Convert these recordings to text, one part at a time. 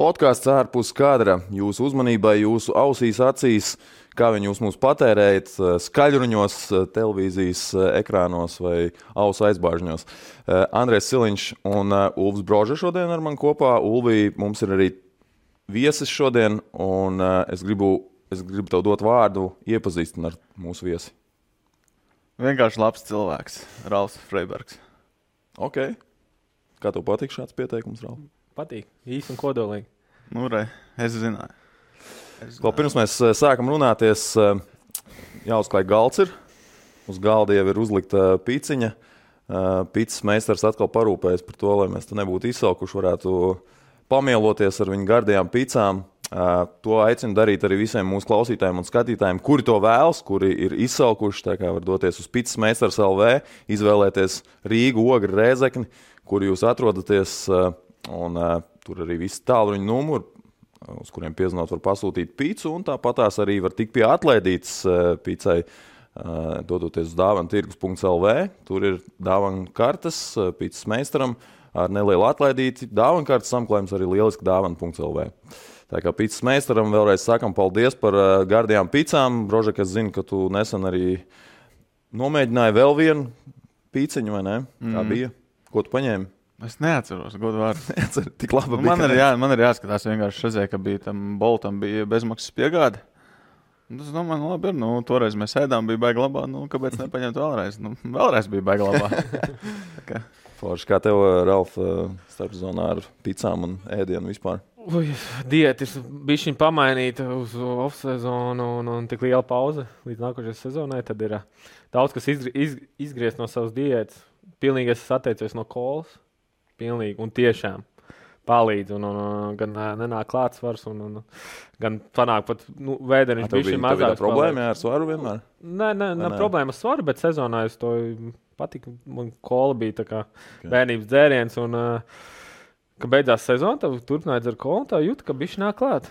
Podkāsts ārpus kadra jūsu uzmanībai, jūsu ausīs, acīs, kā viņi jūs mūs patērējat, skaļruņos, televīzijas ekrānos vai ausu aizbāžņos. Andrēs Siliņš un Ulfs Broža šodien ar mani kopā. Ulvī, mums ir arī viesis šodien, un es gribu, es gribu tev dot vārdu, iepazīstināt ar mūsu viesi. Vienkārši labs cilvēks, Rāls Freibergs. Ok. Kā tev patīk šāds pieteikums, Rāls? Patīk, īsi un kodolīgi. Nu, re, es zināju. Es Vēl pirms mēs eh, sākam runāties, eh, jāuzklāj galds. Ir. Uz galda jau ir uzlikta pīciņa. Pīcis meistars atkal parūpējas par to, lai mēs te nebūtu izsalkuši, varētu pamieloties ar viņu gardajām pīcām. To aicinu darīt arī visiem mūsu klausītājiem un skatītājiem, kuri to vēlas, kuri ir izsalkuši. Tā kā var doties uz Pīcis meistars LV, izvēlēties Rīgu, Ogri, Rēzekni, kur jūs atrodaties. Un, uh, tur arī viss tālruņa numuri, uz kuriem piezinot, var pasūtīt pīci. Tāpat tās arī var tikt pie atlaidītas uh, pīcai, uh, dodoties uz dāvana tirgus.lv. Tur ir dāvana kartes uh, pīcis meistaram ar nelielu atlaidīti. Dāvana kartes samklājums arī lieliski dāvana.lv. Tā kā pīcis meistaram vēlreiz sakam paldies par uh, gardajām pīcām. Brožek, es zinu, ka tu nesen arī nomēģināji vēl vienu pīciņu, vai ne? Kā Mm. bija? Ko tu paņēmi? Es neatceros, godu vārdu. Neatceros, tik labi Nu, man, ir jā, man ir jāskatās, vienkārši redzēju, ka bija tam Boltam bija bezmaksas piegāde. Tas, domāju, nu, labi, ir. Nu, toreiz mēs ēdām, bija baigta labā. Nu, kāpēc nepaņemt vēlreiz? Nu, vēlreiz bija baigta labā. Kā- Forši, kā tev, Ralf, starpzonā ar pizzām un ēdienu vispār? Ui, Diētas bija šī pamainīta uz off-sezonu un, un tik liela pauze līdz nākošajai sezonai. Tad ir ā, daudz kas izgri, iz, izgriezt no savas diētas. Pilnīgi esmu atteicies no kolas. Pilnīgi un tiešām palīdz. Un, un, un, gan ā, nenāk klāts svars, un, un gan panāk pat nu, bija bija, tev bija mazāk problēma ar svaru vienmēr? Nē, nē, Vai nav nē? problēma ar svaru, bet sezonā es to patiku. Man kola bija tā kā bērnības dzēriens. Un, uh, kad beidzās sezona, tad turpināja dzert kolu. Tā jūt, ka viņš nāk klāt.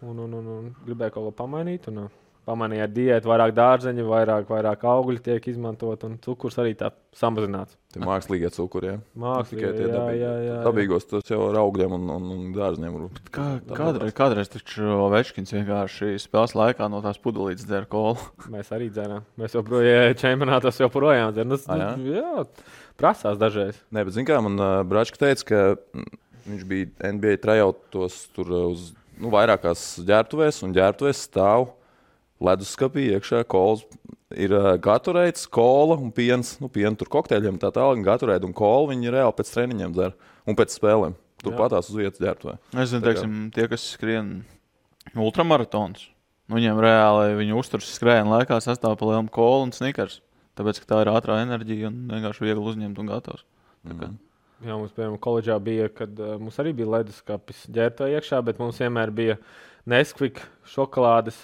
Un, un, un, un gribēja kaut ko pamainīt. Un, uh, Pamanīja ar diētu, vairāk dārzeņu, vairāk, vairāk augļu tiek izmantot, un cukurs arī tā samazināts. Tie mākslīgie cukuri, jā. Mākslīgi, Tikai tie jā, dabīgi- jā, jā, jā. Dabīgos tas jau ar augļiem un, un, un dārziem. var- Kā, kādreiz, kādreiz taču Večkins vienkārši spēles laikā no tās pudelītes dzer kolu. Mēs arī dzērām. Mēs joprojām čempionātos joprojām dzeram. Tas A, jā? nu, jā, prasās dažreiz. Nē, bet zini kā man uh, Bračka teica, ka viņš bija NBA trajautos tur uz nu, vairākās ģērbtuvēs, un ģērbtuvēs stāv leduskapī iekšā kols. Ir gatureits, kola un piens, nu, piena tur kokteļiem tā tālāk, un gatureit un kola viņi reāli pēc treniņiem dzer un pēc spēlēm. Tur Jā. patās uz vietas ģērbtuvē. Es zinu, teiksim, tie, kas skrien ultramaratons, nu, viņiem reāli viņu uzturs skrējienu laikā sastāv pa lielu kolu un snikers. Tāpēc, ka tā ir ātrā enerģija un vienkārši viegli uzņemt un gatavs. Kā- Mhm. Jā, mums, piemēram, koledžā bija, kad uh, mums arī bija leduskapis ģērbta iekšā, bet mums vienmēr bija Neskvika šokolādes.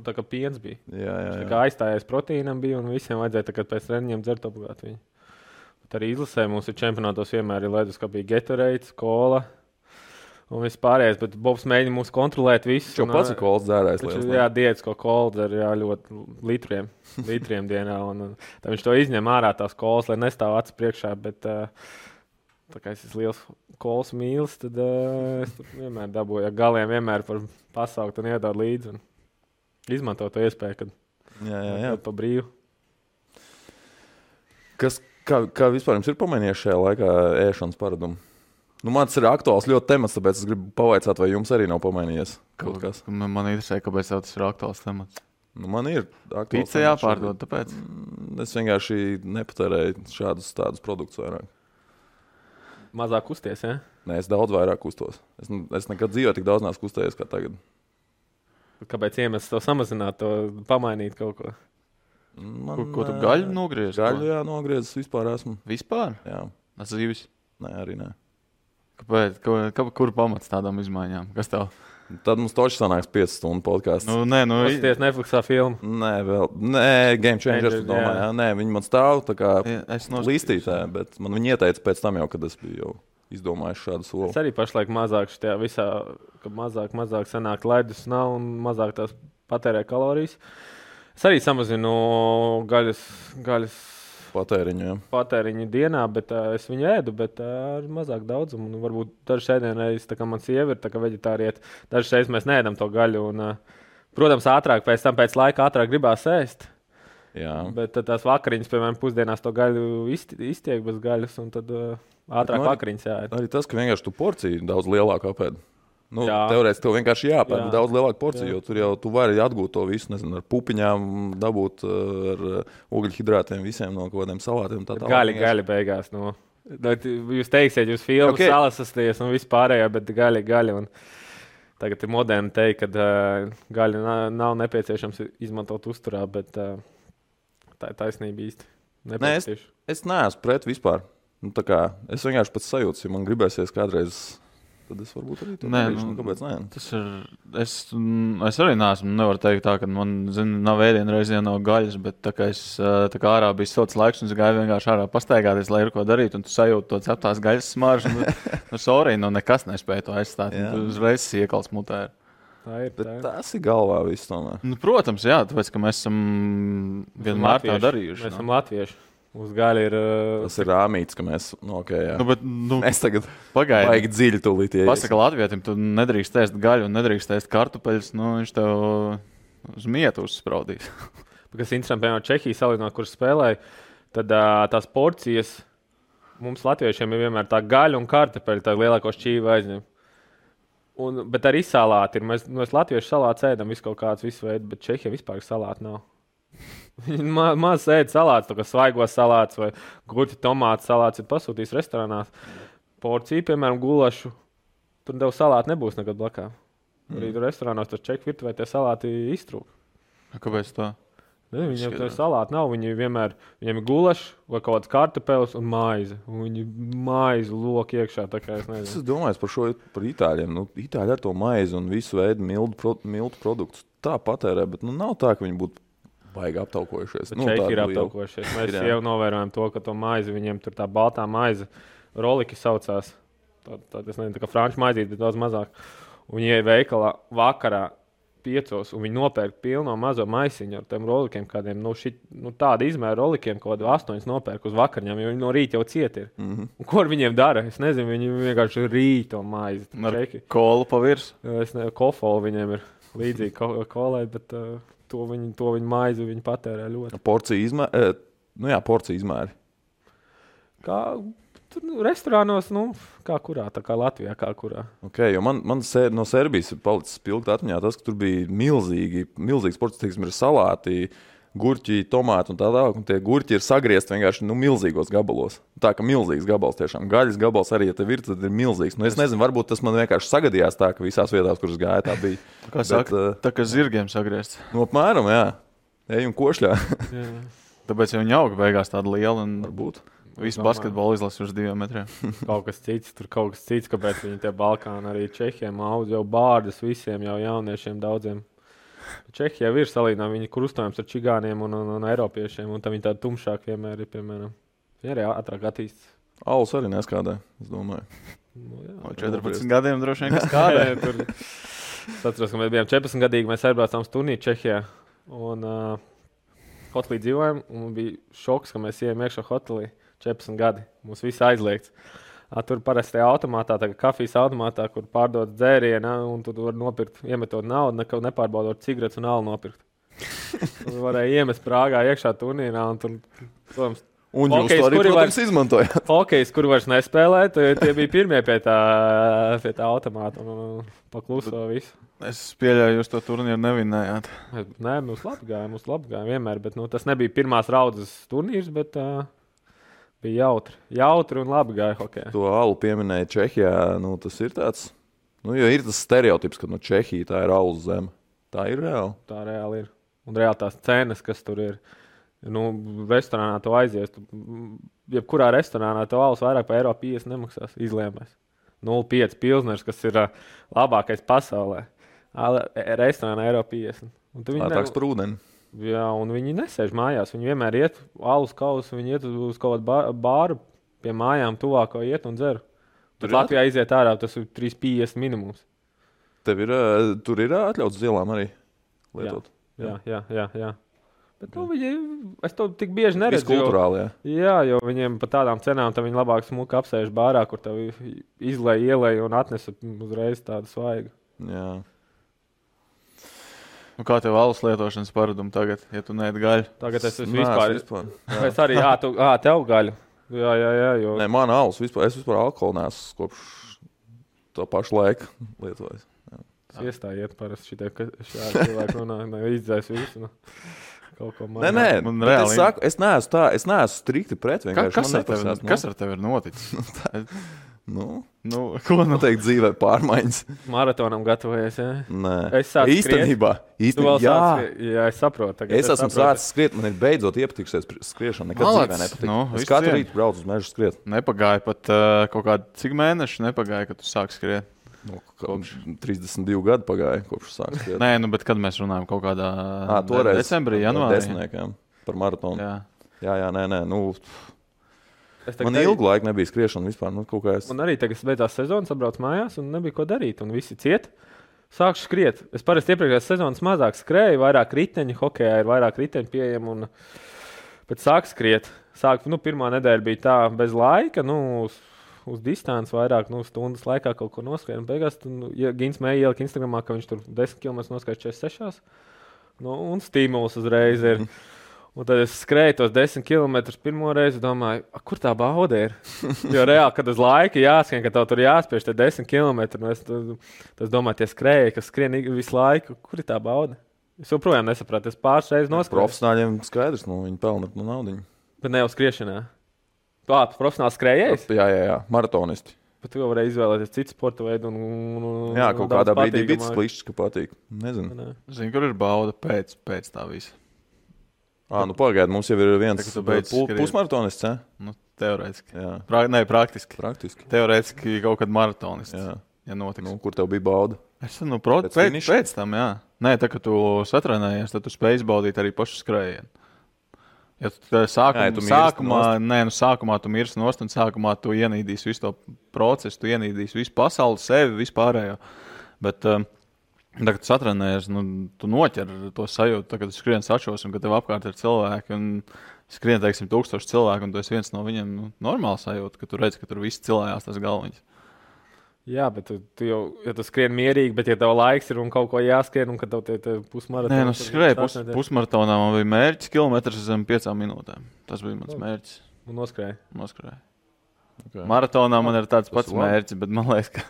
Tā kā piens bija. Jā, jā, jā. kā aizstājās proteīnam, bija un visiem vajadzēja kā pēc treniņiem dzert obligāti. Viņu. Bet arī izlasē mums ir čempionātos vienmēr ir leduskapī Gatorade, kola un viss pārējais. Bet Bobs mēģina mūs kontrolēt visus. Viņš jau pats ir kols dzērājs. Taču, liels, jā, diets, ko kola ir jā, ļoti litriem, litriem dienā. Un, un, tad viņš to izņem ārā tās kolas, lai nestāv acis priekšā. Bet, uh, tā kā es esmu liels kolas mīlis, tad uh, es vienmēr dabūju ar galiem, vienmēr par pasaukt un iedot līdzi. Un izmanto to iespēju, kad Jā, jā, jā. pa brīvu. Kas, kā, kā vispār jums ir pamainījies šajā laikā ēšanas paradumu? Nu, man tas ir aktuāls ļoti temats, tāpēc es gribu pavaicāt, vai jums arī nav pamainījies kaut kas. Man, man interesē, kāpēc tas ir aktuāls temats. Nu, man ir aktuāls Pīcis jāpārdod, tāpēc. Mm, Es vienkārši nepatērēju šādus tādus produktus vairāk. Mazāk kusties, ja? Nē, es daudz vairāk kustos. Es, es nekad dzīvē tik daudz neesmu kustējies kā tagad. Kāpēc iemesls to samazināt, to pamainīt kaut ko? Man, Ko, ko tu gaļu nogriezi? Gaļu, jā, nogriezis vispār esmu. Vispār? Jā, Tas zīvis. nē, arī nē. Kāpēc? Ko, kā, kur pamats tādām izmaiņām? Kas tev? Tad mums točs sanāks 5 stundu podkāsts. Nu, nē, nu, Pasties Netflixā filmu. Nē, vēl. Nē, Game Changers. Changers, Domāju, jā. jā. Nē, viņi man stāv tā kā noskatījos. līstītē, bet man viņi ieteica pēc tam jau, kad es biju jau izdomājis šādu soli. Es arī pašlaik mazāk šajā visā, ka mazāk, mazāk sanāk ledus nav un mazāk tās patērē kalorijas. Es arī samazinu gaļas, gaļas patēriņu. Jā. patēriņu dienā, bet uh, es viņu ēdu, bet uh, ar mazāk daudzumu. Un varbūt dažas ēdienas, tā kā man sieva ir veģetārieta, dažas reizes mēs neēdam to gaļu. Un, uh, protams, ātrāk pēc tam, pēc laika, ātrāk gribās ēst. Jā. Bet tad tās vakariņas, piemēram, pusdienās to gaļu izti- iztiek bez gaļas, un tad uh, ātrāk nu vakariņas jāēd. Arī tas, ka vienkārši tu porciju daudz lielāku apēdi. Nu, Jā. Teorētiski tev vienkārši jāpērk Jā. daudz lielāku porciju, Jā. jo tur jau tu vari atgūt to visu, nezinu, ar pupiņām, dabūt uh, ar uh, ugļhidrātiem, visiem no kaut kādiem salātiem. Tā tālāk. Gaļa, gaļa beigās. Nu. Nu, Jūs teiksiet, jūs filmu Ok. okay. salasties un viss pārējā, bet gaļa, gaļa. Un tagad ir moderni teikt, ka uh, nav, nav nepieciešams izmantot uzturā, bet uh, tā ir taisnība īsti. Nē, es-. Es neesmu pret vispār. Nu, tā kā, es vienkārši pats sajūtu, ja man gribēsies kādreiz, tad es varbūt arī to Nē, darīšu. nu, kāpēc nē? Tas ir. Es, mm, es arī neesmu. Nevaru teikt, tā, ka man zin, nav ēdienu reizē no gaļas, bet tā kā, es, tā kā ārā bija silts laiks un es gāju vienkārši ārā pastaigāties, lai ir ko darīt. Un tu sajūti to ceptās gaļas smaržu. Nu, nu, sorry, nu nekas nespēja to aizstāt. Uzreiz iekals mutē. Tā ir. Bet Tā ir. tas ir galvā viss tomēr. Nu, protams, jā, tāpēc, ka mēs esam vienmēr tā Latvieši. darījuši. Mēs nu. esam latvieši. Uz gaļa ir. Uh, Tas ir rāmīts, ka mēs, nu, ok, jā. Nu, bet, nu, Mēs tagad pagaidi. vajag dziļi tūlīt. Pasaka Latvijam, tu nedrīkst ēst gaļu un nedrīkst ēst kartupeļus. Nu, viņš tev uz mietu uzspraudīs. kas interesanti, piemēram, Čehija salīdzinot, kur spēlēja, tad uh, tās porcijas mums, latviešiem, ir vienmēr tā gaļa un kartupeļi, tā lielāko šķīvi aizņem. Un, bet arī salāti ir. Mēs, mēs latviešu salātu ēdam visu kaut kāds, visu veidu, bet Čehija vispār salātu nav. Viņi ma maz ēd salātus, tā kā svaigos salātus vai gurķu tomātu salātus ir pasūtījis restorānā. Porcija, piemēram, gulašu. Tur tev salāti nebūs nekad blakā. Arī tur restorānos tur čeku virtuvē tie salāti iztrūk. Kāpēc tā? Ne, viņiem Skaidrs. tā salāti nav. Viņi vienmēr viņiem ir gulašs vai kaut kāds kartupeļs un maize. Un viņi maizi lok iekšā. Es Es domājis par šo par itāļiem. Nu, itāļi ar to maizi un visu veidu mildu, pro, mildu produktus tā patērē, bet nu, nav tā, ka viņi būtu baigi aptaukojušies. Nu, Čehi ir tādu jau- aptaukojušies. Mēs ir, jau novērojam to, ka to maizi viņiem tur tā baltā maize, roliki saucās. Tā, tā, es nezinu, tā kā franču maizīt, bet daudz mazāk. Un viņi ienāk veikalā vakarā. Piecos, un viņi nopērk pilno mazo maisiņu ar tiem rolikiem, kādiem nu, šit, nu, tādu izmēru rolikiem, ko astoņus nopērk uz vakariņām, jo viņi no rīta jau cieti ir. Mm. -hmm. Un ko ar viņiem dara? Es nezinu, viņi vienkārši rīt to maizi. Ar Čehi. kolu pa virsmu. Es nezinu, kofolu viņiem ir līdzīgi ko- kolai, bet uh, to viņi, to viņi maizi viņi patērē ļoti. Porcija izmēri. Nu jā, porcija izmēri. Kā tur nu, restorānos, nu, kā kurā, tā kā Latvijā, kā kurā. Okay, man, man ser, no Serbijas ir palicis spilgti atmiņā tas, ka tur bija milzīgi, milzīgs sports, teiksim, ir salāti, gurķi, tomāti un tā tālāk. Un tie gurķi ir sagriezti vienkārši nu, milzīgos gabalos. Tā kā milzīgs gabals tiešām. Gaļas gabals arī, ja tev ir, tad ir milzīgs. Nu, es nezinu, varbūt tas man vienkārši sagadījās tā, ka visās vietās, kuras gāja, tā bija. Kā Bet, saka, uh, tā kā zirgiem sagriezt. Nu, apmēram, jā. Ej un košļā. Jā. Tāpēc jau viņi auga beigās tāda liela un varbūt. Visu basketbolu izlasa uz diviem metriem. Kaut kas cits, tur kaut kas cits, kāpēc viņi tie Balkāni arī Čehiem audz jau bārdas visiem jau jauniešiem daudziem. Čehija ir salīdzināma, viņi krustojums ar čigāniem un, un, un eiropiešiem, un tam viņi tādi tumšāki vienmēr ir, piemēram. Viņi arī ātrāk attīstās. Alus arī neskādē, es domāju. Nu, jā. No 14 gadiem droši vien kādai. tur? Es atceros, ka mēs bijām 14 gadīgi, mēs aizbraucām turnīru Čehijā. Un uh, hotelī dzīvojām, un bija šoks, ka mēs ejam iekšā hotelī 14 gadi. Mums viss aizliegts. Tur parasti ir automātā, tā kā kafijas automātā, kur pārdod dzērienu, un tu var nopirkt, iemetot naudu, neko nepārbaudot cigaretes un alu nopirkt. Tur varēja iemest prāgā iekšā turnīrā, un tur, protams, Un jūs Hokejs, to arī, protams, izmantojat. hokejs, kur vairs nespēlē, tie, tie bija pirmie pie tā, pie tā automāta un, pakluso visu. Es pieļauju, jūs to turnīru nevinējāt. Nē, mums labi gāja, mums labi gāja vienmēr, bet nu, tas nebija pirmās raudzes turnīrs, bet uh, bija jautri. Jautri un labi gāja hokeja. To alu pieminēja Čehijā. Nu, tas ir tāds, nu, jo ir tas stereotips, ka no Čehijas tā ir alus zeme. Tā ir reāli. Tā reāli ir. Un reāli tās cenas, kas tur ir. Nu, restorānā to aizies. Tu, jebkurā restorānā to alus vairāk par eiro 50 nemaksās. Izlēmēs. 0,5 pilsners, kas ir uh, labākais pasaulē. E- Restorānā eiro 50. Un tu viņu Lētāks par ūdeni. Jā, un viņi nesēž mājās. Viņi vienmēr iet alus kausu, viņi iet uz kaut kādu bā- bāru pie mājām, tuvāko iet un dzer. Tur ir Latvijā iziet ārā, tas ir 3,50 minimums. Tev ir, ā, tur ir ā, atļauts zilām arī lietot. Jā, jā, jā. jā. Bet, nu, viņi, es to tik bieži Tas neredzu. jo- kultūrāli, jā. Jā, jo viņiem par tādām cenām tam viņi labāk smuka apsēž bārā, kur tev izlaiž, ielaiž un atnes uzreiz tādu svaigu. jā. Nu, kā tev alus lietošanas paradumi tagad, ja tu neēd gaļu? Tagad es esmu Nē, vispār. vispār. Es arī, jā, tu, ā, tev gaļu. Jā, jā, jā. Jo, Nē, man alus vispār, es vispār alkoholu nesu kopš to pašu laiku lietojis. Es iestājiet parasti šitie, cilvēki runā, ne izdzēs visu. Nu, kaut ko Nē, nē, Man reāli- es, saku, es neesmu tā, es neesmu strikti pret. Ka, kas, ar tevi, nepasās, nu, kas ar tevi ir noticis? Nu, nu, ko nu? noteikti dzīvē pārmaiņas. Maratonam gatavojies. Jā. Nē, Es sāku īstenībā. Īstenībā jā, sāc, jā, es saprotu. Tagad es esmu saprotu. sācis skriet, man ir beidzot iepatikusies pri- skriešana. Nekad Malac, dzīvē nepatika. nu, es katru cieņu. rītu braucu uz mežu skriet. Nepagāja pat uh, kaut kādi cik mēneši nepagāja, kad tu sāki skriet. Nu, kopš 32 gadu pagāja, kopš skriet. Nē, nu, bet kad mēs runājam kaut kādā Ā, toreiz decembrī, par janvārī. Desmitniekiem par maratonu. Jā, Jā. jā, nē, nē. Nu, Es tagad man arī- ilgu laiku nebija skriešana vispār. Nu, es... Man arī tagad beidzās sezonas, atbraucu mājās un nebija ko darīt. Un visi ciet. Sākšu skriet. Es parasti iepriekšējās sezonas mazāk skrēju, vairāk riteņu, hokeja ir vairāk riteņu pieejama. Un pēc sāku skriet. Sāk, nu, pirmā nedēļa bija tā bez laika. Nu, uz, distanci vairāk, nu, stundas laikā kaut ko noskrēju. Un beigās, nu, ja Gins mēģināja ielikt Instagramā, ka viņš tur 10 km noskrēja 46. Nu, un stimuls uzreiz ir. Un tad es skrēju tos 10 km pirmo reizi, domāju, "A, kur tā bauda ir. Jo reāli, kad uz laiku jāskrien, ka tev tur jāspiež tie 10 km, nu es tas domāju, tie skrēji, kas skrien visu laiku, kur ir tā bauda. Es joprojām nesapratu, es pāris reizes noskrēju. Profesionāļiem skaidrs, nu, viņi pelna no naudas. Bet ne jau skriešanā. Pāri profesionāli skrējējis. Jā, jā, jā, maratonisti. Bet tu jau vari izvēlēties citu sporta veidu. Un, un, un, Jā, kaut kādā brīdī bija klišs, ka patīk. Nezinu. Nē. Zini, kur ir bauda pēc, pēc tā visa? Ah, nu pagaidi, mums jau ir viens pu- pusmaratonists. Ja? Nu, teorētiski. Pra, nē, praktiski. praktiski. Teorētiski kaut kad maratonists. Jā. Ja notiks. Nu, kur tev bija bauda? Es nu, pro, Pēc pēc, pēc, tam, jā. Nē, tā kā tu satrenējies, tad tu spēj izbaudīt arī pašu skrējienu. Ja tu sākumā, Jā, tu sākumā, nē, nu, sākumā tu mirsti nost, un sākumā tu ienīdīsi visu to procesu, tu ienīdīsi visu pasauli, sevi, vispārējo. Bet, um, Tagad, kad satrenējies, nu, tu noķer to sajūtu, tā, kad tu skrien sačos, un ka tev apkārt ir cilvēki. Un skrien, teiksim, tūkstoši cilvēku, un tu esi viens no viņiem. Nu, normāli sajūta, ka tu redz, ka tur viss cilvēks tas galvenais. Jā, bet tu, tu jau, ja tu skrien mierīgi, bet ja tev laiks ir un kaut ko jāskrien, un tev tie, tie pusmaratoni. Nē, nu, skrēju pus, pusmaratonā. Man bija mērķis kilometrs zem piecām minūtēm. Tas bija mans Labi. mērķis. Un noskrēja. Noskrēju. Okay. Maratonā man ir tāds Tas pats labi. mērķis, bet man liekas, ka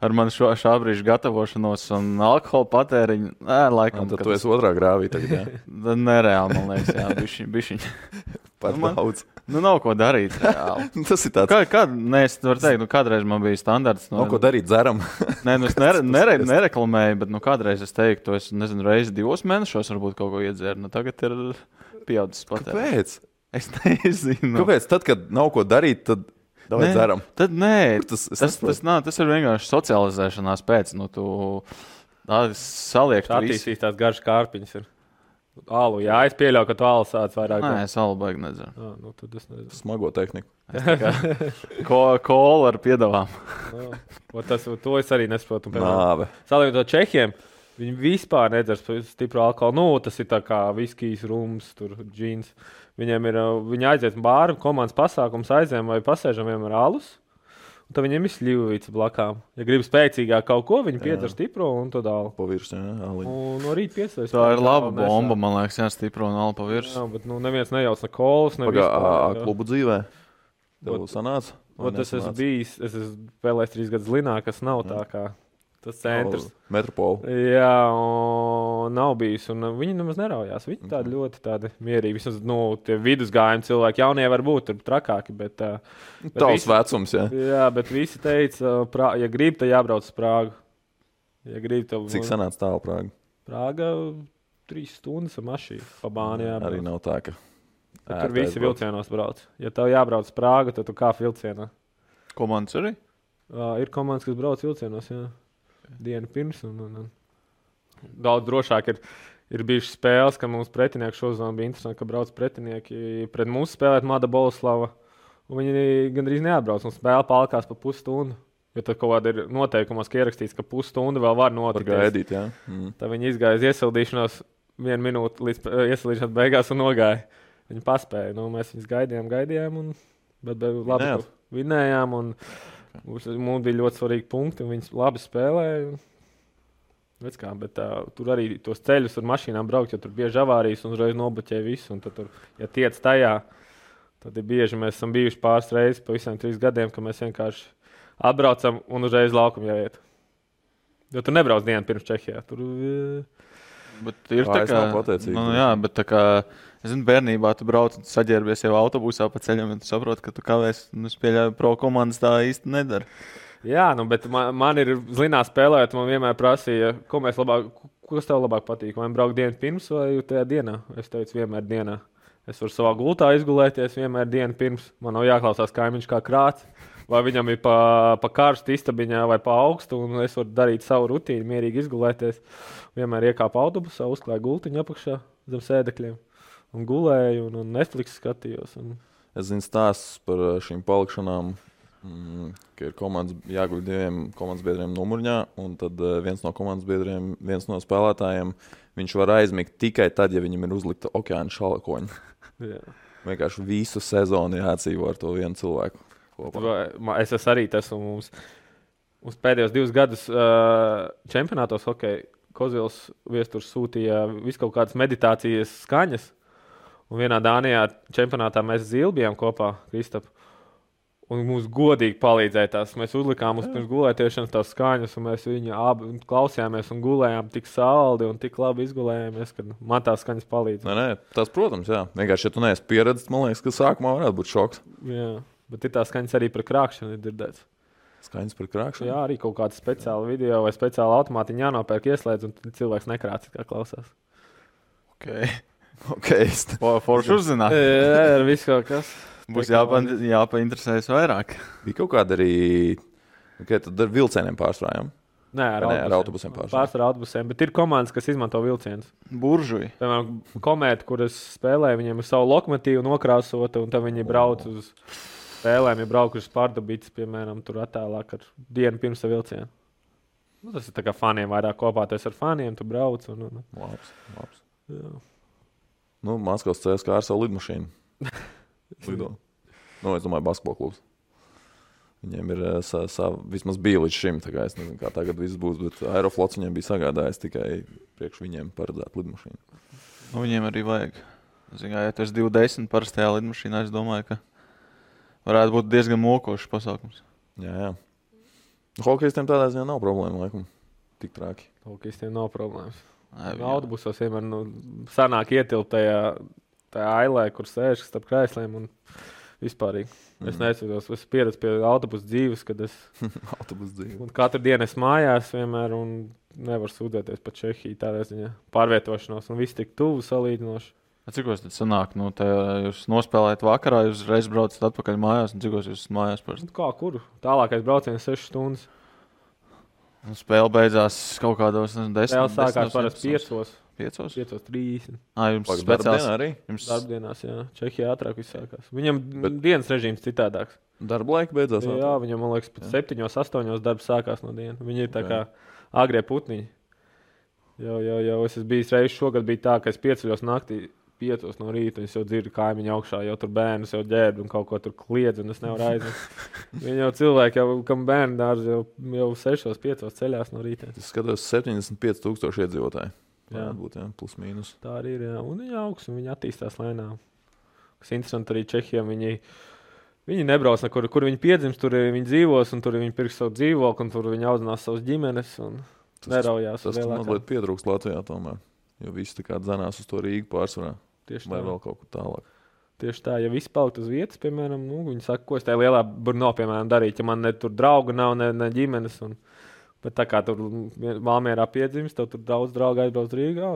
ar manu šo šā brīža gatavošanos un alkohola patēriņu, nē, laikam, Tad ka tu esi otrā grāvī. Tagad, tad nereāli, man liekas, jā, bišķiņ, bišķiņ. Par Nu, man- daudz. Nu, nav ko darīt. Tas ir tāds. Kā, kā, nē, es varu teikt, nu, kādreiz man bija standarts. Nav ko darīt, dzeram. Nē, nu, es nere, nere, nereklamēju, bet nu, kādreiz es teiktu, es nezinu, reizi divos mēnešos varbūt kaut ko iedzēru. Nu, tagad ir pieaudzis patēriņš. Kāpēc? Es nezinu. Kāpēc? Tad, kad nav ko darīt, tad davai Nē. dzeram. Tad nē, tas- tas, nesaprotu. tas, nav, tas ir vienkārši socializēšanās pēc. Nu, tu saliek visu. Attīstīs tās garšas kārpiņas. Ir. Alu, jā, es pieļauju, ka tu alu sāc vairāk. Nē, es alu baigi nedzeru. Jā, nu, tad es nezinu. Smago tehniku. Ko, kola ar piedāvām. Jā. O, Tas, to es arī nesaprotu. Salīdzinot ar čehiem, viņi vispār nedzer stipru alkoholu. Nu, tas ir tā kā viskijs, rums, tur džins. Viņiem ir, viņi aiziet uz bāru, komandas pasākums, aizējām vai pasēžam vienmēr alus. un Tad viņiem ir sļūvīts blakām. Ja grib spēcīgāk kaut ko, viņi piedzer stipro un tad dālu. Pa virsmu. jā, aliņu. Un no rīta piesājas. Tā ir laba bomba, man liekas, jā, stipro un alu pa virsmu. Jā, bet nu, neviens nejauc ne kolas, ne vispār, jā. klubu dzīvē. Tev sanāca? Ot, Es esmu bijis, es esmu spēlējis trīs gadus Linā, kas nav tā kā tas centrs. O, Metropola. Jā, un nav bijis. Viņi nemaz neraujās. Viņi tādi Mhm. ļoti tādi mierīgi. Vismaz nu, tie vidusgājumi cilvēki, jaunie var būt trakāki. Bet, bet Tavs visi- vecums, jā. Jā, bet visi teica, ka, ja grib, tad jābrauc uz Prāgu. Ja grib, tad Cik sanāca tālu Prāga? Prāga trīs stundas ar mašīnu pa bāni. Arī nav tā, ka. Bet Tur visi aizbrauc. vilcienos brauc. Ja tev jābrauc uz Prāgu, tad tu kā vilcienā. Komandas arī? Uh, ir komandas, kas brauc vilcienos jā. Dienu pirms. Un, un, un. Daudz drošāk ir, ir bijušas spēles, ka mums pretinieki šodien bija interesanti, ka brauc pretinieki pret mums spēlēt Mada Boleslava. Viņi gandrīz neatbrauc un spēle palkās pa pusstundu. Jo tad kaut kāda ir noteikumos, ka ierakstīts, ka pusstunda vēl var notikt. gaidīt, jā. Mm. Tad viņi izgāja uz iesildīšanos. vienu minūti līdz uh, ieslīgšanas beigās un nogāja. Viņi paspēja. Nu, mēs viņus gaidījām, gaidījām. Un, bet, bet labi, ka vinējām. Un, mums, mums bija ļoti svarīgi punkti, un viņi labi spēlēja. Redz Kā, bet, uh, tur arī tos ceļus ar mašīnām braukt, jo tur bieži avārijas un uzreiz nobloķēja visu. tad Tur, ja tiec tajā, tad ir bieži mēs esam bijuši pāris reizes pa visiem trīs gadiem, ka mēs vienkārši atbraucam un uzreiz laukumā jāiet. Jo tu nebrauc dienu pirms Čehijā. Tur, uh, Bet ir tā, nav pateicīgs. nu, jā, bet tā kā, es zinu, bērnībā tu brauc un saģērbies jau autobusā pa ceļam, un tu saproti, ka tu kavēs, un es pieļauju, pro komandas tā īsti nedara. Jā, nu, bet man, man ir zināmā spēlēt, man vienmēr prasīja, ko mēs labāk, kas tev labāk patīk. Vai braukt dienu pirms vai tajā dienā? Es teicu, vienmēr dienā. Es varu savā gultā izgulēties vienmēr dienu pirms. Man nav jāklausās kaimiņš kā krāts. Vai viņam ir pa, pa karstu istabiņā vai pa augstu, un es varu darīt savu rutīnu, mierīgi izgulēties. Vienmēr iekāpu autobusā, uzklāju gultiņu apakšā zem sēdekļiem un gulēju, un, un Netflix skatījos. Un... Es zinu stāstus par uh, šīm palikšanām. Mm, ka ir komandas, jāguļ diviem komandas biedriem numurņā, un tad uh, viens no komandas biedriem, viens no spēlētājiem, viņš var aizmigt tikai tad, ja viņam ir uzlikta okeāna šalkoņa. Jā. Vienkārši visu sezonu jāatdzīvo ar to vienu cilvēku. Kopā. Es esmu arī tas, un mums, mums pēdējos divus gadus uh, čempionātos hokeja Kozils viesturs sūtīja visu kaut kādas meditācijas skaņas. Un vienā Dānijā čempionātā mēs zili bijām kopā, Kristap. Un mums godīgi palīdzēja tās. Mēs uzlikām uz pirms gulētiešanas tās skaņas, un mēs viņu abi klausījāmies un gulējām tik saldi un tik labi izgulējāmies, ka man tās skaņas palīdz. Nē, nē, tas, protams, jā. Vienkārši, ja tu neesi pieredzējis, man liekas, ka sākumā varētu būt šoks. Jā. Bet ir tā skaņas arī par krāpšanu, ir dzirdēts. Skaņas par krāpšanu. Jā, arī kaut kāda speciāla video vai speciāla automātiņa jānopērk, ieslēdz, un cilvēks nekrāts, kā klausās. Okay. Okay. O, Forši uzzināt. Jā, ar visu kaut kas. Būs jāpa, jāpainteresējas vairāk. Bija kaut kāda arī. Okay, tad ar vilcieniem pārstrādājām. Nē, ar, Nē, ar autobusiem pārstrādājām. Pārsvarā autobusiem, bet ir komandas, kas izmanto vilcienus. Buržuji. Piemēram, komēta, kuras spēlē, viņiem ir savu lokomotīvu nokrāsota, un tad viņi brauc uz spēlēm, ja braukuši pārdabītas, piemēram, tur attālāk ar dienu pirms vilciena. Nu, tas ir tā kā faniem vairāk kopā, tas ar faniem tu brauc. Un, un, Labs, labs. jā. Nu, Maskavas CSK ar savu lidmašīnu. Lido. Nu, es domāju, basketbola klubs. Viņiem ir eh, sa, sa, vismaz bija līdz šim. Es nezinu, kā tagad viss būs, bet Aeroflots viņiem bija sagādājis tikai priekš viņiem paredzētu lidmašīnu. Nu, viņiem arī vajag. Zinā, ja tas ir 20 parastajā lidmašīnā, es domāju, ka varētu būt diezgan mokošs pasākums. Jā, jā. Hokejistiem tādā ziņā nav problēma, laikam. Tik traki. Hokejistiem nav problēmas. Autobusos vienmēr nu, sanāk ietilpt tajā, tajā ailē, kur sēž starp krēsliem. Un vispār es Mhm. nesaprotu, es pieredzējis pie autobusu dzīves, kad es Autobus dzīve. un katru dienu esmu mājās vienmēr un nevaru sūdzēties par Čehiju. Tādā ziņā pārvietošanos un viss tik tuvu salīdzinoši. Cikos tad sanāk, nu, jūs nospēlējat vakarā, jūs reiz braucat atpakaļ mājās, un cikos jūs esat mājās par Nu, kā kur? Tālākais brauciens - 6 stundas. Nu, spēli beidzās kaut kādos, nezinu, desmit. Spēle sākās desmitos, parasti vienpadsmitos. 5. Piecos? 5.30. Ā, jums Pagaidām, speciāls. arī. Jums Darbdienās, jā. Čehijā ātrāk viss sākās. Viņam Bet... Dienas režīms citādāks. Darba laika beidzās. Jā, viņam, man liekas, pat Jā. 7, 8 darbs sākās no dienas. Viņi ir tā Ok. kā agrie putniņi. Jau, jau, jau es bijis reizes, šogad bija tā, ka es pieceļos naktī. Piecos no rīta es jau dzirdu kaimiņu augšā, jau tur bērnus jau ģērbu un kaut ko tur kliedz, un es nevaru aizvest. Viņi jau cilvēki, jau, kam bērnu dārza jau, jau 6, 5 ceļās no rīta. Es skatos 75,000 iedzīvotāju. Jā. Būt jā, plus mīnus. Tā arī ir. Jā. Un viņi augs un viņi attīstās lēnām. Kas interesanti arī Čehijam. Viņi, viņi nebrauc nekur, kur viņi piedzimst, tur viņi dzīvos, un tur viņi pirks savu dzīvokli, un tur viņi audzinās savas ģimenes. Tas, neraujās tas lielākām. mazliet pietrūkst Latvijā tomēr. Jo viss tā kā dzenās uz to Rīgu pārsvarā. Tieši Vai tā. vēl kaut kur tālāk. Tieši tā, ja viss palikt uz vietas, piemēram, nu, viņi saka, ko es tajā lielā burnā, piemēram, darītu, ja man ne tur draugu nav, ne, ne ģimenes. Un, bet tā kā tur Valmjerā piedzimst, tad tur daudz draugu aizbrauc Rīgā,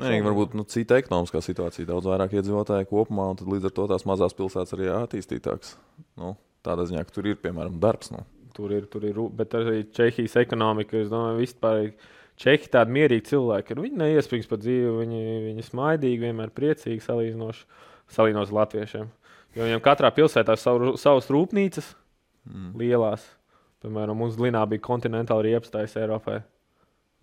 Nē, varbūt nu, cita ekonomiskā situācija, daudz vairāk iedzīvotāju kopumā, un līdz ar to tās mazās pilsētas arī attīstītākas. Nu, tādā ziņā, ka tur ir piemēram darbs. Nu. Tur ir, tur ir, bet arī Čehijas ekonomika, es domāju, vispār. Čehi tādi mierīgi cilvēki, viņi neiesprings par dzīvi, viņi, viņi smaidīgi, vienmēr priecīgi salīdzinoši, salīdzinoši ar latviešiem. Jo viņiem katrā pilsētā ir savu, savas rūpnīcas, Mm. lielās. Piemēram, mums Linā bija kontinentāla riepstājas Eiropai.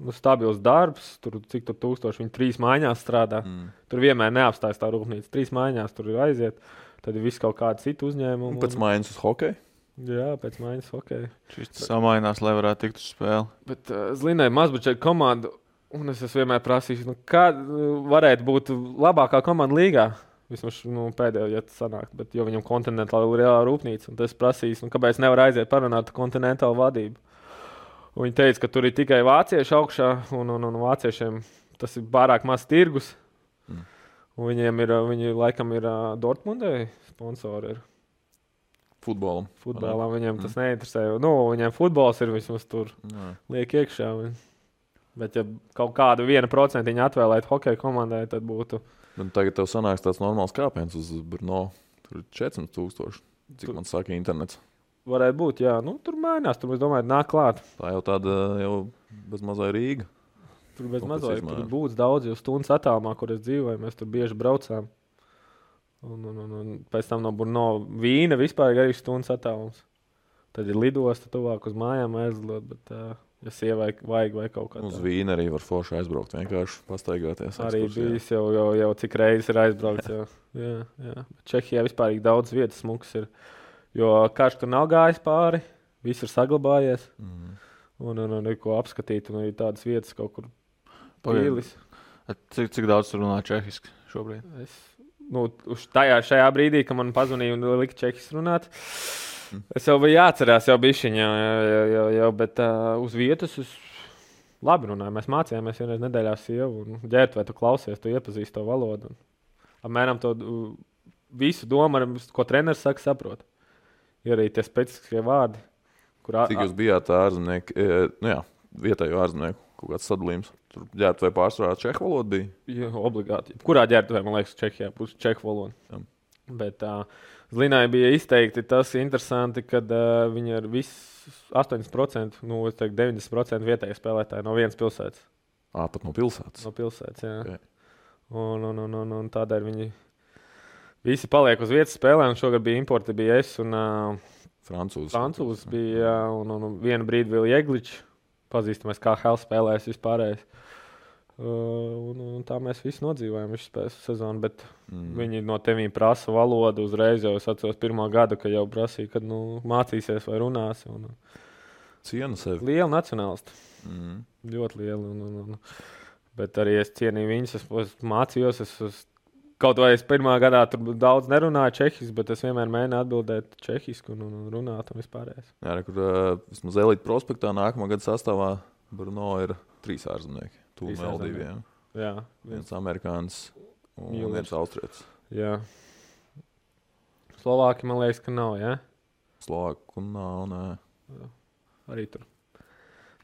nu, stabils darbs, tur cik tur tūkstoši viņi trīs mājās strādā. Mm. Tur vienmēr neapstājas tā rūpnīca. Trīs mājās tur ir aiziet. Tad ir viss kaut kāda cita uzņēmuma. Un pēc mājas uz hokeju. Jā, pēc mājas ok. Šis samainās, lai varētu tikt uz spēli. Bet uh, Zlinai mazbučēta komanda, un es vienmēr prasījis, nu, kāda varētu būt labākā komanda līgā. Vismaz nu, pēdējo, ja tas sanāk, bet jo viņam kontinentāli ir reāla rūpnīca, un tas prasīs, nu, kāpēc nevar aiziet parunāt ar kontinentālu vadību. Un viņi teica, ka tur ir tikai vācieši augšā, un, un, un vāciešiem tas ir pārāk maz tirgus. Mm. Un viņiem ir, viņi laikam ir uh, Dortmundē sponsori. Ir. Futbolam. Futbolā viņiem tas neinteresē. Nu, viņiem futbols ir vismaz tur Jā. liek iekšā. un- Bet, ja kaut kādu vienu procentiņu atvēlētu hokeja komandai, tad būtu. Bet tagad tev sanāks tāds normāls kāpiens uz Brno. Tur ir 400 tūkstoši. Cik Tur- man saka, internets. Varētu būt, jā, nu, tur mainās. Tur, es domāju, nāk klāt. Tā jau tāda jau bez mazai Rīga. Tur bez Kaut mazliet kas tur būs daudz, jo stundas attālumā, kur es dzīvoju, mēs tur bieži braucām. Un, un, un, un pēc tam no Burno vīna vispār ir arī stundas attālums. Tad ir lidosta tuvāk uz mājām aizlidot, bet, uh, ja sievai vajag vai kaut kā Uz tāda. Vīnu arī var forši aizbraukt. Vienkārši pastaigāties. Arī bijis jau, jau, jau cik reizes ir aizbraukts. Jā, jā, jā. Čehijā vispār ir daudz vietas, smūgs ir. Jo karš tur nav gājis pāri, viss ir saglabājies. Mm. Un, un, un ir ko apskatīt, un ir tādas vietas kaut kur pīlis. Cik, cik daudz tur runā čehiski šobrīd? Es, nu, tajā, šajā brīdī, kad man pazvanīja un lika čekis runāt, es jau biju jāatcerās, jau bija šī jau, bet uh, uz vietas es labi runāju. Mēs mācījāmies vienreiz nedēļā sievu, un ģērbtu, vai tu klausies, tu iepazīsti to valodu. Apmēram to visu domu, ko treneris saka, saprot. Ir arī tie specifiskie vārdi, kurā Cik jūs bijāt ārzemnieki? e, Nu jā, vietējo ārzemnieku kaut kāds sadalījums. Tur ģērbt vai pārsvarā čehu valoda bija. Jā, obligāti. Kurā ģērbtuvē, man liekas, Čehijā būs čehu valoda. Jā. Bet uh, Zlinai bija izteikti tas interesanti, ka uh, viņi ir visi 8%, nu, teiktu, 90% vietējie spēlētāji no vienas pilsētas. Ā, pat no pilsētas. No pilsētas jā. Ok. Un, un, un, un, un tādēļ viņi visi paliek uz vietas spēlē. un Šogad bija importi, bija es un uh, Francūzs. Francūzs. Bija, jā, un, un, un vienu brīdi vēl Jegličs. Pazīstamais kā Hell spēlējis vispārējais. Uh, un, un tā mēs visi nodzīvojām visu sezonu. Bet Mm. Viņi no tevis prasa valodu uzreiz. Jau es atceros pirmā gada, kad jau prasīja, kad nu, mācīsies vai runās. Un, Cienu sevi. liela nacionālisti. Mm. Ļoti liela. Un, un, un. Bet arī es cienīju viņus. Es, es mācījos. Es, es, kaut vai es pirmā gadā tur daudz nerunāju čehiski, bet es vienmēr mēģināju atbildēt čehiski un, un, un runāt un vispārējais. Jā, re, kur uh, vismaz Elīte prospektā nākamā gada sastāvā Bruno ir trīs ārzemnieki. Ārzemnieki. diviem. Jā, Viens amerikānis un Jūlers. viens austrietis. jā. Slovāki man liekas, ka nav. Ja? Slovāku nav. Nē. Arī tur.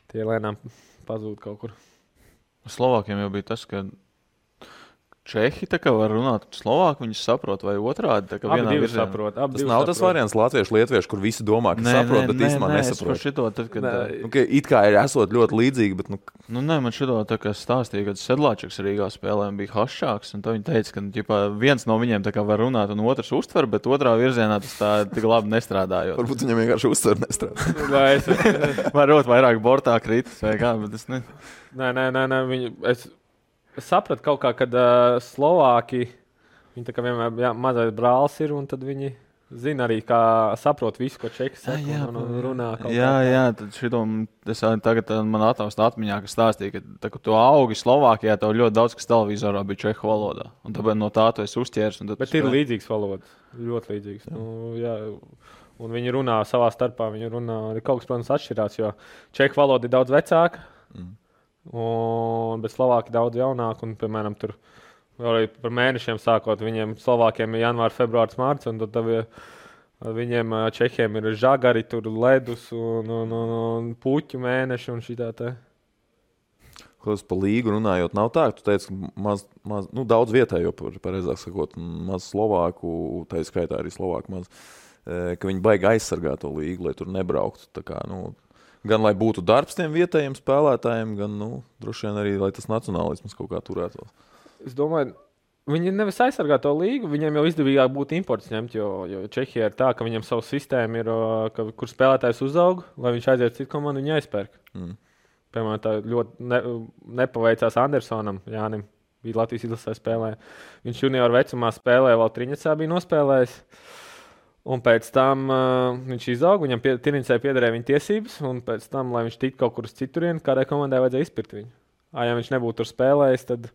Tie lēnām pazūd kaut kur. Slovākiem jau bija tas, ka Čehi tā kā var runāt slovāku, viņi saprot, vai otrādi. tā kā vienā virzienā. saprot. Tas nav tas saprot. variants, latviešu, lietuviešu, kur visi domā, ka saprot, bet īstenībā es par nesaprot. šito, tad, kad, Nē. nē. Nu, ka it kā ir esot ļoti līdzīgi, bet nu, Nu, nē, man šito tā kā stāstīja, kad Sedlāčs Rīgā spēlēm bija hašāks. un tad Viņi teica, ka ģipā, viens no viņiem tā kā var runāt, un otrs uztver, bet otrā virzienā tas tā tik labi nestrādājot. varbūt viņam vienkārši uztver nestrādā. Vai es, Varbūt vairāk bortā kritis vai kā, bet es ne. Nē, nē, nē, nē viņi, es, es sapratu kaut kā, kad uh, Slovāki, viņi tā kā vienmēr jā, mazais brālis ir, un tad viņi zina arī, kā saprot visu, ko Čekas saka, jā, un, un, un runā Jā, kā. jā, tad šito es tagad man attāvst atmiņā, ka stāstīja, ka, tā, tu augi Slovākijā, tev ļoti daudz kas televizorā bija čehu valodā. Un tāpēc no tā tu esi uzķēries. Bet tu ir līdzīgs valodas, ļoti līdzīgs. Nu, jā, un viņi runā savā starpā, viņi runā arī kaut kas, protams, atšķirās, jo Čehu valoda ir daudz vecāka, Mm. Un, bet Slovāki daudz jaunāka, un, piemēram, tur arī par mēnešiem sākot, viņiem Slovākiem ir janvārs, februārs, mārts, un tad tev ir Viņiem Čehiem ir žagari, tur ledus un, un, un, un puķu mēneši un šī tā. Kas par līgu runājot, nav tā, ka tu teici, ka maz, maz, nu, daudz vietējo, par- pareizāk sakot, maz slovāku, tā ir skaitā arī slovāku maz, ka viņi baigi aizsargāt to līgu, lai tur nebrauktu. Kā, nu, gan lai būtu darbs tiem vietējiem spēlētājiem, gan nu, droši vien arī, lai tas nacionālisms kaut kā turētos. Es domāju, viņi nevis aizsargā to līgu, viņiem jau izdevīgāk būtu imports ņemt, jo, jo Čehija ir tā, ka viņam savu sistēmu ir, ā, ka, kur spēlētājs uzaug, lai viņš aiziet uz citu komandu, viņa aizpērk. Mm. Piemēram, tā ļoti ne, nepaveicās Andersonam, Jānim. Bija Latvijas izlasē spēlē. Viņš junior vecumā spēlēja, vēl Triņķā bija nospēlējis. Un pēc tam uh, viņš izauga, viņam pie, Triņķē piederēja viņa tiesības, un pēc tam, lai viņš tiktu kaut kur uz citurienu, kādai komandai vajadzēja izpirkt viņu. À, ja viņš nebūtu tur spēlējis, tad,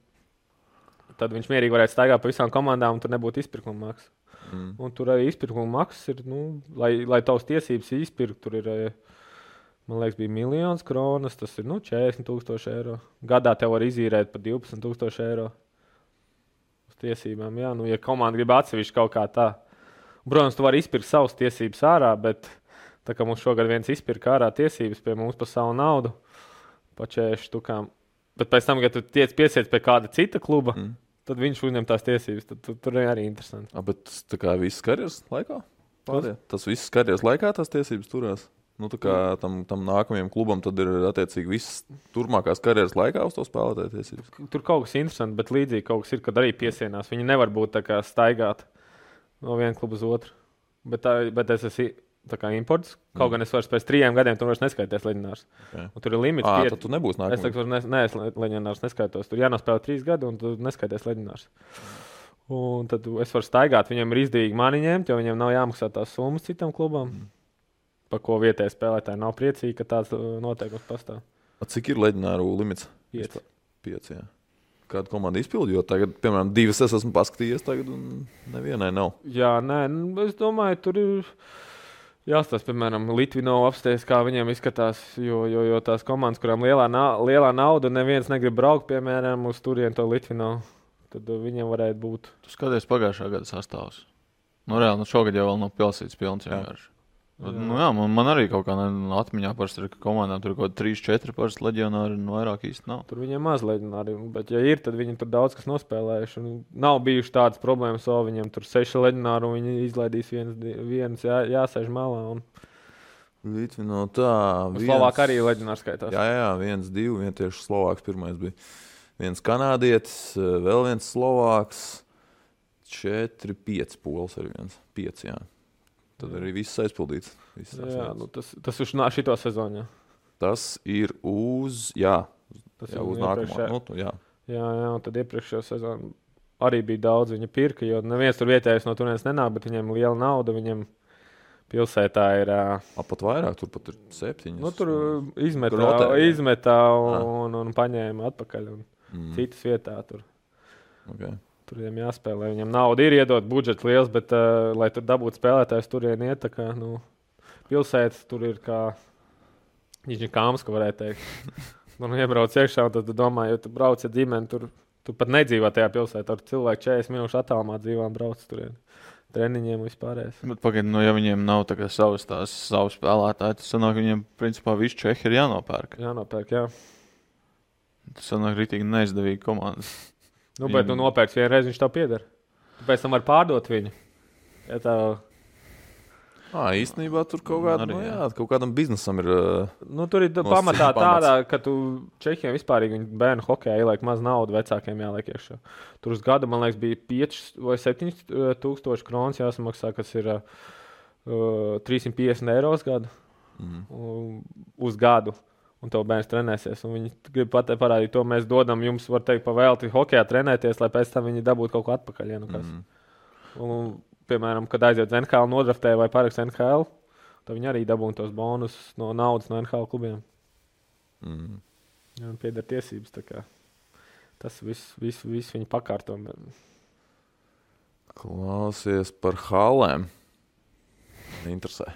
tad viņš mierīgi varētu staigāt pa visām komandām, un tur nebūtu izpirkuma maksas. Mm. Un tur arī izpirkuma maksas ir, nu, lai, lai tavs tiesības izpirkt, tur ir. Man liekas, bija miljons kronas. Tas ir nu, 40,000 eiro. Gadā tev var izīrēt par 12,000 eiro uz tiesībām. Jā, nu, ja komanda grib atsevišķi kaut kā tā. Protams, tu vari izpirkt savas tiesības ārā, bet tā kā mums šogad viens izpirka ārā tiesības pie mums par savu naudu, pa 40 štukām. Bet pēc tam, kad tu tiec piesiet pie kāda cita kluba, mm. tad viņš uzņem tās tiesības. Tad, tad, tur arī interesanti. A, bet tas kā viss karjeras laikā? Pārējā. Tas viss karjeras laikā tās tiesības turās. Nu, tam, tam nākamajam klubam ir attiecīgi viss turpmākās karjeras laikā uz to spēlētāju tiesības. Tur kaut kas interesants, bet līdzīgi kaut kas ir, kad arī piesienās. Viņi nevar būt tā kā staigāt no viena kluba uz otru. Bet, tā, bet es esmu imports. Kaut mm. gan es vairs pēc trim gadiem tur neskaities leģendārs. Okay. Un tur ir limits. Ah, piet... tu nebūsi nākamais. Es teiktu, ne, ne, es leģendārs neskaitos. Tur jānospēlē trīs gadi, un tu neskaities leģendārs. Un tad es varu staigāt. Viņam ir izdevīgi mani ņemt, jo viņam nav jāmaksā tās summas citam klubam. Mm par ko vietējais spēlētāji nav priecīgi, ka tāds uh, noteikums pastāv. A, cik ir leģendāru limits? Pieci. Pieci jā. Kāda komanda izpildīja? Jo tagad, piemēram, divas es esmu paskatījies, tagad nevienai nav. Jā, nē, nu, es domāju, tur ir. Jāstāsta, piemēram, Litvino apstāties, kā viņiem izskatās. Jo, jo, jo tās komandas, kurām lielā, na lielā nauda, neviens negrib braukt, piemēram, uz turieni to Litvino. Tad uh, viņiem varētu būt. Tu skaties pagājušā gada sastāvus. Nu, reāli, nu šogad jau nav pilsētas pilns vienkārši. Jā. Nu, jā, man, man arī kaut kādā atmiņā parasti ir, ka komandām tur kaut kādi 3, 4 parasti leģionāri un vairāk īsti nav. Tur viņiem maz leģionāri, bet, ja ir, tad viņi tur daudz kas nospēlējuši. Nav bijuši tādas problēmas, o viņiem tur 6 leģionāri un viņi izlaidīs viens, viens jā, jāsēž malā. Un... Litvino tā. Viens... Slovāk arī leģionārs skaitās. Jā, jā, viens, divi, viens tieši Slovāks pirmais bija. Viens kanādietis, vēl viens Slovāks, četri, pieci pols arī viens. Pieci, jā. Tad arī viss aizpildīts. Viss jā, nu tas, tas uz šito sezonu. Jā. Tas ir uz, jā, tas jā, uz nākamo. Nu, tu, jā. jā, jā, un tad iepriekšējā sezonā arī bija daudz viņa pirka, jo neviens tur vietējais no turienes nenāk, bet viņiem liela nauda. Viņam pilsētā ir. Uh, pat vairāk, tur pat ir septiņas. Nu, tur izmetā, rotē, izmetā un, un, un paņēma atpakaļ. Un mm. Citas vietā tur. Okay. Tur viņam jāspēlē. Viņam nauda ir iedot, budžets liels, bet, uh, lai tur dabūtu spēlētājs, tur ir iet. Kā, nu, pilsētas tur ir kā kāms, ka varētu teikt. nu, nu, iebrauc iekšā, un tad tu domā, ja tu brauc ar ģimeni, tur tu pat nedzīvo tajā pilsētā. Tur cilvēki 40 minūšu attālumā dzīvo un brauc tur. Treniņiem vispārējais. Bet, pagaid, nu, ja viņiem nav savas, tās, savas spēlētāji, tad sanāk, viņiem principā viss čehi ir jānopērk. Jānopērk, jā. Tas sanāk rītīgi neizdevīgi komandas. Nu, bet tu nopērci vienreiz, viņš tev pieder. Tu pēc tam vari pārdot viņu. Ja tā... À, īstenībā tur kaut, kāda, arī, nu, jā, kaut kādam biznesam ir. Nu, tur ir pamatā tādā, ka tu Čehijam vispār bērnu hokeja ieliek maz naudas, vecākiem jāliek iekšā. Tur uz gadu, man liekas, bija 5 vai 7 tūkstoši kronas jāsamaksā, kas ir uh, 350 eiro uz gadu. Mm. Uz gadu un tev bērns trenēsies. Viņi grib pateikt, parādīt, to mēs dodam jums, var teikt, pavēlti hokeja trenēties, lai pēc tam viņi dabūtu kaut ko atpakaļ. Ja, nu mm. un, piemēram, kad aiziet uz NHL, nodraftē vai parakst NHL, tad viņi arī dabūna tos bonusus no naudas no NHL klubiem. Mm. Ja, pieder tiesības. Tas viss vis, vis viņi pakārto. Klausies par halēm. Interesē.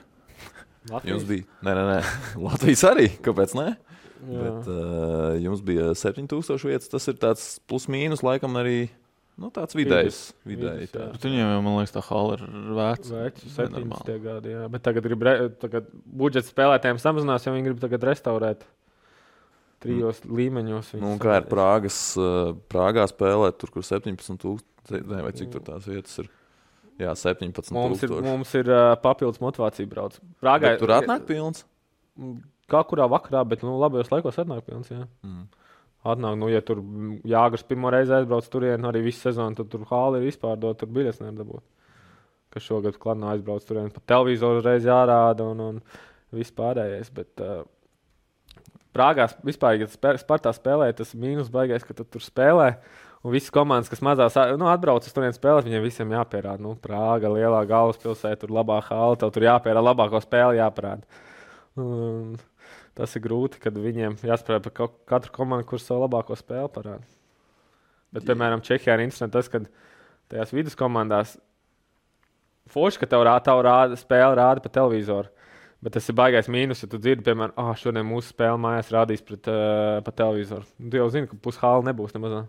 Latvijas? Jums bija. Nē, nē, nē. Latvijas arī. Kāpēc? Ne? Jā. Bet, uh, jums bija 7000 vietas. Tas ir tāds plus-mínus, laikam, arī nu, tāds vidējs. vidējs tā. Viņiem jau, man liekas, tā hala ir veca. Veca, 70 gadi. Jā. Bet tagad, grib, tagad budžets spēlētājiem samazinās, jo viņi grib tagad restaurēt. Trijos mm. līmeņos. Nu, kā ir Prāgas, Prāgā spēlēt, tur, kur 17,000 vai cik tur tās vietas ir. Jā, 17. Mums ir, mums ir uh, papildus motivācija braukt. Prāgā bet tur atnāk pilns. Kā kurā vakarā, bet nu, labajos laikos atnāk pilns. Jā. Mm. Atnāk, nu, ja tur Jāgars pirmo reizi aizbrauc turien, arī visu sezonu, tad tur hāli ir izpārdota, tur biļets nedabūt. Kas šogad klanā aizbrauc turien, pa televizoru reizi jārāda un, un viss pārējais. Bet, uh, Prāgā vispār, ja spē, Spartā spēlē, tas mīnus baigais, ka tu tur spēlē. Un visas komandas, kas mazās nu, atbrauc uz turieni spēlēt, viņiem visiem jāpierāda. Nu, Prāga, lielā galvaspilsēta, tur labā hāla, tev tur jāpierāda, labāko spēli jāparāda. Un tas ir grūti, kad viņiem jāspēlē par katru komandu, kurš savu labāko spēli parāda. Bet, piemēram, Čehijā ir interesanti tas, ka tajās viduskomandās forši, ka tev rāda, rāda spēle rāda pa televizoru. Bet tas ir baisais mīnus, ja tu dzirdi, piemēram, ah, šodien mūsu spēle mājās rādīs pret, uh, pa televizoru. Nu, Tu jau zini, ka pushāla nebūs nemaz.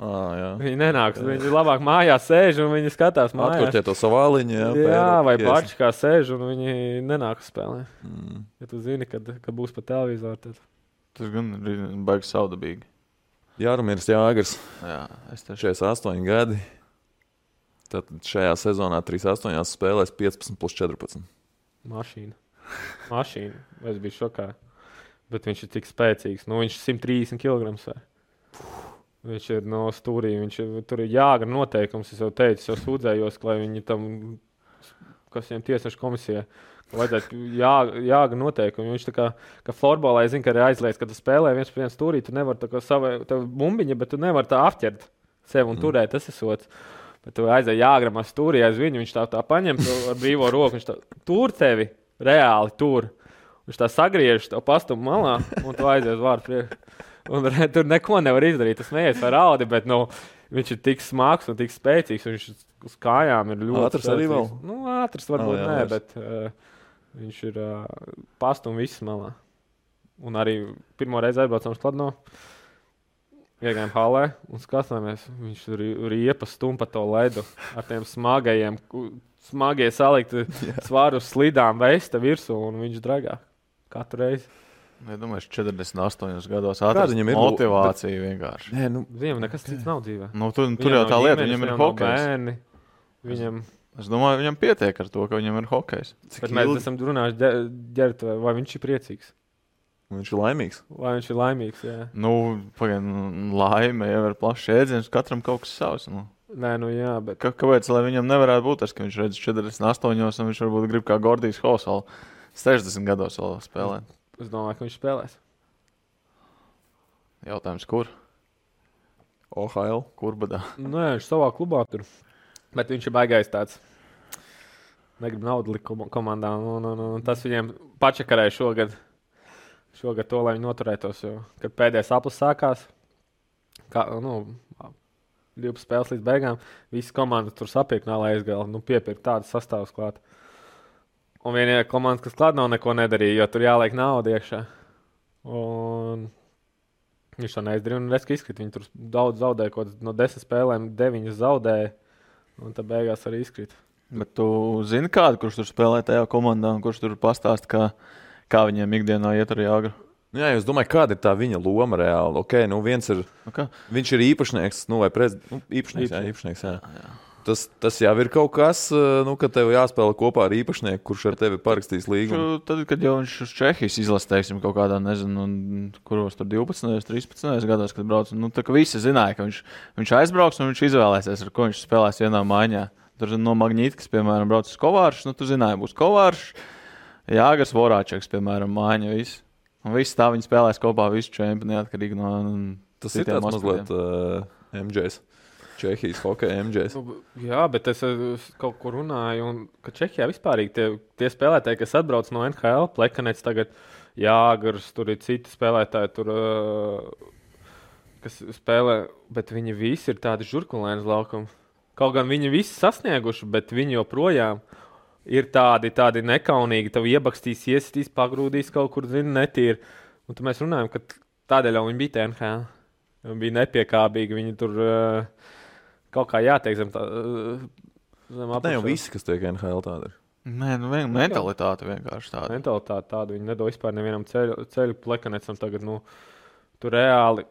Ah, jā. Viņi nenāks. Viņi labāk mājās sēž un viņi skatās mājās. Atkurķiet to savāliņu. Jā, Jā, jā vai pēru, paši kā sēž un viņi nenāk uz spēlē. Mm. Ja tu zini, kad, kad būs pa televizoru, tad Tas gan ir baigs saudabīgi. Jārumīrs Jāgars, Jā, es tev 48 gadi. Tad šajā sezonā 38 spēlēs 15 plus 14. mašīna. Mašīna. Es biju šokā. Bet viņš ir tik spēcīgs. Nu, viņš ir 130 kg. Svēr. Viņš ir no stūrī. Viņš ir, tur ir jāgra noteikums. Es jau teicu, jau sūdzējos, ka lai viņi tam, kas viņiem tiesneša komisijā, vajadzētu jā, jāgra noteikumi. Viņš tā kā, kā florbolā, es zinu, ka ir aizliegts, ka tu spēlē viens pret vienu stūrī, tu nevari tā kā savu bumbiņu, bet tu nevari tā apķert sevi un Mm. turēt. Tas ir sots. Bet tu aizēji jāgramā stūrī aiz viņu, viņš tā, tā paņem ar brīvo roku, viņš tā tur tevi reāli tur. Viņš tā sagriež, to pastumu malā, un tu aizies vārdu priekšā. Un re, tur neko nevar izdarīt. Tas neies vai raudi, bet nu, viņš ir tik smags un tik spēcīgs. Viņš uz kājām ir ļoti Ātrs arī vēl? Nu, ātrs varbūt Oh, jā, nē, vairs. bet uh, viņš ir uh, pastumu viss malā. Un arī pirmo reizi aizbraucām uz Kladno. Iegājām halē un skatāmies. Viņš tur riepa stumpa to ledu ar tiem smagajiem, smagie salikti svaru uz slidām vesta virsū un viņš dragā katru reizi. Es domāju, ka 48 gados atrast viņam ir motivācija vienkārši. Nē, nu, Viņam nekas cits nav dzīvē. Nu, tur, tur Viņam jau nav tā lieta, viņam ir hokejs. Viņam, Es domāju, viņam pietiek ar to, ka viņam ir hokejs. cik bet mēs ilgi esam runājuši, ģērbtuvē, vai viņš ir priecīgs, viņš ir laimīgs? vai viņš ir laimīgs. Jā. Nu, pagaidām, laime jau ir plašs jēdziens, katram kaut kas savs. Nu. Nē, nu jā, bet Ka, kāpēc lai viņam nevarētu būt tas, ka viņš redz 48, un viņš varbūt grib kā Gordijs Hos vēl 60 gados vēl spēlēt? Es domāju, ka viņš spēlēs. Jautājums, kur? OHL. Kur badā? Nē, viņš savā klubā tur. Bet viņš ir baigais tāds. Negrib naudu likt kom- komandā. Un, un, un tas viņiem pačakarēja šogad. Šogad to, lai viņi noturētos. Jo, kad pēdējais aplis sākās, kā, nu, 12 spēles līdz beigām, visas komandas tur sapirka nāla aizgala. Nu, piepirka tādu sastāvu klāt. Un vienīgā komanda, kas klāt nav neko nedarīja, jo tur jāliek nauda iekšā. Un viņš to neizdarīja. Un redz, ka izkrīt. Viņi tur daudz zaudēja, kaut no desmit spēlēm, deviņas zaudēja. Un tad beigās arī izkrīt. Bet tu zini kādu, kurš tur spēlē tajā komandā, un kurš tur pastāst, kā, kā viņiem ikdienā iet ar jāgru? Nu, jā, es domāju, kāda ir tā viņa loma reāli. Okay, nu viens ir, Nu, kā? viņš ir īpašnieks, nu, vai prezidents. Nu, īpašnieks, jā, īpašnieks, jā. Jā. Tas, tas jau ir kaut kas, eh, nu, ka tev jāspēlē kopā ar īpašnieku, kurš ar tevi parakstīs līgumu. Tad, kad jau viņš uz Čehijas izlasīja, teiksim, kaut kādā, nezinu, kuros tur 12, 13 gados, kad brauc, nu, tā kā visi zināja, ka viņš, viņš aizbrauks un viņš izvēlēsies, ar ko viņš spēlēs vienā maiņā. Tur no Magnītas, piemēram, brauc uz Kovāršu, nu, tu zināji, būs Kovāršs, Jāgars, Vorāčeks, piemēram, mājiņa, viss. Un viss tā viņi spēlēs kopā, visu čempionu, neatkarīgi no. Tas ir tāds mazliet uh, MJs. Čehijas hokeja MJs. Nu, jā, bet es kaut kur runāju, un ka Čehijā vispār tie, tie spēlētāji, kas atbrauc no NHL, Plekanets, tagad Jāgars, tur ir citi spēlētāji, tur, kas spēlē, bet viņi visi ir tādi žurkulēni uz laukuma. Kaut gan viņi visi sasnieguši, bet viņi joprojām ir tādi, tādi nekaunīgi. Tev iebakstīs, iesitīs, pagrūdīs kaut kur, zini, netīri. Un tad mēs runājam, ka tādēļ jau viņi bija NHL. Viņi bija nepiekāpīgi, viņi tur uh, kaut kā jāteikt zem tā. Uh, zem Ne jau apakšā. visi, kas tiek NHL tādi. ir. Nē, nu, vien, mentalitāte vienkārši tāda. Mentalitāte tāda, viņi nedod vispār nevienam ceļu, ceļu plekanecam tagad, nu, tur reāli.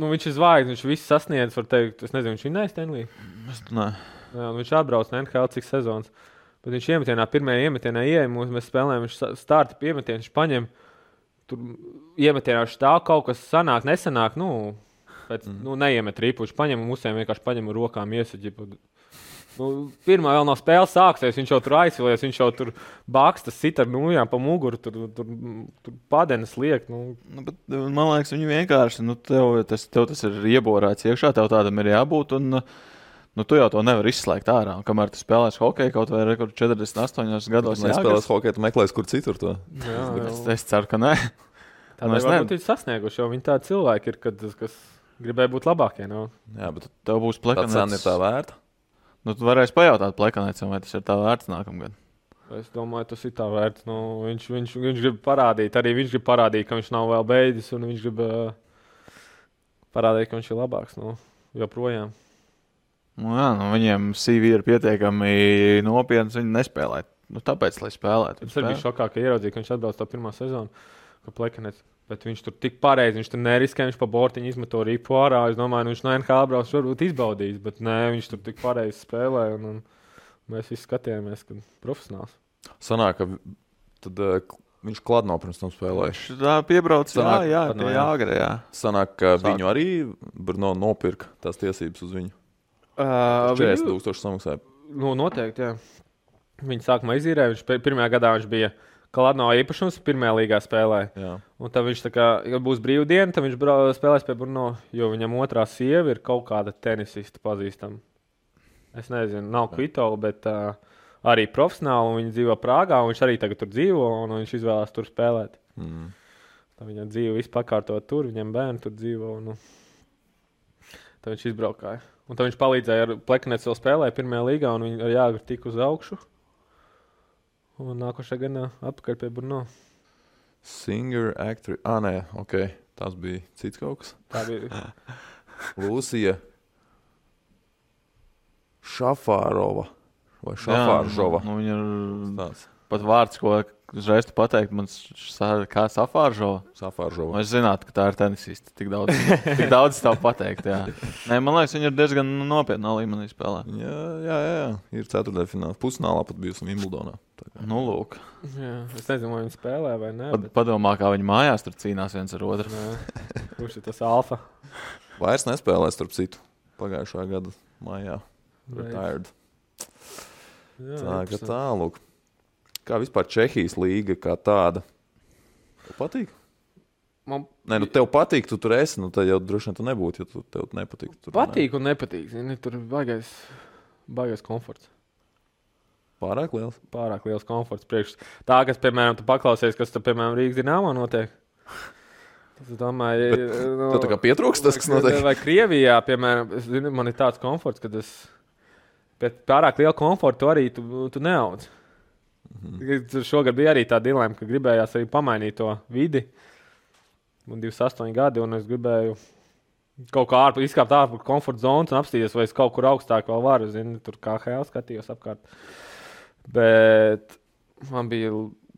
Nu, viņš ir zvaigznes, viņš visu sasniedz, var teikt, es nezinu, viņš ir neiztenlī. Es, nē. Jā, nu, viņš atbrauc no NHL cik sezonas. Bet viņš iemetienā, pirmajā iemetienā ieeja, mūs, mēs spēlējām, viņš starta piemetienu, viņš paņem, tur iemetienā stāv kaut kas sanāk, nesanāk, nu, pēc, mm. nu neiemet ripu, viņš paņem musēm vienkārši paņem rokām iesaģi. Nu, pirmā vēl no spēles sāksies, viņš jau tur aizsilies, viņš jau tur bākstas sit ar nūjām pa muguru, tur, tur, tur padenes liek. Nu, Nu, bet, man liekas, viņi vienkārši, nu, tev tas, tev tas ir ieborēts iekšā, tev tādam ir jābūt. Un, nu, tu jau to nevari izslēgt ārā. Un Kamēr tu spēlēsi hokeju kaut vai rekord 48 gados, Kad nespēlēs hokeju, tu meklēsi kur citur to. jā, Es, jā. es ceru, ka nē. Tādēļ Nu, es varbūt ne- ir sasnieguši, jo viņi tādi cilvēki ir, kad, kas gribēja būt labākie. Nu. Jā, bet Tev būs tā cena ir tā vērta. Nu, tu varēsi pajautāt plekanēcam, vai tas ir tā vērts nākamgad. Es domāju, tas ir tā vērts. Nu, viņš, viņš, viņš grib parādīt, arī viņš grib parādīt, ka viņš nav vēl beidzis, un viņš grib uh, parādīt, ka viņš ir labāks. Nu, joprojām. Nu, jā, nu, viņiem CV ir pietiekami nopietns, viņi nespēlē. Nu, tāpēc, lai spēlētu. Es biju šokā, ka ieraudzīju, ka viņš atbalsta to pirmā sezonu, ka plekanets. Bet viņš tur tik pareizi, viņš tur neriskē, viņš pa bortiņu izmet to ripu ārā. Es domāju, nu, viņš no NHL brauc, varbūt izbaudīs, bet nē, viņš tur tik pareizi spēlē. Un, un mēs visi skatījāmies, ka profesionāls. Sanāk, ka tad, uh, viņš kladno pirms tam spēlēja. Viņš tā piebrauc, jā, Sanāk, jā, no pie jā. Jāgra, jā. Sanāk, ka Sāk. viņu arī Brno nopirka tās tiesības uz viņu. Uh, 40 tūkstoši samaksāja. Nu, noteikti, jā. Viņi sākumā izīrēja. Viņš pir- pirmajā gadā viņš bija Kalāno īpašums, pirmajā līgā spēlēja. Jā. Un tad viņš, kā, ja būs brīvdiena, tad viņš spēlēs pie Bruno, jo viņam otrā sieva ir kaut kāda tenisista pazīstama. Es nezinu, nav kvitola, bet uh, arī profesionāli. Viņa dzīvo Prāgā, un viņš arī tagad tur dzīvo, un viņš izvēlās tur spēlēt. Mm. Tā viņa dzīve vispār pakārtot tur, viņam bērni tur dzīvo. Un, nu, tad viņš izbraukāja. Un tad viņš palīdzēja ar Pleknetu vēl spēlēt pirmajā līgā, un viņi ar Jāgru tika uz augšu. Un nākošajā gadā atpakaļ pie Bruno. Singer, actor. Ah, nē, ok. Tas bija cits kaut kas. Tā bija. Lūsija Šafārova. Vai Šafāržova. Nu, viņa ir Tāds. pat vārds, ko uzreiz pateikt, man sa- kā safāržo. Nu, Šafāržova. es zinātu, ka tā ir tenisiste. Tik daudz, tik daudz tev pateikt. Jā. Nē, man liekas, viņa ir diezgan nopietnā līmenī spēlē. Jā, jā, jā. Ir ceturtdaļfinālā. Pusfinālā pat bijusi Wimbledonā. Tā. Nu, lūk. Jā, es nezinu, vai viņi spēlē vai nē. Bet, padomā, kā viņi mājās tur cīnās viens ar otru. Kurš ir tas alfa? Vairs nespēlēs, starp citu, pagājušā gada maijā. Retired. Jā, Tā kā interesanti. Kā vispār Čehijas līga kā tāda? Tev patīk? Man Nē, nu tev patīk, tu tur esi. Nu, tad jau droši vien tu nebūtu, ja tu tev nepatīk. Tur, patīk un nepatīk. Zini, tur baigais, baigais komforts. Ne? Pārāk liels. Pārāk liels komforts. Priekš tā, kas, piemēram, tu paklausies, kas tur, piemēram, Rīgas dīnāmā notiek. Tas, es domāju, Bet nu, tā kā pietrūkst tas, kas notiek. Vai Krievijā, piemēram, zinu, man ir tāds komforts, ka pēc pārāk liela komforta tu arī tu, tu neaudz. Mhm. Šogad bija arī tā dilemma, ka gribējās arī pamainīt to vidi. Man 28 gadi, un es gribēju kaut kā ārpus, izkāpt ārpus komforta zonas un apstīties, vai es kaut kur augstāk vēl varu. Zini, tur kā HL skatījos apkārt. Bet man bija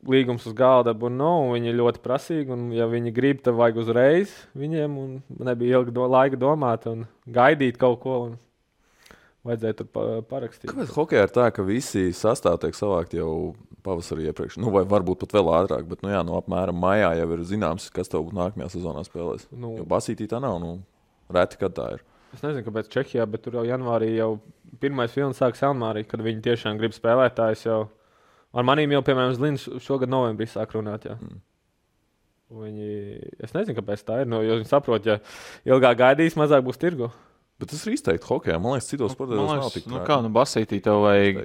līgums uz galda, un no, viņi ir ļoti prasīgi. Un, ja viņi grib, tad vajag uzreiz viņiem. un nebija ilga do, laika domāt un gaidīt kaut ko. Un vajadzēja tur pa, parakstīt. Kāpēc hokeja ir tā, ka visi sastāvdaļi tiek savākti jau pavasarī iepriekš? Nu, vai varbūt pat vēl ātrāk, bet nu, jā, nu, apmēram maijā jau ir zināms, kas tev nākamajā sezonā spēlēs. Nu, Jo basītī tā nav. Nu, reti, kad tā ir. Es nezinu, kāpēc Čehijā, bet tur jau janvārī jau pirmais filmas sākas janvārī, kad viņi tiešām grib spēlētājus. Jau... Ar maniem jau, piemēram, Zlīns šogad novembrī sāk runāt. Jā. Mm. Viņi, es nezinu, kāpēc tā ir. Nu, jo viņi saprot, ja ilgāk gaidīs, mazāk būs tirgu. Bet tas ir izteikti hokeja. Man liekas, citos sportos Man nav liekas, tik nu, traki. kā, nu, basītī tev vajag.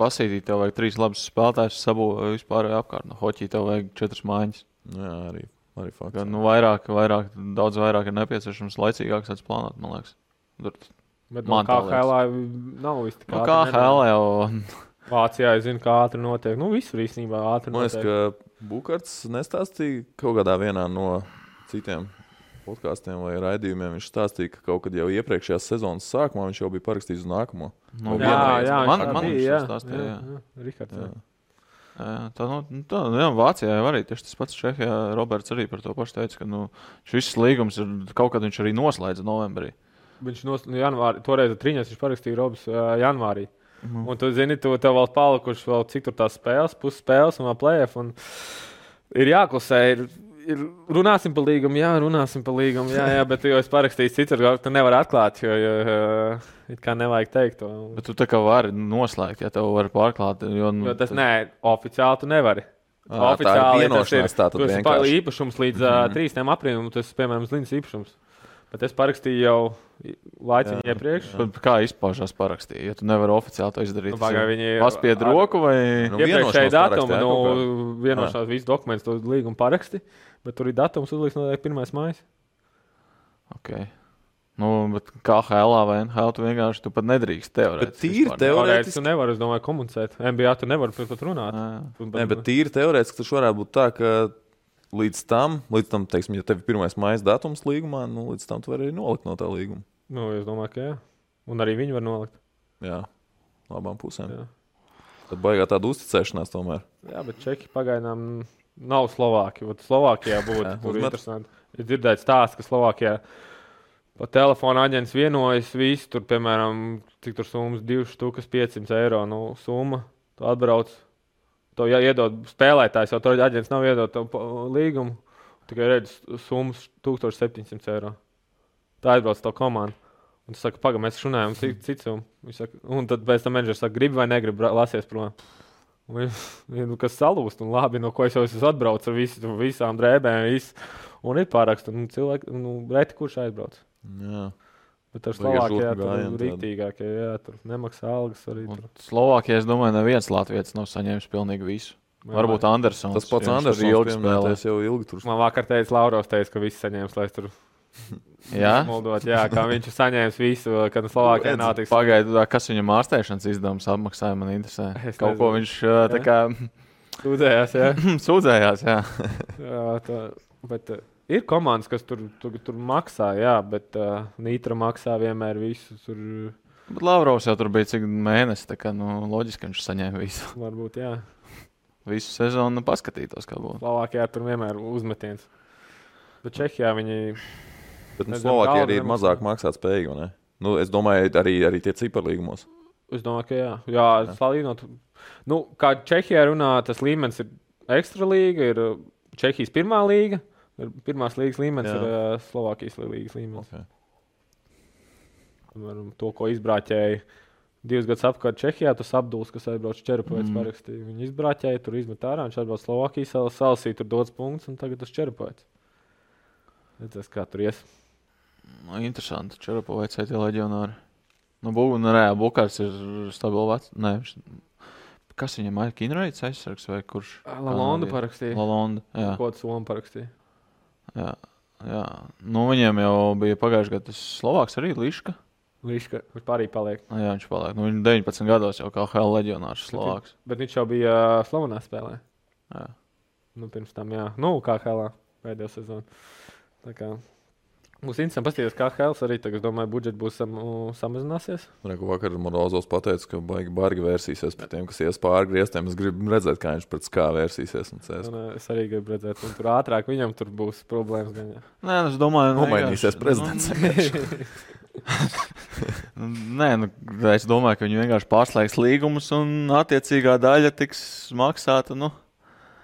Basītī tev vajag trīs labus spēlētājus, sabu vispār apkārt. No hoķī tev vajag četras mājiņas. Jā, arī, arī fakts. Gan, nu, vairāk, vairāk, daudz vairāk ir nepieciešams laicīgāk tāds plānot, man liekas. Tur, Bet Man man tā kā HL nav tik nu, ātri kā. HL jau. Vācijā es zinu, kā ātri notiek. Nu, visur īstenībā ātri Man liekas, notiek. ka Bukārts nestāstīja kaut kādā vienā no citiem podkāstiem vai raidījumiem. Viņš stāstīja, ka kaut kad jau iepriekšējā sezonas sākumā viņš jau bija parakstījis uz nākamo. Nu, Vai Jā, jā, man, viņš man bija, to jā, stāstīja. Jā. jā, jā, Rihards, jā. Tā, nu, nu, tā, nu, jā, Vācijā jau arī tieši tas pats Čehijā. Roberts arī par to pašu teica, ka nu, šis līgums ir kaut kad viņš arī noslēdza novembrī. Viņš nos, nu, janvārī, toreiz ar trījus viņš parakstīja Robs uh, janvārī. Mhm. Un tu zini, tu tev vēl palikuši vēl cik tur tās spēles, pusspēles un vēl plēsoņi. Ir jāklusē, ir, runāsim par līgumu, jā, runāsim par līgumu, jā, jā bet, jo es parakstīju citur, tu nevari atklāt, jo, jo uh, it kā nevajag teikt to. Bet tu tā kā vari noslēgt, ja tev var pārklāt. Jo, nu, Jo tas nē, oficiāli tu nevari. Ā, tā ir vienošanās, tā tad tas ir vienkārši. īpašums līdz uh, 3. aprīlim, tas, piemēram, Zlīnas īpašums. Bet es parakstīju jau Jā. iepriekš. Bet Kā izpaužās parakstīja? Ja tu nevari oficiāli to izdarīt, Nu, pagaid, viņi- paspied ar- roku vai Nu, Iepriekšēji datumi, nu, kaut vienošanās, visu dokumentu, to līgumu paraksti, bet tur ir datums uzliks noteikti 1. maija. Okay. Nu, bet kā HL vai NHL tu vienkārši tu pat nedrīkst teorētiski. Tīri Teorētiski tu nevari, es domāju, komunicēt. NBA tu nevari par to runāt. Jā. Un, Nē, bet tīri teorētiski tas varētu būt tā, ka līdz tam, līdz tam teiksim, ja tev ir pirmais maijas datums līgumā, nu, līdz tam tu vari arī nolikt no tā līguma. Nu, es domāju, ka jā. Un arī viņi var nolikt. Jā, labām pusēm. Jā. Tad baigā tāda uzticēšanās tomēr. Jā, bet Čehi pagaidām nav Slovākija. Vat Slovākijā būtu uzmet. interesanti. Ir dzirdēts stāsts, ka Slovākijā pa telefonu aģents vienojas visi, tur, piemēram, cik tur summas 2 stūkas 500 eiro. Nu, summa, tu atbrauc, to ja iedod spēlētājs, jo tur aģents nav iedod pa- līgumu. Tikai redz summas 1700 eiro. Tā atbrauc to komandu. Un tas saka, pagaidi, mēs runājam, cits summa. Viņš saka, un tad pēc tam menedžers saka, gribi vai negribi lasies prom. Un viņš- Ja, nu, kas salūst, un labi, no ko es jau esmu atbraucis ar visu, visām drēbēm, visu. un ir pārāks. Un cilvēki, nu, reti kurš aizbrauc. Jā. Bet ar žurku tur ir tādu. rīktīgākie, jā, tur nemaksā algas arī. Slovākijā, es domāju, neviens Latvijas nav saņēmis pilnīgi visu. Varbūt Andersons. Tas pats viņš Andersons ilgi spēlē. pieminētais jau ilgi tur. Man vakar teica, Lauros teica, ka viss saņēmis, lai tur Jā, moldot, jā, kā viņš ir saņēmis visu, kad Slovākijā nav tik Pagaidu, kas viņam ārstēšanas izdevums apmaksāja, man interesē. Es Kaut ko nezinu. viņš ā, tā kā sūdzējās, jā. sūdzējās. Jā. jā tā, bet uh, ir komandas, kas tur, tur, tur maksā, jā, bet uh, Nītra maksā vienmēr visu. Tur Bet Lavrovs jau tur bija cik mēnesis, tā kā nu, loģiski viņš saņēma visu, varbūt, jā. visu sezonu, nu, paskatītos, kā būtu. Slovākijā tur vienmēr ir uzmetiens. Bet Čehijā viņi Bet nu, galva arī ir mazāk maksāt spējīgi. ne? Nu, es domāju, arī, arī tie ciparlīgumos. Es domāju, ka jā, jā, jā. salīdzinot. Nu, kā Čehijā runā, tas līmenis ir ekstra līga, ir uh, Čehijas pirmā līga. Ir Pirmās līgas līmenis Jā. ir uh, Slovākijas līgas līmenis. Okay. Piemēram, To, ko izbrāķēja divus gadus atpakaļ Čehijā, tas apdūls, kas aizbrauca Čerpavets, Mm. parakstīja. Viņi izbrāķēja, tur izmet ārā, viņš atbrauca Slovākijas salas, salasīja tur dots punkts, un tagad tas Čerpavets. Redzēs, kā tur ies. Nu, interesanti. Čerapo vai citi leģionāri. Nu, bū, nu, reāli Bukārs ir stabils vecs. Nē, viņš... Kas viņam ir? Kinraits aizsargs vai kurš? Lalonda parakstīja. Lalonda. Jā, Ko tas Lomba parakstīja? Jā, jā. Nu, viņiem jau bija pagājušajā gadā tas Slovāks arī Liška. Līška, viņš pārī paliek. Jā, viņš paliek. Nu, viņš 19 gados jau kā HL leģionārs Slovāks. Bet viņš jau bija uh, Slovenā spēlē. Jā. Nu, pirms tam, jā, nu, kā Helā pēdējā sezonā. Tā kā Būs interesanti paskatīties, kā Hells arī tagad, domāju, budžets būs sam, samazināsies. Reku vakar Morozovs pateica, ka baigi bargi vērsīsies pret tiem, kas ies pāri griestiem. Es gribu redzēt, kā viņš pret skā vērsīsies. un CS. Un, uh, es arī gribu redzēt, un tur ātrāk viņam tur būs problēmas. Gan, jā. Nē, nu, es domāju, ka Nomainīsies prezidents. Nē, nu, es domāju, ka viņi vienkārši pārslēgs līgumus un attiecīgā daļa tiks maksāta. Nu,